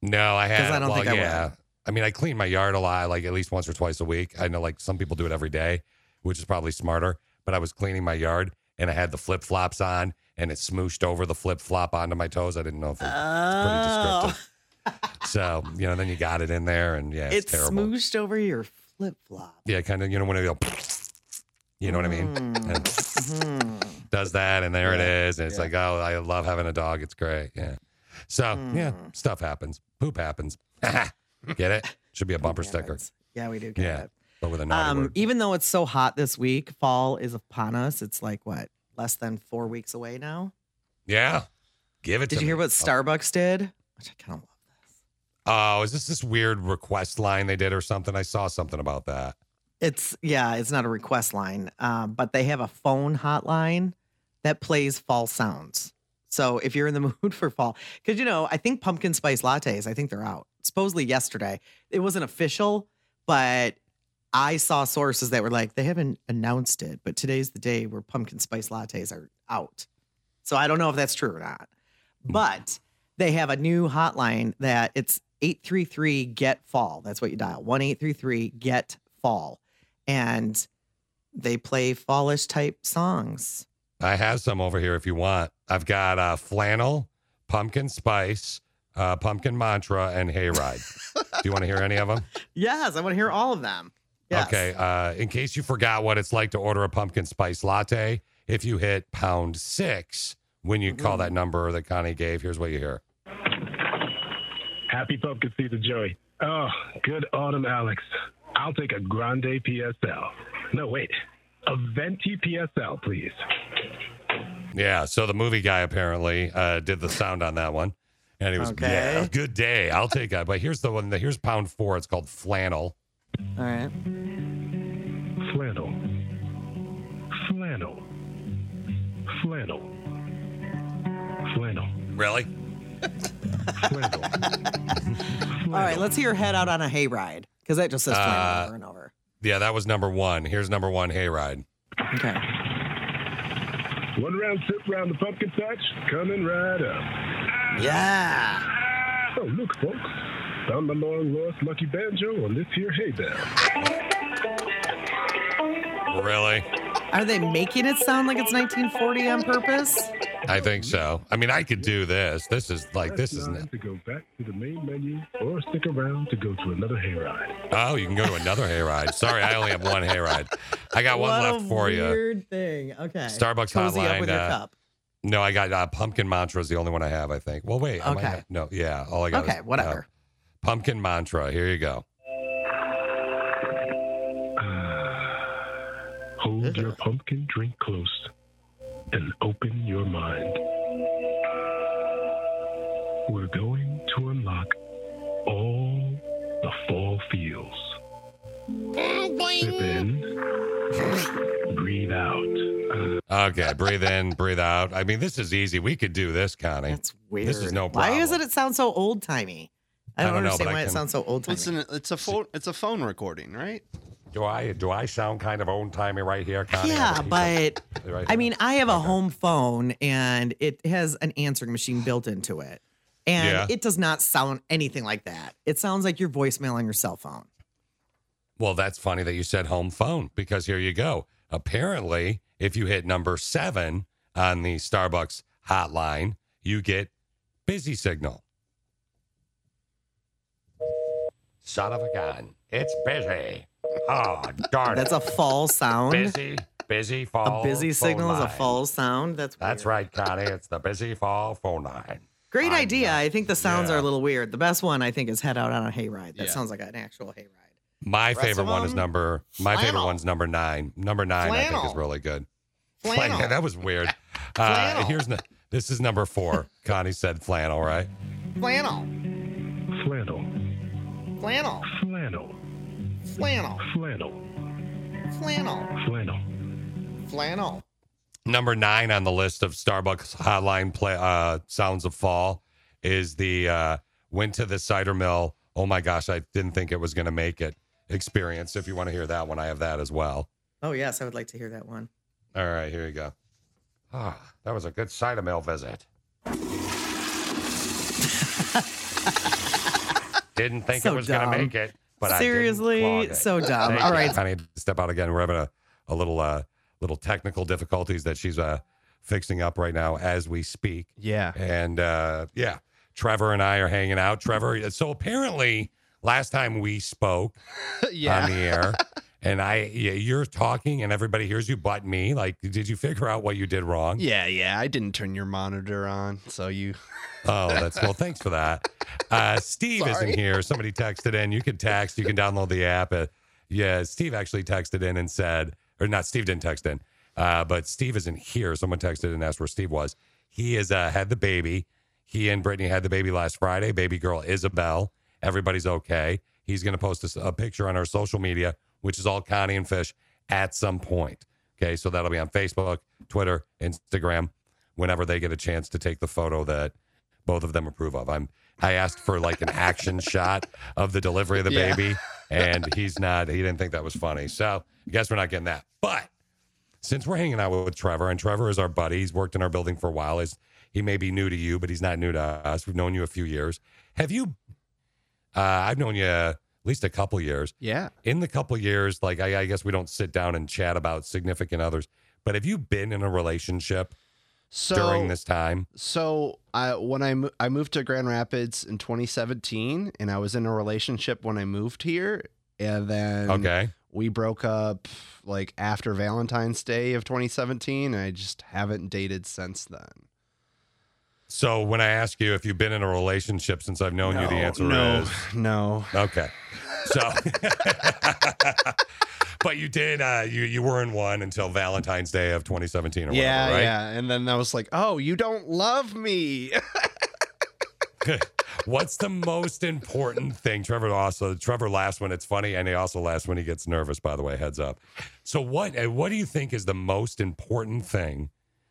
No, I have. I don't well, think I yeah. would. I mean, I clean my yard a lot, like at least once or twice a week. I know, like some people do it every day, which is probably smarter. But I was cleaning my yard, and I had the flip flops on, and it smooshed over the flip flop onto my toes. I didn't know if it, it's pretty Oh, descriptive. so you know, then you got it in there, and yeah, it's, it's terrible. smooshed over your flip flop. Yeah, kind of. You know when it go, you know what I mean? And Mm. does that, and there it Yeah, is, and it's yeah. like, oh, I love having a dog. It's great. Yeah. So yeah, Mm. stuff happens. Poop happens. Get it? Should be a bumper sticker. Yeah, we do. Get Yeah, it. but with a naughty Um, word. even though it's so hot this week, fall is upon us. It's like what, less than four weeks away now. Yeah, give it. Did you hear what Starbucks did? Which I kind of love. This. Oh, is this this weird request line they did or something? I saw something about that. It's yeah, it's not a request line, um, but they have a phone hotline that plays fall sounds. So if you're in the mood for fall, because you know, I think pumpkin spice lattes, I think they're out. Supposedly yesterday, it wasn't official, but I saw sources that were like they haven't announced it, but today's the day where pumpkin spice lattes are out. So I don't know if that's true or not, but they have a new hotline that it's 833 get fall. That's what you dial 1 833 get fall. And they play fallish type songs. I have some over here if you want. I've got uh, flannel, pumpkin spice, uh, pumpkin mantra, and hayride. Do you want to hear any of them? Yes, I want to hear all of them. Yes. Okay. Uh, in case you forgot what it's like to order a pumpkin spice latte, if you hit pound six when you call that number that Connie gave, here's what you hear. Happy pumpkin season, Joey. Oh, good autumn, Alex. I'll take a grande PSL. No, wait. A venti PSL, please. Yeah. So the movie guy apparently uh, did the sound on that one. And he was, Okay. yeah, good day. I'll take that. But here's the one. that Here's pound four. It's called flannel. All right. Flannel. Flannel. Flannel. Flannel. Really? Flannel. All right, let's hear head out on a hayride because that just says flannel Uh, over and over. Yeah, that was number one. Here's number one hayride. Okay. One round trip round the pumpkin patch, coming right up. Yeah. Oh, look, folks. Found my long lost lucky banjo on this here hay bale. Really? Are they making it sound like it's 1940 on purpose? I think so. I mean, I could do this. This is like, this is. Time to go back to the main menu or stick around to go to another hayride. Oh, you can go to another hayride. Sorry, I only have one hayride. I got one what left a for you. Weird thing. Okay. Starbucks Cozy hotline. up with your uh, cup. No, I got uh, pumpkin mantra is the only one I have. I think. Well, wait. I might Okay. have- no, yeah. All I got. Okay, is, whatever. uh, pumpkin mantra. Here you go. Hold your pumpkin drink close and open your mind. We're going to unlock all the fall feels. Oh, Sip in, breathe out. Okay, breathe in, breathe out. I mean, this is easy. We could do this, Connie. That's weird. This is no problem. Why is it it sounds so old timey? I I don't, don't know, understand but I why it sounds so old timey. Listen, it's a phone. It's a phone recording, right? Do I do I sound kind of old timey right here, Connie? Yeah, but. Right I mean, I have a home phone and it has an answering machine built into it. And Yeah. it does not sound anything like that. It sounds like your voicemail on your cell phone. Well, that's funny that you said home phone because here you go. Apparently, if you hit number seven on the Starbucks hotline, you get busy signal. Son of a gun. It's busy. Oh, darn That's it. a fall sound. busy, busy fall. a busy phone signal is a line. fall sound. That's That's right, Connie. It's the busy fall phone line. great I'm idea. not- I think the sounds Yeah. are a little weird. The best one I think is head out on a hayride. That Yeah. sounds like an actual hayride. My Rest favorite of one is them? number. My favorite Flannel. one's number nine. Number nine, I think, is Flannel. really good. Flannel. Flan- that was weird. Uh, Flannel. here's n- this is number four. Connie said flannel, right? Flannel. Flannel. Flannel. Flannel. Flannel. Flannel. Flannel. Flannel. Flannel. Number nine on the list of Starbucks hotline play uh, sounds of fall is the uh, went to the cider mill. Oh my gosh, I didn't think it was going to make it. Experience. If you want to hear that one, I have that as well. Oh yes, I would like to hear that one. All right, here you go. Ah, that was a good cider mill visit. Didn't think So it was going to make it, but Seriously, I didn't clog it. so dumb. All right, I need to step out again. We're having a, a little uh, little technical difficulties that she's uh, fixing up right now as we speak. Yeah. And uh, yeah, Trevor and I are hanging out. Trevor, so apparently last time we spoke Yeah. on the air, and I, yeah, you're talking and everybody hears you but me. Like, did you figure out what you did wrong? Yeah, yeah. I didn't turn your monitor on, so you. Oh, that's well. Thanks for that. Uh, Steve Sorry. isn't here. Somebody texted in. You can text. You can download the app. Uh, yeah, Steve actually texted in and said, or not. Steve didn't text in, uh, but Steve isn't here. Someone texted and asked where Steve was. He has uh, had the baby. He and Brittany had the baby last Friday. Baby girl Isabel. Everybody's okay. He's going to post a picture on our social media, which is all Connie and Fish at some point. Okay, so that'll be on Facebook, Twitter, Instagram, whenever they get a chance to take the photo that both of them approve of. I'm I asked for like an action shot of the delivery of the Yeah. baby, and he's not. He didn't think that was funny. So I guess we're not getting that. But since we're hanging out with Trevor, and Trevor is our buddy, he's worked in our building for a while. Is he may be new to you, but he's not new to us. We've known you a few years. Have you? Uh, I've known you at least a couple years. Yeah. In the couple years, like I, I guess we don't sit down and chat about significant others. But have you been in a relationship So during this time? So I when I mo- I moved to Grand Rapids in 2017, and I was in a relationship when I moved here, and then Okay. we broke up like after Valentine's Day of 2017. And I just haven't dated since then. So when I ask you if you've been in a relationship since I've known you, the answer no, is no. okay. So, but you did. Uh, you you were in one until Valentine's Day of 2017 or Yeah, whatever, right? yeah. And then I was like, oh, you don't love me. What's the most important thing? Trevor also Trevor laughs when it's funny, and he also laughs when he gets nervous. By the way, heads up. So what what do you think is the most important thing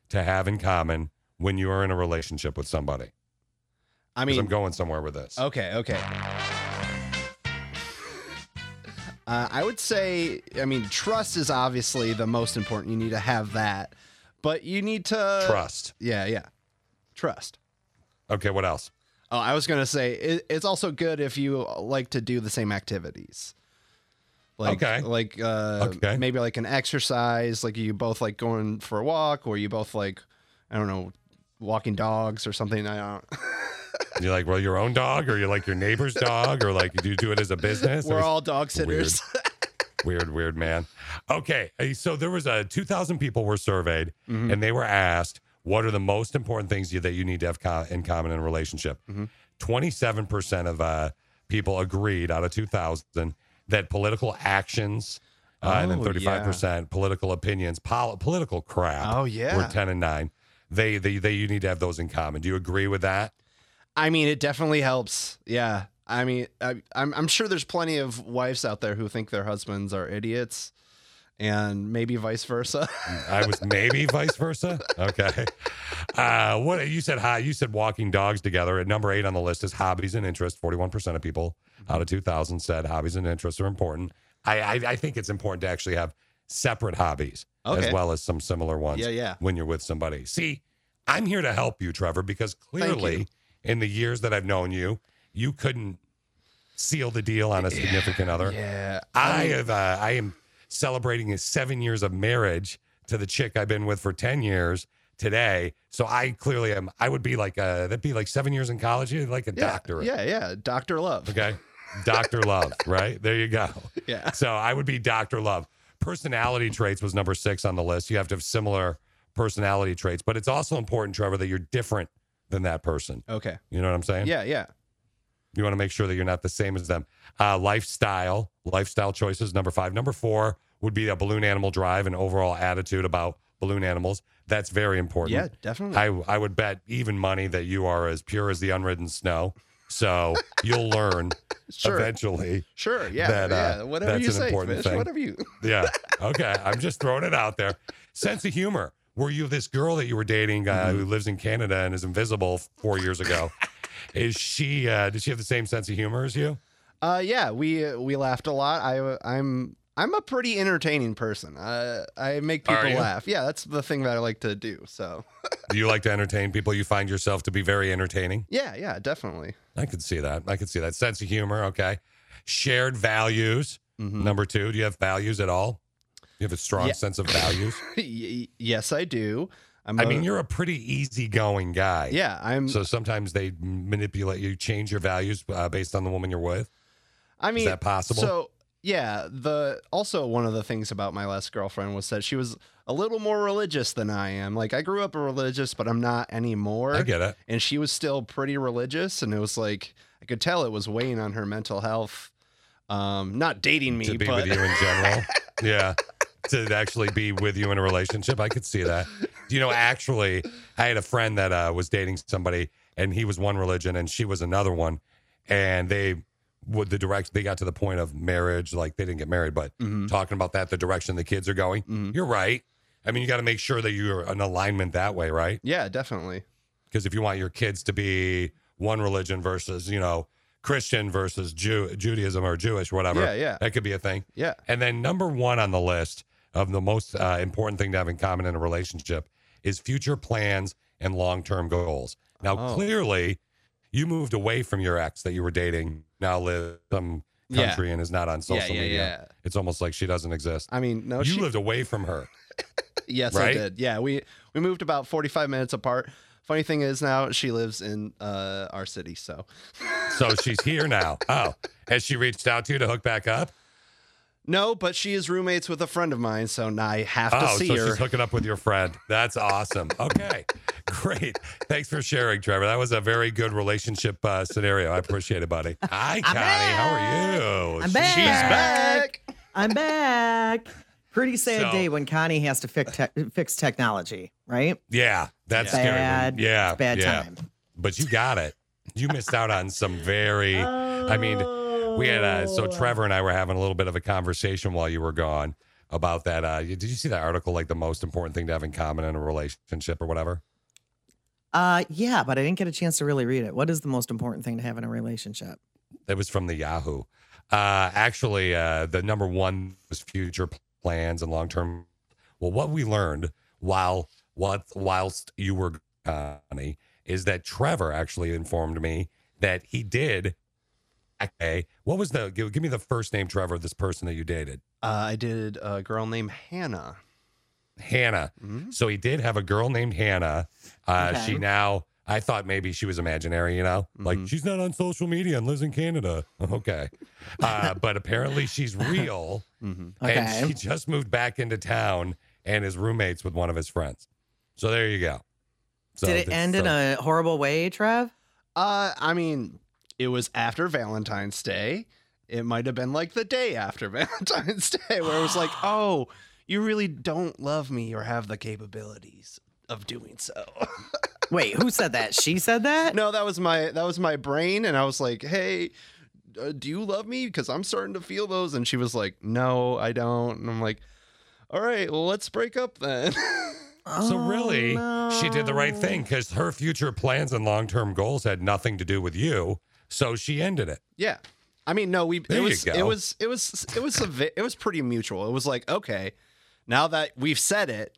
to have in common when you are in a relationship with somebody? I mean, I'm going somewhere with this. Okay, okay. Uh, I would say, I mean, trust is obviously the most important. You need to have that, but you need to Trust. Yeah, yeah, trust. Okay, what else? Oh, I was gonna say it, it's also good if you like to do the same activities. Like, Okay. like uh, Okay. maybe like an exercise, like you both like going for a walk, or you both like, I don't know, walking dogs or something. I don't. You like well your own dog, or you like your neighbor's dog, or like do you do it as a business? We're all dog sitters. weird, weird man. Okay, so there was a 2,000 people were surveyed, Mm-hmm. and they were asked what are the most important things you, that you need to have co- in common in a relationship. Mm-hmm. 27 percent of uh, people agreed out of 2,000 that political actions. Uh, and then Oh, 35 percent political opinions, pol- political crap. Oh, yeah. were 10 and 9. They, they, they, you need to have those in common. Do you agree with that? I mean, it definitely helps. Yeah. I mean, I, I'm, I'm sure there's plenty of wives out there who think their husbands are idiots and maybe vice versa. I was maybe vice versa. Okay. Uh, what you said? Hi, you said walking dogs together. At number eight on the list is hobbies and interests. Forty-one percent of people out of two thousand said hobbies and interests are important. I, I I think it's important to actually have separate hobbies Okay. as well as some similar ones. Yeah, yeah. When you're with somebody, see, I'm here to help you, Trevor, because clearly in the years that I've known you, you couldn't seal the deal on a significant other. Yeah. I have. Uh, I am celebrating his seven years of marriage to the chick I've been with for ten years today. So I clearly am. I would be like uh that'd be like seven years in college. You'd like a yeah, doctorate. Yeah, yeah. Doctor Love. Okay. Doctor Love. Right there you go. Yeah. So I would be Doctor Love. Personality traits was number six on the list. You have to have similar personality traits, but it's also important, Trevor, that you're different than that person. Okay. You know what I'm saying? Yeah, yeah. You want to make sure that you're not the same as them. Uh, lifestyle, lifestyle choices. Number five. Number four would be a balloon animal drive and overall attitude about balloon animals. That's very important. Yeah, definitely. I I would bet even money that you are as pure as the unridden snow. So you'll learn Sure. eventually. Sure. Yeah. that, uh, yeah. Whatever that's you an say, important Fish. thing. Whatever you. Yeah. Okay. I'm just throwing it out there. Sense of humor. Were you this girl that you were dating uh, Mm-hmm. who lives in Canada and is invisible four years ago? is she? Uh, does she have the same sense of humor as you? Uh, yeah. We uh, we laughed a lot. I I'm I'm a pretty entertaining person. Uh, I make people laugh. Yeah, that's the thing that I like to do. So. Do you like to entertain people? You find yourself to be very entertaining. Yeah, yeah, definitely. I could see that. I could see that sense of humor. Okay. Shared values. Mm-hmm. Number two. Do you have values at all? You have a strong Yeah. sense of values. Y- yes, I do. I'm I a- mean, you're a pretty easygoing guy. Yeah, I'm. So sometimes they manipulate you, change your values uh, based on the woman you're with. I mean, is that possible? So yeah, the also one of the things about my last girlfriend was that she was a little more religious than I am. Like I grew up a religious, but I'm not anymore. I get it. And she was still pretty religious, and it was like I could tell it was weighing on her mental health. Um, not dating me, to be but with you in general. yeah. To actually be with you in a relationship. I could see that. You know, actually, I had a friend that uh, was dating somebody and he was one religion and she was another one. And they would the direct, they got to the point of marriage. Like they didn't get married, but Mm-hmm. talking about that, the direction the kids are going. You're right. I mean, you got to make sure that you're in alignment that way, right? yeah, definitely. Because if you want your kids to be one religion versus, you know, Christian versus Jew, Judaism or Jewish, whatever. Yeah, yeah. That could be a thing. Yeah. And then number one on the list of the most uh, important thing to have in common in a relationship is future plans and long term goals. Now, Oh. clearly, you moved away from your ex that you were dating, now live some Yeah. country and is not on Yeah, social yeah, media. yeah. It's almost like she doesn't exist. I mean, no, you she lived away from her. Yes, I did. Yeah, we we moved about 45 minutes apart. Funny thing is now she lives in uh, our city, so So she's here now. Oh, has she reached out to you to hook back up? no, but she is roommates with a friend of mine, so now I have to Oh, see so her. she's hooking up with your friend. That's awesome. Okay, great. Thanks for sharing, Trevor. That was a very good relationship uh, scenario. I appreciate it, buddy. Hi, Connie. How are you? I'm back. She's back. I'm back. Pretty sad So- day when Connie has to fix te- fix technology, right? Yeah, that's Bad- scary. Yeah, bad yeah. time. But you got it. You missed out on some very. I mean, we had uh, so Trevor and I were having a little bit of a conversation while you were gone about that. Uh, did you see that article? Like the most important thing to have in common in a relationship or whatever. Uh, yeah, but I didn't get a chance to really read it. What is the most important thing to have in a relationship? That was from the Yahoo. Uh, actually, uh, the number one was future plans and long term. Well, what we learned while what whilst you were Connie is that Trevor actually informed me that he did. Okay, what was the give, give me the first name, Trevor, this person that you dated? Uh, I did a girl named Hannah. Hannah. So he did have a girl named Hannah. Uh, Okay. She now, I thought maybe she was imaginary, you know, like she's not on social media and lives in Canada. Okay. Uh, but apparently she's real. Mhm. Okay. And he just moved back into town and is roommates with one of his friends. So there you go. So Did it that's- end in a horrible way, Trev? Uh, I mean, it was after Valentine's Day. It might have been like the day after Valentine's Day, where it was like, oh, you really don't love me or have the capabilities of doing so. Wait, who said that? She said that? no, that was my that was my brain, and I was like, hey. Uh, do you love me? Because I'm starting to feel those. And she was like, No, I don't. And I'm like, All right, well, let's break up then. So really, she did the right Oh, thing because her future plans and long term goals had nothing to do with you. So she ended it. Yeah. I mean, no, we There it you was go. it was it was it was a vi- it was pretty mutual. It was like, okay, now that we've said it,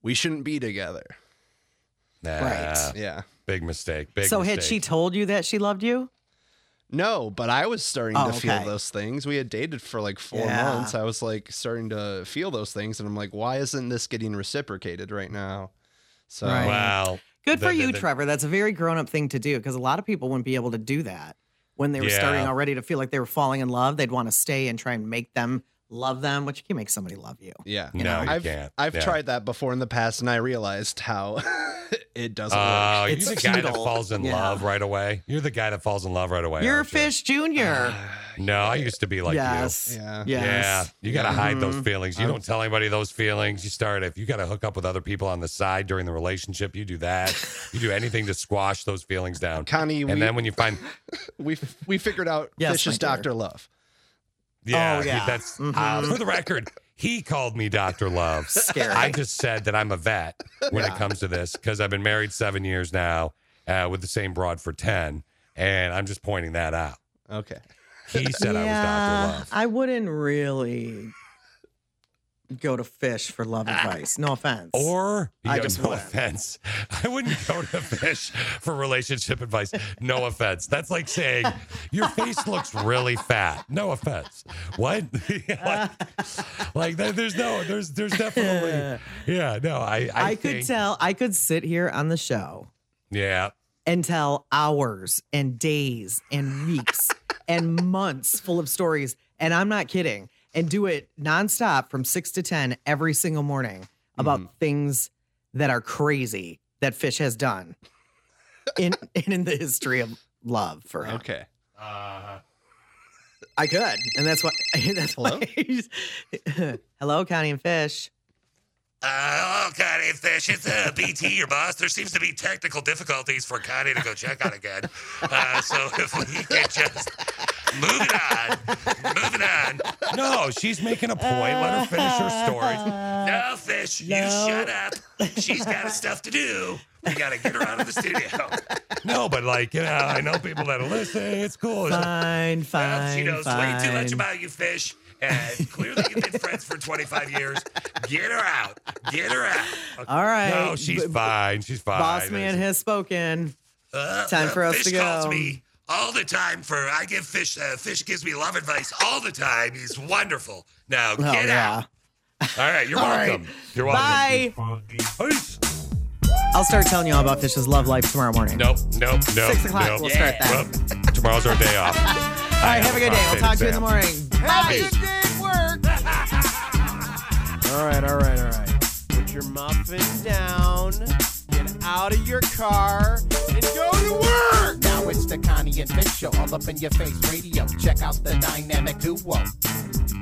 we shouldn't be together. Nah, Right. Yeah. Big mistake. Big so mistake. had she told you that she loved you? No, but I was starting Oh, to feel okay. those things. We had dated for like 4 Yeah. months. I was like starting to feel those things and I'm like, why isn't this getting reciprocated right now? So Right. Wow. Good The- for the- you, the- Trevor. That's a very grown up thing to do because a lot of people wouldn't be able to do that when they were starting already to feel like they were falling in love. They'd want to stay and try and make them love them, which you can't make somebody love you. yeah. No, you I've, can't. I've Yeah. tried that before in the past and I realized how it doesn't Oh, work. you're It's the guy that falls in Yeah. love right away. You're the guy that falls in love right away. You're a aren't you? fish junior. Uh, no, I used to be like yes. you. Yeah. Yes. Yeah, you got to mm-hmm. hide those feelings. You don't tell anybody those feelings. You start if you got to hook up with other people on the side during the relationship. You do that. you do anything to squash those feelings down. Connie, and we- then when you find, we we figured out Yes, Fish is. Dr. Love. Yeah, Oh, he- yeah. that's uh, Mhm. for the record. He called me Doctor Love. Scary. I just said that I'm a vet when it comes to this because I've been married seven years now uh, with the same broad for ten, and I'm just pointing that out. Okay. He said I was Doctor Love. I wouldn't really. Go to fish for love ah. advice. No offense. Or, I just no wouldn't. offense. I wouldn't go to fish for relationship advice. No offense. That's like saying your face looks really fat. No offense. What? like, like there's no, there's, there's definitely, yeah, no, I, I, I, could think- tell. I could sit here on the show Yeah. and tell hours and days and weeks and months full of stories. And I'm not kidding. And do it nonstop from six to 10 every single morning about Mm-hmm. things that are crazy that Fish has done in, in, in the history of love for him. Okay. Uh, I could. And that's why. That's Hello? Why Hello, Connie and Fish. Uh, oh, Connie and Fish, it's uh, BT, your boss. There seems to be technical difficulties for Connie to go check on again. Uh, so if we could just move it on, Moving on. No, she's making a point. Let her finish her story. No, Fish, you shut up. She's got stuff to do. We got to get her out of the studio. No, but like, you know, I know people that'll listen. It's cool. Fine, fine. Well, she knows way too much about you, Fish. And clearly you've been friends for 25 years. Get her out. Get her out. All right. No, she's B- fine. She's fine. Boss man has spoken. Uh, Time uh, for us Fish to go. calls me all the time for I give Fish uh, Fish gives me love advice all the time. He's wonderful. Now Oh, get yeah. out. All right, you're All right. welcome. You're welcome. Bye. Peace. I'll start telling you all about Fish's love life tomorrow morning. Nope, nope, nope. Six o'clock, nope. we'll start that. Well, tomorrow's our day off. All right, have a good day. We'll talk to you in the morning. Have Bye. good day work. all right, all right, all right. Put your muffin down. Get out of your car and go to work. Now it's the Connie and Fish show, all up in your face radio. Check out the dynamic duo.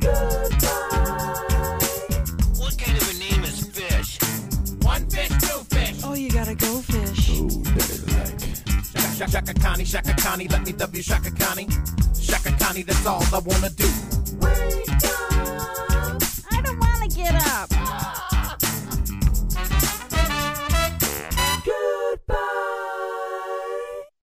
Goodbye. What kind of a name is Fish? One fish, two fish. Oh, you gotta go fish. Shaka, shaka, shaka Connie, Shaka Connie, let me W Shaka Connie. Shaka Connie, that's all I wanna do. Wake up. I don't wanna get up. Goodbye.